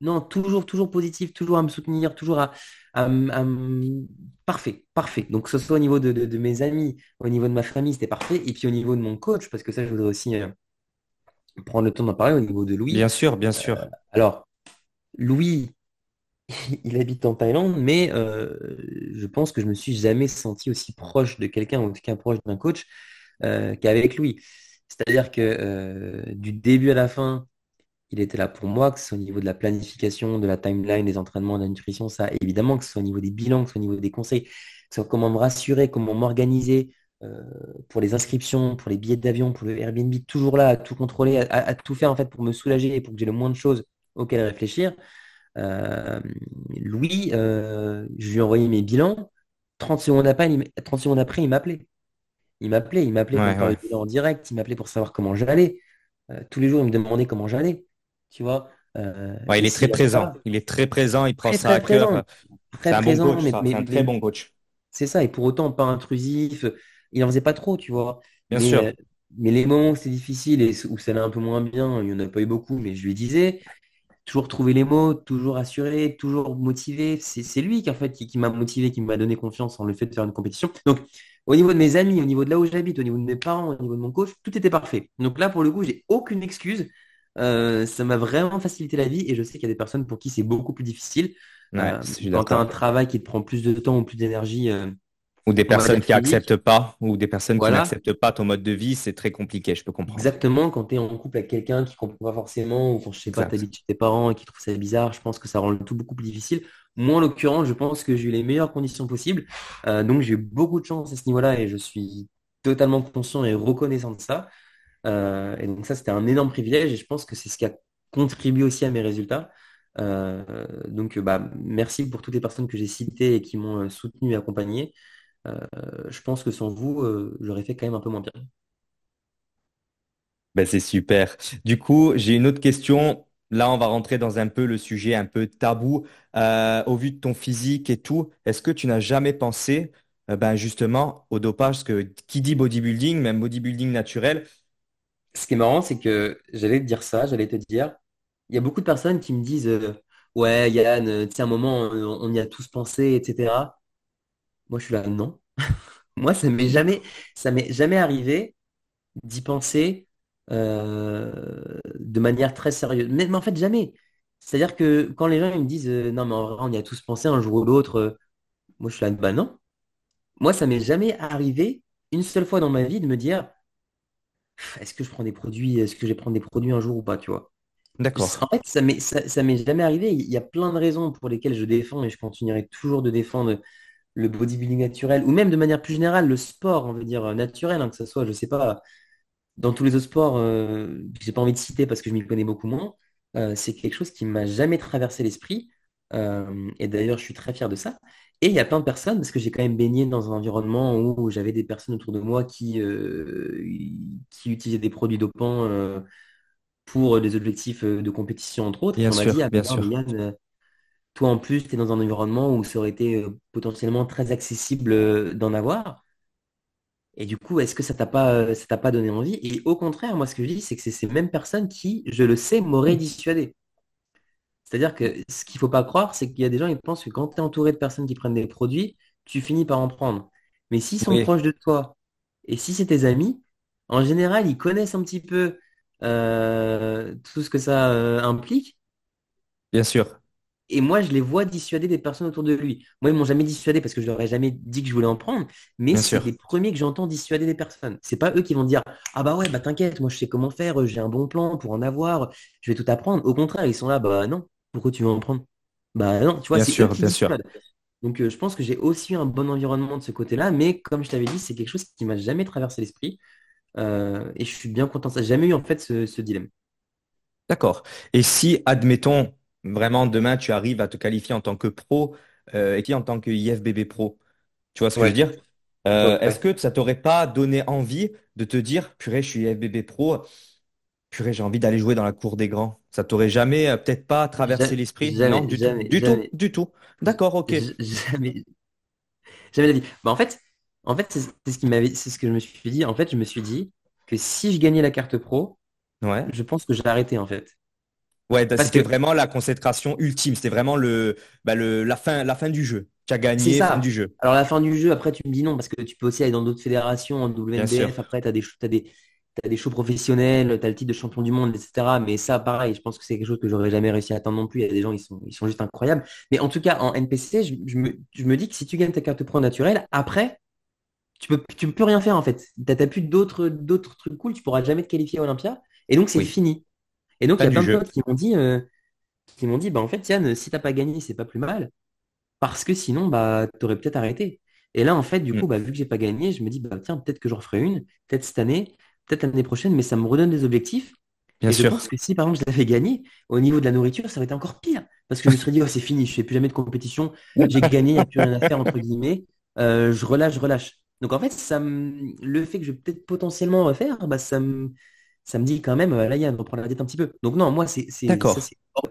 [SPEAKER 2] Non, toujours, toujours positif, toujours à me soutenir, toujours à, à Parfait, parfait. Donc, que ce soit au niveau de, de- de mes amis, au niveau de ma famille, c'était parfait. Et puis au niveau de mon coach, parce que ça, je voudrais aussi euh, prendre le temps d'en parler, au niveau de Louis.
[SPEAKER 1] Bien sûr, bien
[SPEAKER 2] Euh,
[SPEAKER 1] sûr.
[SPEAKER 2] alors, Louis. il habite en Thaïlande, mais euh, je pense que je me suis jamais senti aussi proche de quelqu'un, ou en tout cas proche d'un coach, euh, qu'avec lui. C'est-à-dire que du début à la fin, il était là pour moi, que ce soit au niveau de la planification, de la timeline, des entraînements, de la nutrition, ça, évidemment, que ce soit au niveau des bilans, que ce soit au niveau des conseils, que ce soit comment me rassurer, comment m'organiser pour les inscriptions, pour les billets d'avion, pour le Airbnb, toujours là, à tout contrôler, à, à tout faire en fait pour me soulager et pour que j'ai le moins de choses auxquelles réfléchir. Euh, Louis, euh, je lui ai envoyé mes bilans. 30 secondes après, il, 30 secondes après, il m'appelait. Il m'appelait, il m'appelait pour
[SPEAKER 1] Ouais,
[SPEAKER 2] le
[SPEAKER 1] ouais.
[SPEAKER 2] bilan en direct, il m'appelait pour savoir comment j'allais. Euh, tous les jours, il me demandait comment j'allais. Tu vois. Euh,
[SPEAKER 1] Ouais, il est très présent. Il est très présent, il prend
[SPEAKER 2] très
[SPEAKER 1] ça
[SPEAKER 2] très
[SPEAKER 1] à cœur.
[SPEAKER 2] présent, très
[SPEAKER 1] un bon
[SPEAKER 2] présent,
[SPEAKER 1] coach,
[SPEAKER 2] mais,
[SPEAKER 1] un très bon coach.
[SPEAKER 2] c'est ça, et pour autant pas intrusif. Il en faisait pas trop, tu vois.
[SPEAKER 1] Bien
[SPEAKER 2] Mais,
[SPEAKER 1] sûr.
[SPEAKER 2] euh, mais les moments où c'est difficile et où ça allait un peu moins bien, il n'y en a pas eu beaucoup, mais je lui disais toujours trouver les mots, toujours assuré, toujours motivé. C'est lui qui, en fait, qui, qui m'a motivé, qui m'a donné confiance en le fait de faire une compétition. Donc, au niveau de mes amis, au niveau de là où j'habite, au niveau de mes parents, au niveau de mon coach, tout était parfait. Donc là, pour le coup, j'ai aucune excuse. Euh, ça m'a vraiment facilité la vie et je sais qu'il y a des personnes pour qui c'est beaucoup plus difficile.
[SPEAKER 1] Ouais,
[SPEAKER 2] Euh, quand tu as un travail qui te prend plus de temps ou plus d'énergie, euh,
[SPEAKER 1] Ou des personnes qui
[SPEAKER 2] physique,
[SPEAKER 1] acceptent pas, ou des personnes qui n'acceptent pas ton mode de vie, c'est très compliqué, je peux comprendre.
[SPEAKER 2] Exactement, quand tu es en couple avec quelqu'un qui comprend pas forcément, ou quand je sais pas, t'habites chez tes parents et qui trouve ça bizarre, je pense que ça rend le tout beaucoup plus difficile. Moi, en l'occurrence, je pense que j'ai eu les meilleures conditions possibles. Euh, donc, j'ai eu beaucoup de chance à ce niveau-là et je suis totalement conscient et reconnaissant de ça. Euh, et donc, ça, c'était un énorme privilège et je pense que c'est ce qui a contribué aussi à mes résultats. Euh, donc, bah, merci pour toutes les personnes que j'ai citées et qui m'ont soutenu et accompagné. Euh, je pense que sans vous, euh, j'aurais fait quand même un peu moins bien.
[SPEAKER 1] Ben, c'est super. Du coup, j'ai une autre question. Là, on va rentrer dans un peu le sujet un peu tabou. Euh, au vu de ton physique et tout, est-ce que tu n'as jamais pensé, euh, ben, justement, au dopage? Parce que qui dit bodybuilding, même bodybuilding naturel,
[SPEAKER 2] Ce qui est marrant, c'est que j'allais te dire ça, j'allais te dire, il y a beaucoup de personnes qui me disent, euh, ouais, Yann, euh, tu sais, à un moment, euh, on y a tous pensé, etc. Moi, je suis là, non. Moi, ça m'est jamais, ça m'est jamais arrivé d'y penser euh, de manière très sérieuse. Mais, mais en fait, jamais. C'est-à-dire que quand les gens ils me disent, euh, non, mais en vrai, on y a tous pensé un jour ou l'autre, euh, moi, je suis là, bah non. Moi, ça m'est jamais arrivé une seule fois dans ma vie de me dire, est-ce que je prends des produits, est-ce que je vais prendre des produits un jour ou pas, tu vois? En
[SPEAKER 1] d'accord.
[SPEAKER 2] fait, ça m'est ça, ça m'est jamais arrivé. Il y a plein de raisons pour lesquelles je défends et je continuerai toujours de défendre le bodybuilding naturel ou même de manière plus générale le sport, on veut dire euh, naturel, hein, que ce soit, je sais pas, dans tous les autres sports euh, j'ai pas envie de citer parce que je m'y connais beaucoup moins. euh, c'est quelque chose qui m'a jamais traversé l'esprit. Euh, et d'ailleurs, je suis très fier de ça. Et il y a plein de personnes, parce que j'ai quand même baigné dans un environnement où j'avais des personnes autour de moi qui, qui utilisaient des produits dopants. pour des objectifs de compétition, entre autres. Et
[SPEAKER 1] Bien
[SPEAKER 2] on m'a dit, ah
[SPEAKER 1] bien sûr.
[SPEAKER 2] Yann, toi en plus, tu es dans un environnement où ça aurait été euh, potentiellement très accessible euh, d'en avoir. Et du coup, est-ce que ça t'a pas, euh, ça t'a pas donné envie? Et au contraire, moi, ce que je dis, c'est que c'est ces mêmes personnes qui, je le sais, m'auraient dissuadé. C'est-à-dire que ce qu'il faut pas croire, c'est qu'il y a des gens, ils pensent que quand tu es entouré de personnes qui prennent des produits, tu finis par en prendre. Mais s'ils sont
[SPEAKER 1] Oui,
[SPEAKER 2] proches de toi et si c'est tes amis, en général, ils connaissent un petit peu euh, tout ce que ça euh, implique.
[SPEAKER 1] bien sûr,
[SPEAKER 2] Et moi, je les vois dissuader des personnes autour de lui. Moi, ils m'ont jamais dissuadé parce que je leur ai jamais dit que je voulais en prendre, mais c'est les premiers que j'entends dissuader des personnes. C'est pas eux qui vont dire, ah bah ouais, bah t'inquiète, moi je sais comment faire, j'ai un bon plan pour en avoir, je vais tout apprendre. Au contraire, ils sont là, bah non, pourquoi tu veux en prendre? Bah non, tu vois,
[SPEAKER 1] Bien sûr, bien sûr.
[SPEAKER 2] Donc euh, je pense que j'ai aussi un bon environnement de ce côté-là, mais comme je t'avais dit, c'est quelque chose qui m'a jamais traversé l'esprit. Euh, et je suis bien content ça. J'ai jamais eu en fait ce, ce dilemme.
[SPEAKER 1] D'accord. Et si, admettons, vraiment demain, tu arrives à te qualifier en tant que pro euh, et qui en tant que IFBB pro, tu vois ce que je veux
[SPEAKER 2] Ouais,
[SPEAKER 1] dire? Euh, est-ce que ça t'aurait pas donné envie de te dire, purée, je suis IFBB pro, purée, j'ai envie d'aller jouer dans la cour des grands? Ça t'aurait jamais, euh, peut-être pas traversé
[SPEAKER 2] Ja-
[SPEAKER 1] l'esprit? Non,
[SPEAKER 2] Jamais,
[SPEAKER 1] du tout,
[SPEAKER 2] jamais,
[SPEAKER 1] du tout,
[SPEAKER 2] jamais,
[SPEAKER 1] du tout. D'accord, ok.
[SPEAKER 2] j- jamais, jamais la vie. Bah, en fait, en fait, c'est c'est ce qui m'avait, c'est ce que je me suis dit. En fait, je me suis dit que si je gagnais la carte pro,
[SPEAKER 1] Ouais.
[SPEAKER 2] je pense que j'allais arrêter en fait.
[SPEAKER 1] Ouais, bah,
[SPEAKER 2] Parce
[SPEAKER 1] c'était
[SPEAKER 2] que
[SPEAKER 1] vraiment la consécration ultime. C'était vraiment le, bah, le, la fin, la fin du jeu. Tu as gagné, fin du jeu.
[SPEAKER 2] Alors, la fin du jeu, après, tu me dis non, parce que tu peux aussi aller dans d'autres fédérations, en WNBF. Après, tu as des, t'as des, as des shows professionnels, tu as le titre de champion du monde, etc. Mais ça, pareil, je pense que c'est quelque chose que j'aurais jamais réussi à atteindre non plus. Il y a des gens, ils sont, ils sont juste incroyables. Mais en tout cas, en NPC, je, me, je me dis que si tu gagnes ta carte pro naturelle, après, tu peux, tu peux plus rien faire en fait. Tu n'as plus d'autres, d'autres trucs cool, tu pourras jamais te qualifier à Olympia. Et donc, c'est fini. Et donc, il y a plein de potes qui m'ont dit, euh, qui m'ont dit, bah en fait, Yann, si t'as pas gagné, c'est pas plus mal. Parce que sinon, bah, tu aurais peut-être arrêté. Et là, en fait, du mm. coup, bah, vu que j'ai pas gagné, je me dis, bah, tiens, peut-être que j'en referai une, peut-être cette année, peut-être l'année prochaine, mais ça me redonne des objectifs.
[SPEAKER 1] Bien
[SPEAKER 2] et
[SPEAKER 1] sûr.
[SPEAKER 2] je pense que si, par exemple, je l'avais gagné, au niveau de la nourriture, ça aurait été encore pire. Parce que je me serais dit, oh, c'est fini, je fais plus jamais de compétition, j'ai gagné, il n'y a plus rien à faire, entre guillemets. Euh, je relâche, je relâche. Donc, en fait, ça le fait que je vais peut-être potentiellement refaire, bah, ça me, ça me dit quand même, euh, là, Yann, reprendre la tête un petit peu. Donc, non, moi, c'est.
[SPEAKER 1] D'accord.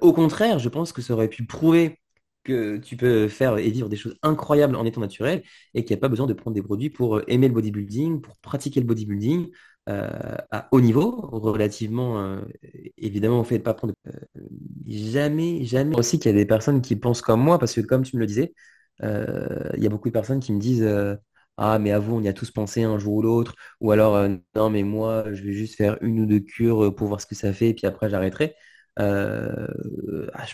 [SPEAKER 2] Au contraire, je pense que ça aurait pu prouver que tu peux faire et vivre des choses incroyables en étant naturel et qu'il n'y a pas besoin de prendre des produits pour euh, aimer le bodybuilding, pour pratiquer le bodybuilding euh, à haut niveau, relativement euh, évidemment au fait de pas prendre jamais, jamais aussi qu'il y a des personnes qui pensent comme moi parce que comme tu me le disais, il y a beaucoup de personnes qui me disent ah mais à vous on y a tous pensé un jour ou l'autre ou alors non mais moi je vais juste faire une ou deux cures pour voir ce que ça fait et puis après j'arrêterai. Ah, je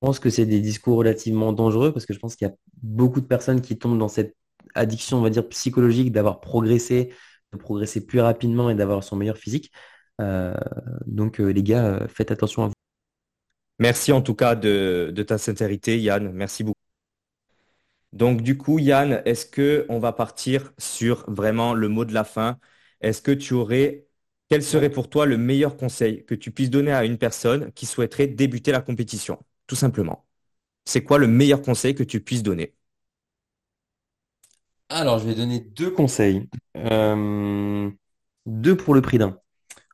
[SPEAKER 2] pense que c'est des discours relativement dangereux parce que je pense qu'il y a beaucoup de personnes qui tombent dans cette addiction, on va dire, psychologique d'avoir progressé, de progresser plus rapidement et d'avoir son meilleur physique. Euh, donc, euh, les gars, euh, faites attention à vous.
[SPEAKER 1] Merci en tout cas de, ta sincérité, Yann. Merci beaucoup. Donc, du coup, Yann, est-ce que on va partir sur vraiment le mot de la fin? Est-ce que tu aurais, quel serait pour toi le meilleur conseil que tu puisses donner à une personne qui souhaiterait débuter la compétition? tout simplement? C'est quoi le meilleur conseil que tu puisses donner?
[SPEAKER 2] Alors, je vais donner deux conseils. Euh, deux pour le prix d'un.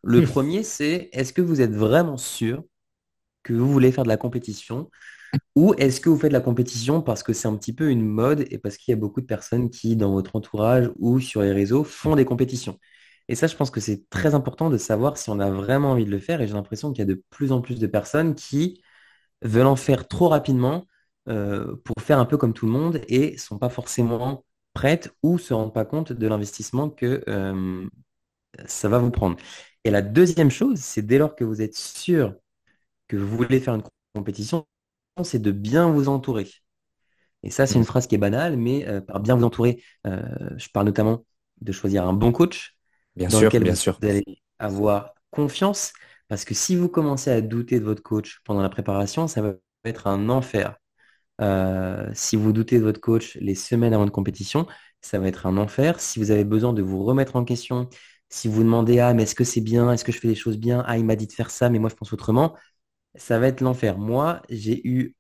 [SPEAKER 2] Le premier, c'est est-ce que vous êtes vraiment sûr que vous voulez faire de la compétition? Ou est-ce que vous faites la compétition parce que c'est un petit peu une mode et parce qu'il y a beaucoup de personnes qui, dans votre entourage ou sur les réseaux, font des compétitions? Et ça, je pense que c'est très important de savoir si on a vraiment envie de le faire. Et j'ai l'impression qu'il y a de plus en plus de personnes qui veulent en faire trop rapidement euh, pour faire un peu comme tout le monde et sont pas forcément prêtes ou se rendent pas compte de l'investissement que euh, ça va vous prendre. Et la deuxième chose, c'est dès lors que vous êtes sûr que vous voulez faire une compétition, c'est de bien vous entourer. Et ça, c'est une mmh. phrase qui est banale, mais euh, par bien vous entourer, je parle notamment de choisir un bon coach
[SPEAKER 1] bien dans sûr, lequel bien
[SPEAKER 2] vous
[SPEAKER 1] sûr.
[SPEAKER 2] allez avoir confiance, parce que si vous commencez à douter de votre coach pendant la préparation, ça va être un enfer. Euh, si vous doutez de votre coach les semaines avant de compétition, ça va être un enfer. Si vous avez besoin de vous remettre en question, si vous demandez ah mais est-ce que c'est bien, est-ce que je fais les choses bien, ah il m'a dit de faire ça, mais moi je pense autrement, ça va être l'enfer. Moi, j'ai eu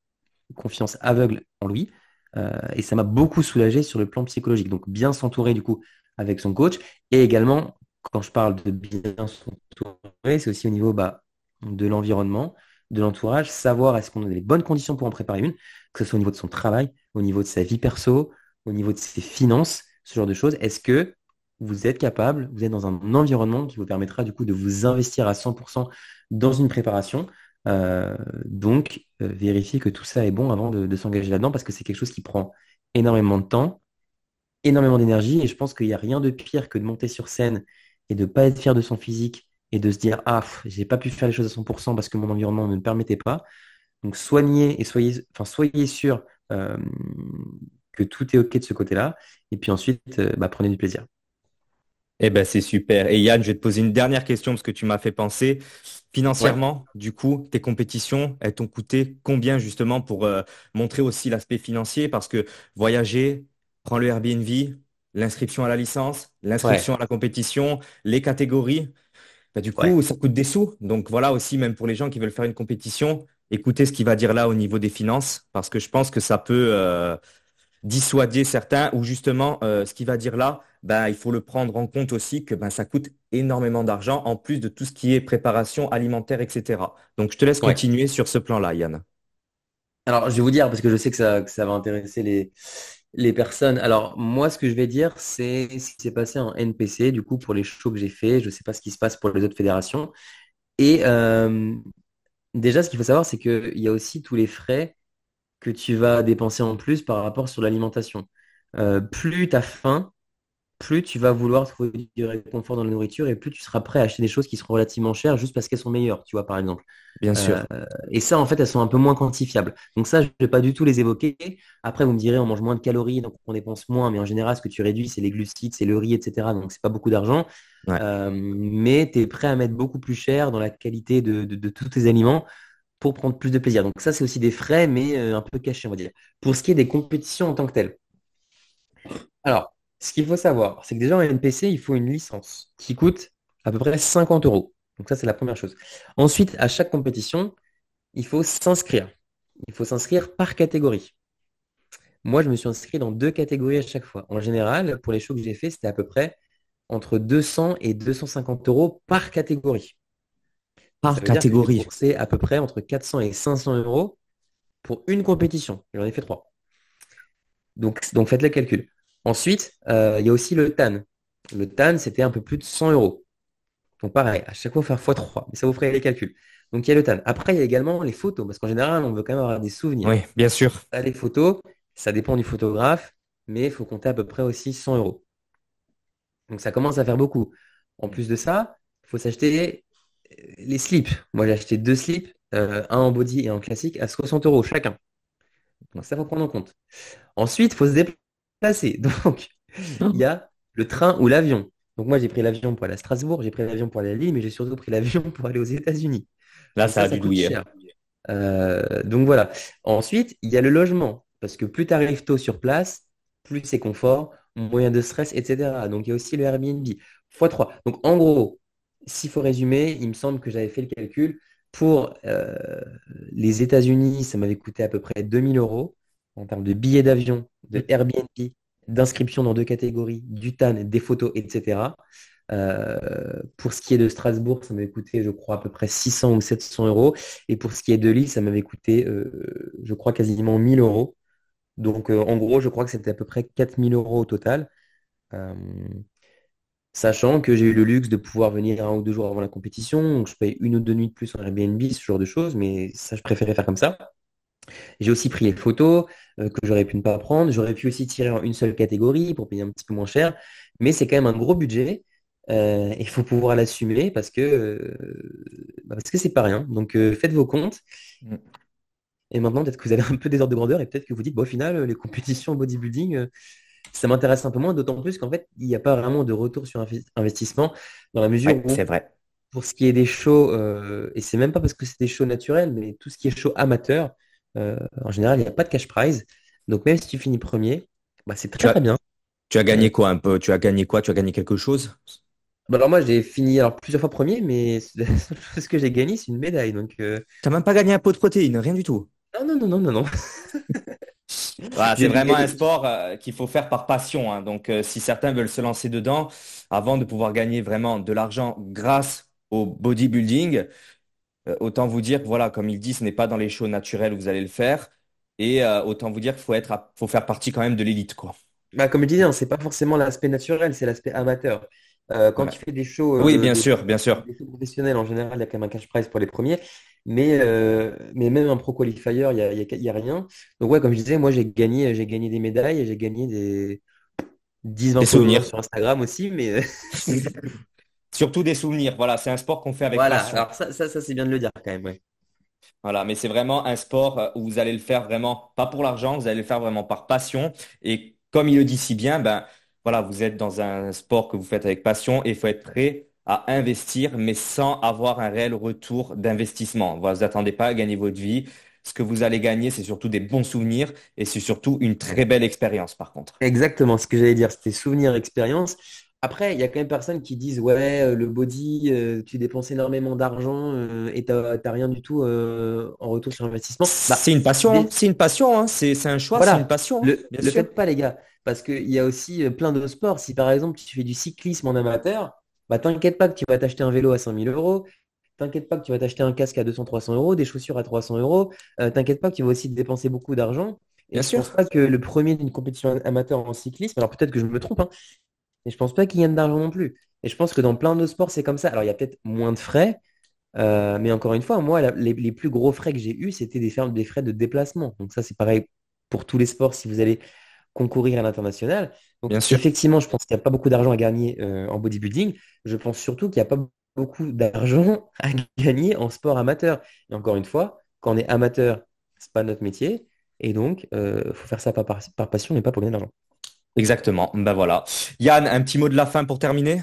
[SPEAKER 2] confiance aveugle en lui euh, et ça m'a beaucoup soulagé sur le plan psychologique. Donc bien s'entourer du coup avec son coach et également quand je parle de bien s'entourer, c'est aussi au niveau bah, de l'environnement, de l'entourage, savoir est-ce qu'on a les bonnes conditions pour en préparer une, que ce soit au niveau de son travail, au niveau de sa vie perso, au niveau de ses finances, ce genre de choses. Est-ce que vous êtes capable, vous êtes dans un environnement qui vous permettra du coup de vous investir à 100% dans une préparation. Euh, donc, euh, vérifiez que tout ça est bon avant de s'engager là-dedans parce que c'est quelque chose qui prend énormément de temps, énormément d'énergie et je pense qu'il n'y a rien de pire que de monter sur scène et de ne pas être fier de son physique et de se dire ah j'ai pas pu faire les choses à 100% parce que mon environnement ne me permettait pas. Donc soignez et soyez, enfin sûr euh, que tout est ok de ce côté-là. Et puis ensuite, euh, bah, prenez du plaisir.
[SPEAKER 1] Eh ben c'est super. Et Yann, je vais te poser une dernière question parce que tu m'as fait penser. Financièrement, du coup, tes compétitions, elles t'ont coûté combien justement pour euh, montrer aussi l'aspect financier? Parce que voyager, prendre le Airbnb, l'inscription à la licence, l'inscription à la compétition, les catégories. Bah, du coup, ça coûte des sous. Donc voilà aussi, même pour les gens qui veulent faire une compétition, écoutez ce qu'il va dire là au niveau des finances, parce que je pense que ça peut euh, dissuader certains, ou justement, euh, ce qu'il va dire là, bah, il faut le prendre en compte aussi que bah, ça coûte énormément d'argent, en plus de tout ce qui est préparation alimentaire, etc. Donc je te laisse continuer sur ce plan-là, Yann.
[SPEAKER 2] Alors, je vais vous dire, parce que je sais que ça, que ça va intéresser les, les personnes. Alors, moi, ce que je vais dire, c'est ce qui s'est passé en NPC, du coup, pour les shows que j'ai fait. Je ne sais pas ce qui se passe pour les autres fédérations. Et euh, déjà, ce qu'il faut savoir, c'est qu'il y a aussi tous les frais que tu vas dépenser en plus par rapport sur l'alimentation. Euh, plus tu as faim, plus tu vas vouloir trouver du réconfort dans la nourriture et plus tu seras prêt à acheter des choses qui seront relativement chères juste parce qu'elles sont meilleures, tu vois, par exemple.
[SPEAKER 1] Bien sûr.
[SPEAKER 2] Euh, et ça, en fait, elles sont un peu moins quantifiables. Donc ça, je ne vais pas du tout les évoquer. Après, vous me direz, on mange moins de calories, donc on dépense moins, mais en général, ce que tu réduis, c'est les glucides, c'est le riz, etc. Donc c'est pas beaucoup d'argent. Euh, mais tu es prêt à mettre beaucoup plus cher dans la qualité de, tous tes aliments pour prendre plus de plaisir. Donc ça, c'est aussi des frais, mais euh, un peu cachés, on va dire. Pour ce qui est des compétitions en tant que telles. Alors, ce qu'il faut savoir, c'est que déjà en NPC, il faut une licence qui coûte à peu près 50 euros. Donc ça, c'est la première chose. Ensuite, à chaque compétition, il faut s'inscrire. Il faut s'inscrire par catégorie. Moi, je me suis inscrit dans deux catégories à chaque fois. En général, pour les shows que j'ai fait, c'était à peu près entre 200 et 250 euros par catégorie.
[SPEAKER 1] Par catégorie.
[SPEAKER 2] C'est à peu près entre 400 et 500 euros pour une compétition. J'en ai fait trois. Donc, donc faites le calcul. Ensuite, euh, il y a aussi le TAN. Le TAN, c'était un peu plus de 100 euros. Donc pareil, à chaque fois, faire x3. Mais ça vous ferait les calculs. Donc il y a le TAN. Après, il y a également les photos, parce qu'en général, on veut quand même avoir des souvenirs.
[SPEAKER 1] Oui, bien sûr.
[SPEAKER 2] les photos, ça dépend du photographe, mais il faut compter à peu près aussi 100 euros. Donc ça commence à faire beaucoup. En plus de ça, il faut s'acheter euh, les slips. Moi, j'ai acheté deux slips, euh, un en body et un en classique, à 60 euros chacun. Donc ça, faut prendre en compte. Ensuite, il faut se déplacer Donc, il y a le train ou l'avion. Donc moi, j'ai pris l'avion pour aller à Strasbourg, j'ai pris l'avion pour aller à Lille, mais j'ai surtout pris l'avion pour aller aux États-Unis.
[SPEAKER 1] Là, ça, a dû.
[SPEAKER 2] Euh, donc voilà. Ensuite, il y a le logement, parce que plus tu arrives tôt sur place, plus c'est confort, moyen de stress, etc. Donc il y a aussi le Airbnb, x3. Donc en gros, s'il faut résumer, il me semble que j'avais fait le calcul. Pour euh, les États-Unis, ça m'avait coûté à peu près 2000 euros en termes de billets d'avion, de Airbnb, d'inscription dans deux catégories, du TAN, des photos, etc. Euh, pour ce qui est de Strasbourg, ça m'avait coûté, je crois, à peu près 600 ou 700 euros. Et pour ce qui est de Lille, ça m'avait coûté, euh, je crois, quasiment 1000 euros. Donc, euh, en gros, je crois que c'était à peu près 4000 euros au total. sachant que j'ai eu le luxe de pouvoir venir un ou deux jours avant la compétition. Donc, je paye une ou deux nuits de plus en Airbnb, ce genre de choses. Mais ça, je préférais faire comme ça. J'ai aussi pris les photos euh, que j'aurais pu ne pas prendre. J'aurais pu aussi tirer en une seule catégorie pour payer un petit peu moins cher. Mais c'est quand même un gros budget. Euh, il faut pouvoir l'assumer parce que euh, bah, parce que c'est pas rien. Donc faites vos comptes. Mm. Et maintenant, peut-être que vous avez un peu des ordres de grandeur et peut-être que vous dites, bon, au final, les compétitions bodybuilding, ça m'intéresse un peu moins, d'autant plus qu'en fait, il n'y a pas vraiment de retour sur investissement dans la mesure où,
[SPEAKER 1] c'est vrai.
[SPEAKER 2] pour ce qui est des shows, et c'est même pas parce que c'est des shows naturels, mais tout ce qui est show amateur, euh, en général, il n'y a pas de cash prize. Donc même si tu finis premier, bah, c'est très, très bien.
[SPEAKER 1] Tu as gagné quoi un peu? Tu as gagné quoi? Tu as gagné quelque chose?
[SPEAKER 2] Bah, alors moi j'ai fini alors plusieurs fois premier, mais ce que j'ai gagné c'est une médaille. Donc
[SPEAKER 1] euh... t'as même pas gagné un pot de protéines, rien du tout.
[SPEAKER 2] Non non non non non non.
[SPEAKER 1] c'est vraiment un sport euh, qu'il faut faire par passion. Hein. Donc euh, si certains veulent se lancer dedans, avant de pouvoir gagner vraiment de l'argent grâce au bodybuilding, euh, autant vous dire, voilà, comme il dit, ce n'est pas dans les shows naturels où vous allez le faire. Et euh, autant vous dire qu'il faut être, faut faire partie quand même de l'élite, quoi.
[SPEAKER 2] Bah, comme je disais, hein, c'est pas forcément l'aspect naturel, c'est l'aspect amateur. Euh, quand tu fais des shows,
[SPEAKER 1] oui, bien sûr, bien sûr.
[SPEAKER 2] Des shows professionnels, en général, il y a quand même un cash prize pour les premiers. Mais, mais même un pro qualifier, il n'y a, y a, rien. Donc, ouais, comme je disais, moi, j'ai gagné, j'ai gagné des médailles j'ai gagné des 10-20
[SPEAKER 1] souvenirs
[SPEAKER 2] sur Instagram aussi. Mais
[SPEAKER 1] Surtout des souvenirs. Voilà, c'est un sport qu'on fait avec
[SPEAKER 2] voilà.
[SPEAKER 1] passion.
[SPEAKER 2] Alors ça, ça, c'est bien de le dire quand même.
[SPEAKER 1] Voilà, mais c'est vraiment un sport euh, où vous allez le faire vraiment pas pour l'argent, vous allez le faire vraiment par passion. Et comme il le dit si bien, ben voilà, vous êtes dans un sport que vous faites avec passion et il faut être prêt à investir, mais sans avoir un réel retour d'investissement. Vous n'attendez pas à gagner votre vie. Ce que vous allez gagner, c'est surtout des bons souvenirs et c'est surtout une très belle expérience, par contre.
[SPEAKER 2] Exactement, ce que j'allais dire, c'était souvenirs, expérience. Après, il y a quand même personnes qui disent ouais, euh, le body, euh, tu dépenses énormément d'argent euh, et tu n'as rien du tout en retour sur investissement.
[SPEAKER 1] Bah, c'est une passion, hein. c'est une passion, hein. c'est un choix, c'est une passion.
[SPEAKER 2] Le, le faites pas, les gars, parce qu'il y a aussi plein de sports. Si par exemple tu fais du cyclisme en amateur, bah t'inquiète pas que tu vas t'acheter un vélo à 5000 euros. T'inquiète pas que tu vas t'acheter un casque à 200-300 euros, des chaussures à 300 euros. T'inquiète pas que tu vas aussi dépenser beaucoup d'argent.
[SPEAKER 1] Et Bien
[SPEAKER 2] je
[SPEAKER 1] sûr.
[SPEAKER 2] pense pas que le premier d'une compétition amateur en cyclisme, alors peut-être que je me trompe, hein, et je pense pas qu'il y ait d'argent non plus. Et je pense que dans plein de sports, c'est comme ça. Alors, il y a peut-être moins de frais, euh, mais encore une fois, moi, les, plus gros frais que j'ai eus, c'était des, des, frais de déplacement. Donc ça, c'est pareil pour tous les sports. Si vous allez concourir à l'international. Donc,
[SPEAKER 1] Bien sûr.
[SPEAKER 2] effectivement, je pense qu'il n'y a pas beaucoup d'argent à gagner euh, en bodybuilding. Je pense surtout qu'il n'y a pas beaucoup d'argent à gagner en sport amateur. Et encore une fois, quand on est amateur, c'est pas notre métier. Et donc, il faut faire ça par, par, par passion et pas pour gagner de l'argent.
[SPEAKER 1] Exactement. Ben voilà. Yann, un petit mot de la fin pour terminer?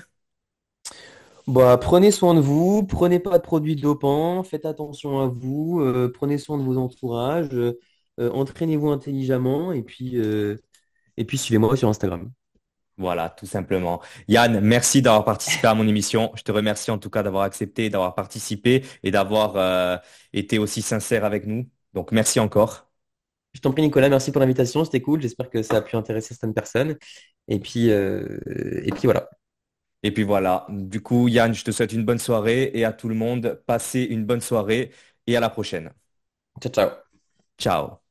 [SPEAKER 2] Bah, prenez soin de vous, prenez pas de produits dopants, faites attention à vous, euh, prenez soin de vos entourages, euh, euh, entraînez-vous intelligemment et puis, euh, et puis suivez-moi sur Instagram.
[SPEAKER 1] Voilà, tout simplement. Yann, merci d'avoir participé à mon émission. Je te remercie en tout cas d'avoir accepté, d'avoir participé et d'avoir été aussi sincère avec nous. Donc, merci encore.
[SPEAKER 2] Je t'en prie, Nicolas, merci pour l'invitation, c'était cool, j'espère que ça a pu intéresser certaines personnes. Et puis, euh, et puis voilà.
[SPEAKER 1] Et puis voilà. Du coup, Yann, je te souhaite une bonne soirée et à tout le monde, passez une bonne soirée et à la prochaine.
[SPEAKER 2] Ciao, ciao.
[SPEAKER 1] Ciao.